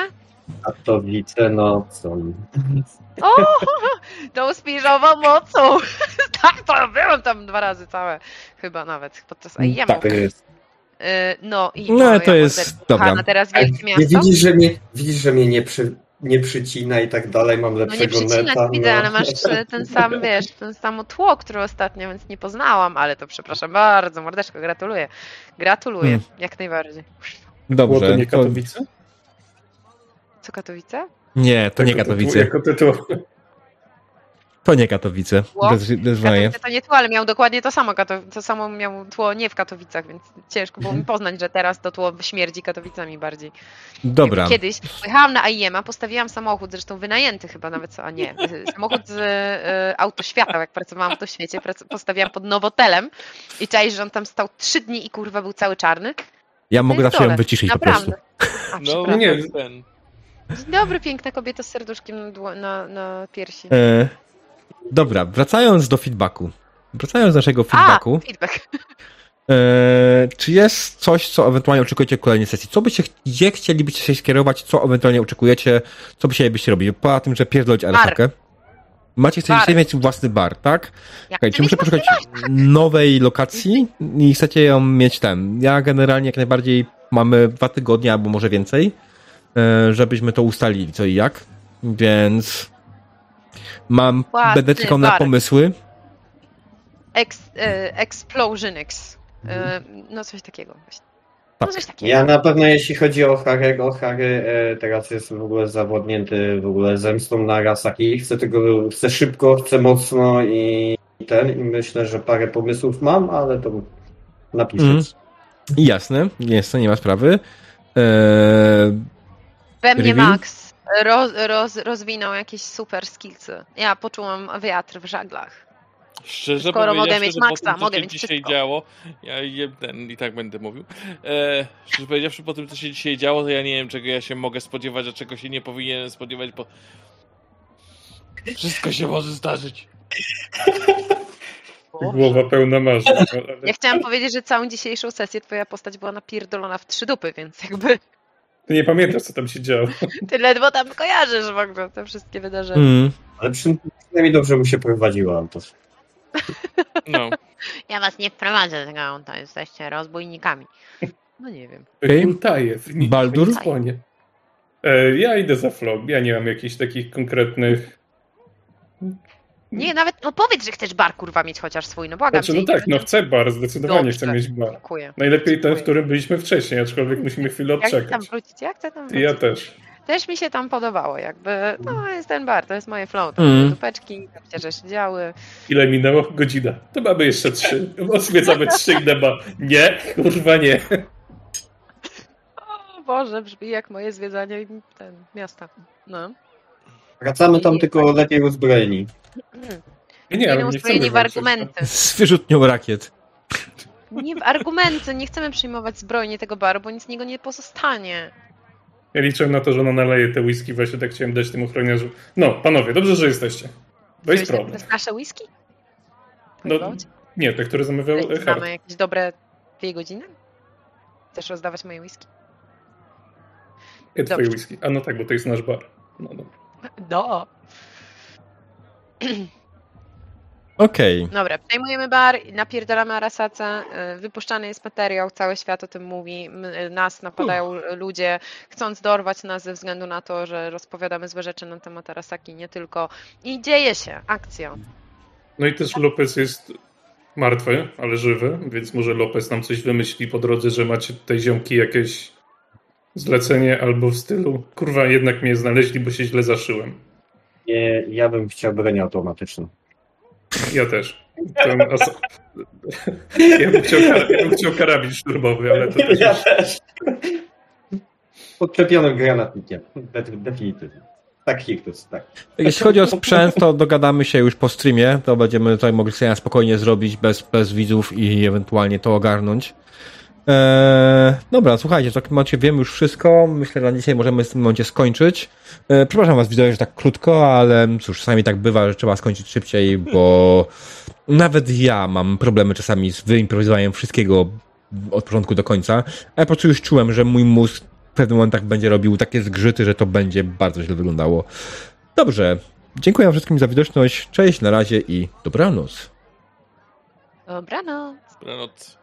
A to widzę nocą. O, tą spiżową mocą. tak, to byłem tam dwa razy całe. Chyba nawet podczas IEM. Tak. To jest. No i No, to jest- morderka dobra. kochana, teraz wielkie nie miasto. widzisz, że mnie, widzisz, że mnie nie, przy, nie przycina i tak dalej, mam No nie lepszego neta. widzę, no. ale masz e, ten sam, wiesz, ten samo tło, które ostatnio, więc nie poznałam, ale to przepraszam bardzo, mordeczko, gratuluję. Gratuluję, Hmm. jak najbardziej. Było Dobrze. to nie to- Katowice? Co Katowice? Nie, to nie Jako tytuł- Katowice. Jako tytuł. To nie Katowice. Tło? Bez, bez. Katowice to nie tło, ale miał dokładnie to samo, to samo miał tło nie w Katowicach, więc ciężko było mi poznać, że teraz to tło śmierdzi Katowicami bardziej. Dobra. Kiedyś pojechałam na IEM-a, postawiłam samochód, zresztą wynajęty chyba nawet, a nie, samochód z y, autoświata, jak pracowałam w to świecie, prac- postawiłam pod Nowotelem i czaisz, że on tam stał trzy dni i kurwa był cały czarny. Ja mogę zawsze ją wyciszyć po prostu. Naprawdę. A, No nie. nie, ten. Dzień dobry, piękna kobieta z serduszkiem na, na, na piersi. E, dobra, wracając do feedbacku. Wracając do naszego feedbacku. A, feedback. E, czy jest coś, co ewentualnie oczekujecie w kolejnej sesji? Co byście, gdzie chcielibyście się skierować? Co ewentualnie oczekujecie? Co by chcielibyście robić? Poza tym, że pierdolić Arasakę. Macie, chcecie mieć własny bar, tak? Ja chcę czy muszę poszukać nowej lokacji i chcecie ją mieć ten? Ja generalnie jak najbardziej mamy dwa tygodnie albo może więcej, e, żebyśmy to ustalili co i jak, więc mam, Własny będę czekał na pomysły. Ex, e, Explosion X. E, no coś takiego. właśnie. No Tak. coś takiego. Ja na pewno jeśli chodzi o Harego, Harry e, teraz jest w ogóle zawodnięty w ogóle zemstą na Rasaki. Chcę tego, chcę szybko, chcę mocno i i ten i myślę, że parę pomysłów mam, ale to napiszę. Mhm. Jasne, jest to, nie ma sprawy. E, We mnie? Max roz, roz, rozwinął jakieś super skillsy. Ja poczułam wiatr w żaglach. Szczerze Skoro mogę mieć maksa, tym, co mogę się mieć dzisiaj wszystko. działo, ja je, ten, i tak będę mówił. E, szczerze powiedziawszy, po tym, co się dzisiaj działo, to ja nie wiem, czego ja się mogę spodziewać, a czego się nie powinienem spodziewać, bo wszystko się może zdarzyć. Głowa pełna marzeń. ale- Ja chciałam powiedzieć, że całą dzisiejszą sesję twoja postać była napierdolona w trzy dupy, więc jakby Ty nie pamiętasz, co tam się działo. ty ledwo tam kojarzysz w ogóle te wszystkie wydarzenia. Mm. Ale przy, przynajmniej dobrze mu się prowadziło, Antos. No. Ja was nie wprowadzę tego, to jesteście rozbójnikami. No nie wiem. Kultajew. nikt Baldur? E, ja idę za Flo. Ja nie mam jakichś takich konkretnych... Nie, nawet no powiedz, że chcesz bar kurwa mieć chociaż swój, no błagam Znaczy, cię. no tak, no chcę bar, zdecydowanie Dobrze. chcę mieć bar. Dziękuję. Najlepiej ten, w Dziękuję. którym byliśmy wcześniej, aczkolwiek musimy chwilę Ja chcę tam odczekać. wrócić, ja chcę tam wrócić. ja też. Też mi się tam podobało, jakby, no jest ten bar, to jest moje flow, to Mm. dupeczki, tam się że się działy. Ile minęło? Godzina. To mamy jeszcze trzy. Odwiedzamy trzy inne Nie, kurwa nie. O Boże, brzmi jak moje zwiedzanie ten, miasta. No. Wracamy tam tylko lepiej uzbrojeni. Nie, Nie, ale nie uzbrojeni chcemy w argumenty. Z wyrzutnią rakiet. Nie w argumenty, nie chcemy przyjmować zbrojnie tego baru, bo nic z niego nie pozostanie. Ja liczę na to, że ona naleje te whisky, właśnie tak chciałem dać tym ochroniarzom. No, panowie, dobrze, że jesteście. To jest To problem. jest nasze whisky? No, nie, te, które zamawiał Hart. Mamy jakieś dobre dwie godziny? Chcesz rozdawać moje whisky? Nie twoje whisky. A no tak, bo to jest nasz bar. No, no. No. Okej. Dobra, przejmujemy bar, napierdalamy Arasace, y, wypuszczany jest materiał, cały świat o tym mówi, y, nas napadają ludzie, chcąc dorwać nas ze względu na to, że rozpowiadamy złe rzeczy na temat Arasaki, nie tylko. I dzieje się, akcja. no i też Lopez jest martwy, ale żywy, więc może Lopez nam coś wymyśli po drodze, że macie tutaj ziomki jakieś zlecenie albo w stylu kurwa, jednak mnie znaleźli, bo się źle zaszyłem. Nie, ja bym chciał broń automatyczną. Ja też. As... ja, bym chciał, ja bym chciał karabin szturmowy, ale to też Ja już... też. Podczepionym granatnikiem. De- Definitywnie. Tak, Hiktus, tak. Jeśli chodzi o sprzęt, to dogadamy się już po streamie. To będziemy tutaj mogli sobie spokojnie zrobić bez, bez widzów i ewentualnie to ogarnąć. Eee, dobra, słuchajcie, w takim momencie wiemy już wszystko. Myślę, że na dzisiaj możemy w tym momencie skończyć. Eee, przepraszam was, widzowie, że tak krótko, ale cóż, czasami tak bywa, że trzeba skończyć szybciej, bo nawet ja mam problemy czasami z wyimprowizowaniem wszystkiego od początku do końca, ale po prostu już czułem, że mój mózg w pewnych momentach będzie robił takie zgrzyty, że to będzie bardzo źle wyglądało. Dobrze. Dziękuję wam wszystkim za widoczność. Cześć, na razie i dobranoc. Dobranoc. Dobranoc.